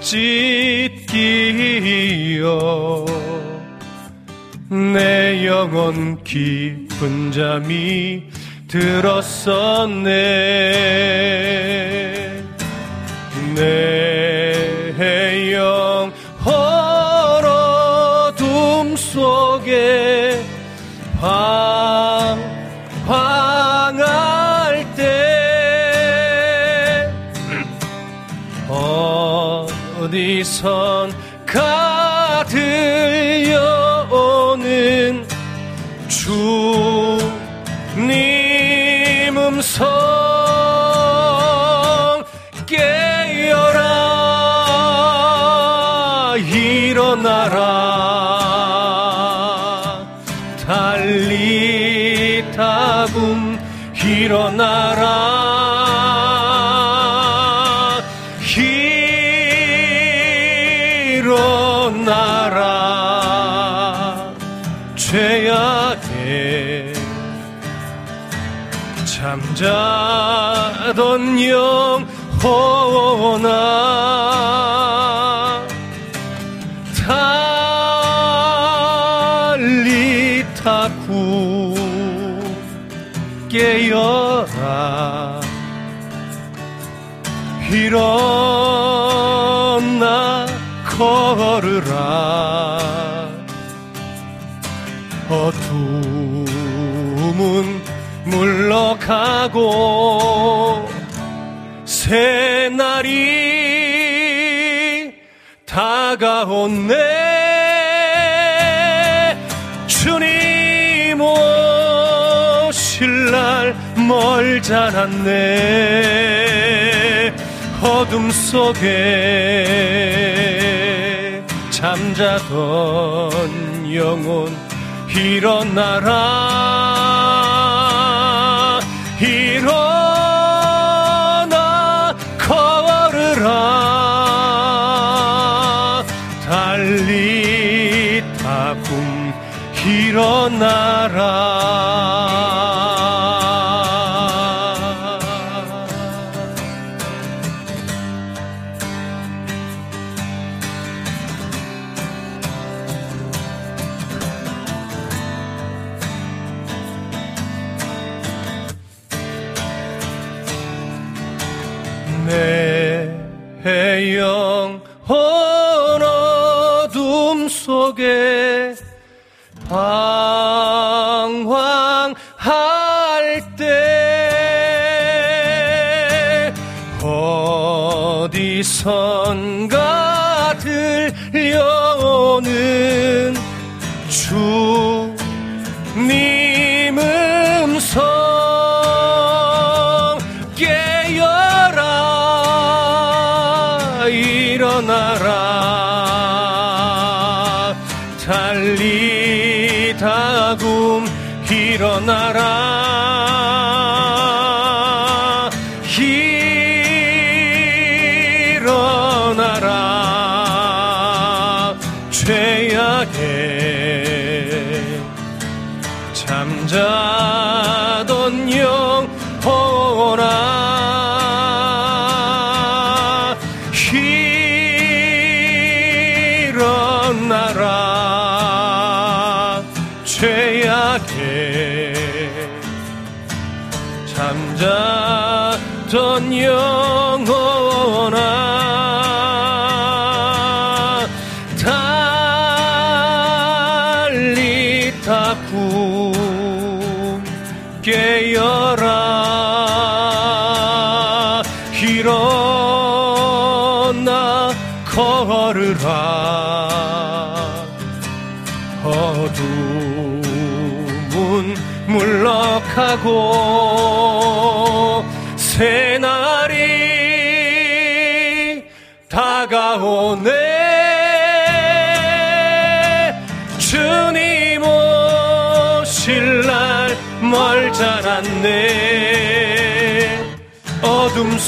찢기어 내 영혼 깊은 잠이 들었었네. 내 영혼 어둠 속에 방황할 때 어디선 영혼아 달리 타고 깨어라 일어나 걸으라. 어둠은 물러가고 새날이 다가온네. 주님 오실 날 멀잖았네. 어둠 속에 잠자던 영혼 일어나라 나라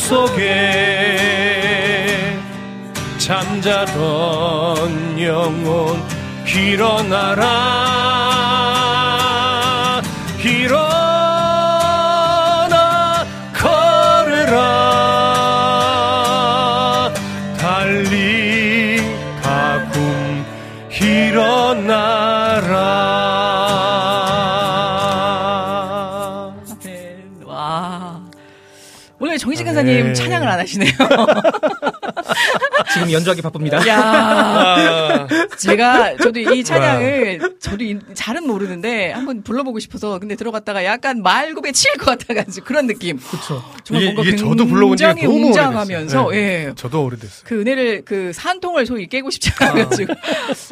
속에 잠자던 영혼 일어나라 일어나 찬양을 안 하시네요. 지금 연주하기 바쁩니다. 야, 제가 저도 이 찬양을 저도 이- 잘은 모르는데 한번 불러보고 싶어서 근데 들어갔다가 약간 말굽에 치일 것 같아가지고 그런 느낌. 그렇죠. 정말 이게, 뭔가 이게 저도 불러본 지가 굉장히 너무 웅장하면서. 네. 예. 저도 오래됐어요. 그 은혜를 그 산통을 소위 깨고 싶지 않아가지고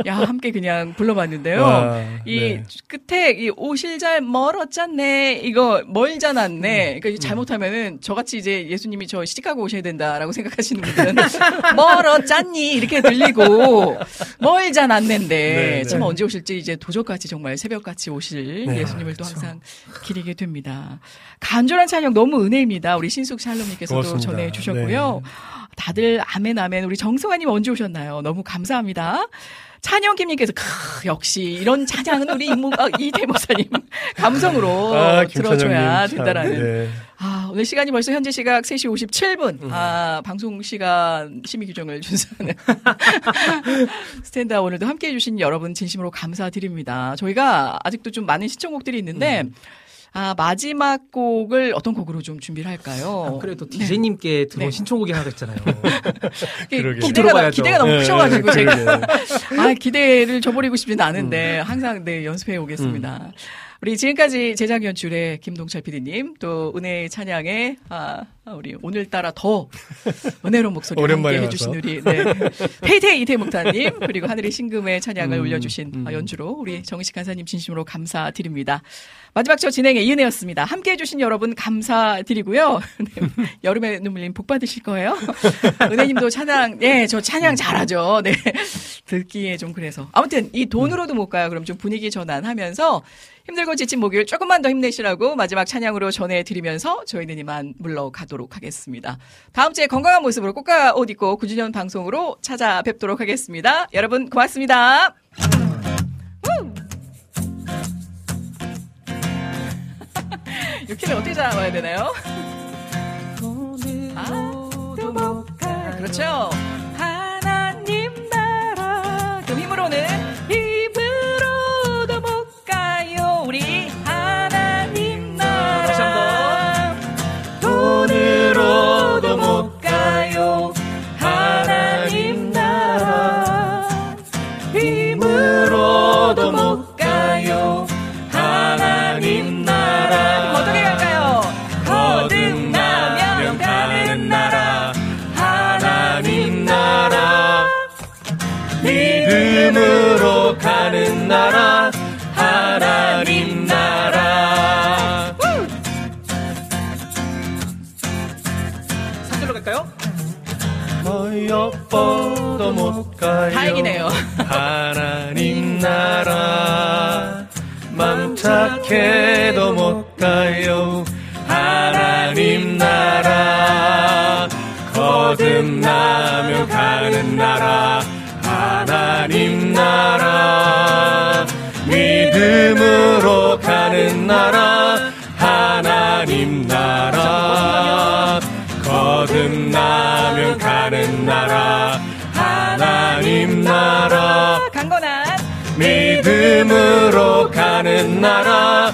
야 함께 그냥 불러봤는데요. 와, 이 네. 끝에 이 오실 잘 멀었잖네 이거 멀잖 음, 않네. 그러니까 잘못하면은 저같이 이제 예수님이 저 시집가고 오셔야 된다라고 생각하시는 분들은 멀 었잖니 이렇게 들리고 멀지 않는데 네, 참 네. 언제 오실지 이제 도적같이 정말 새벽같이 오실 네, 예수님을 또 그렇죠. 항상 기리게 됩니다. 간절한 찬양 너무 은혜입니다. 우리 신숙 샬롬님께서도 고맙습니다. 전해 주셨고요. 다들 아멘 아멘 우리 정승환님 언제 오셨나요? 너무 감사합니다. 찬영김님께서 크, 역시 이런 찬양은 우리 이모 아, 이 대 목사님 감성으로 아, 들어줘야 된다라는. 네. 아 오늘 시간이 벌써 현재 시각 3시 57분. 음. 아 방송 시간 심의 규정을 준수하는 Stand Up 오늘도 함께해 주신 여러분 진심으로 감사드립니다. 저희가 아직도 좀 많은 신청곡들이 있는데. 음. 아, 마지막 곡을 어떤 곡으로 좀 준비를 할까요? 아, 그래도 DJ님께 들어온 네. 신청곡이 하나 있잖아요. 그러게. 기대가. 기대가 너무 네, 크셔가지고 네, 제가. 아 기대를 저버리고 싶지는 않은데 항상 네 연습해 오겠습니다. 우리 지금까지 제작 연출의 김동철 PD님 또 은혜 찬양의 아 우리 오늘따라 더 은혜로운 목소리 오랜만에 함께 해주신. 우리 네. 페이테 이태 목사님 그리고 하늘의 신금의 찬양을 음, 올려주신 음. 아, 연주로 우리 정식 간사님 진심으로 감사드립니다. 마지막 저 진행의 이은혜였습니다. 함께 해주신 여러분 감사드리고요. 네, 여름의 눈물님 복 받으실 거예요. 은혜님도 찬양, 네, 저 찬양 잘하죠. 네. 듣기에 좀 그래서. 아무튼 이 돈으로도 못 가요. 그럼 좀 분위기 전환하면서 힘들고 지친 목요일 조금만 더 힘내시라고 마지막 찬양으로 전해드리면서 저희는 이만 물러가도록 하겠습니다. 다음 주에 건강한 모습으로 꽃가 옷 입고 9주년 방송으로 찾아뵙도록 하겠습니다. 여러분 고맙습니다. 이렇게는 어떻게 잡아야 되나요? 아? 그렇죠. 다행이네요. 하나님 나라 맘 착해도 못 가요 하나님 나라 거듭나며 가는 나라 하나님 나라 믿음으로 가는 나라 하나님 나라 거듭나며 가는 나라 믿음으로 가는 나라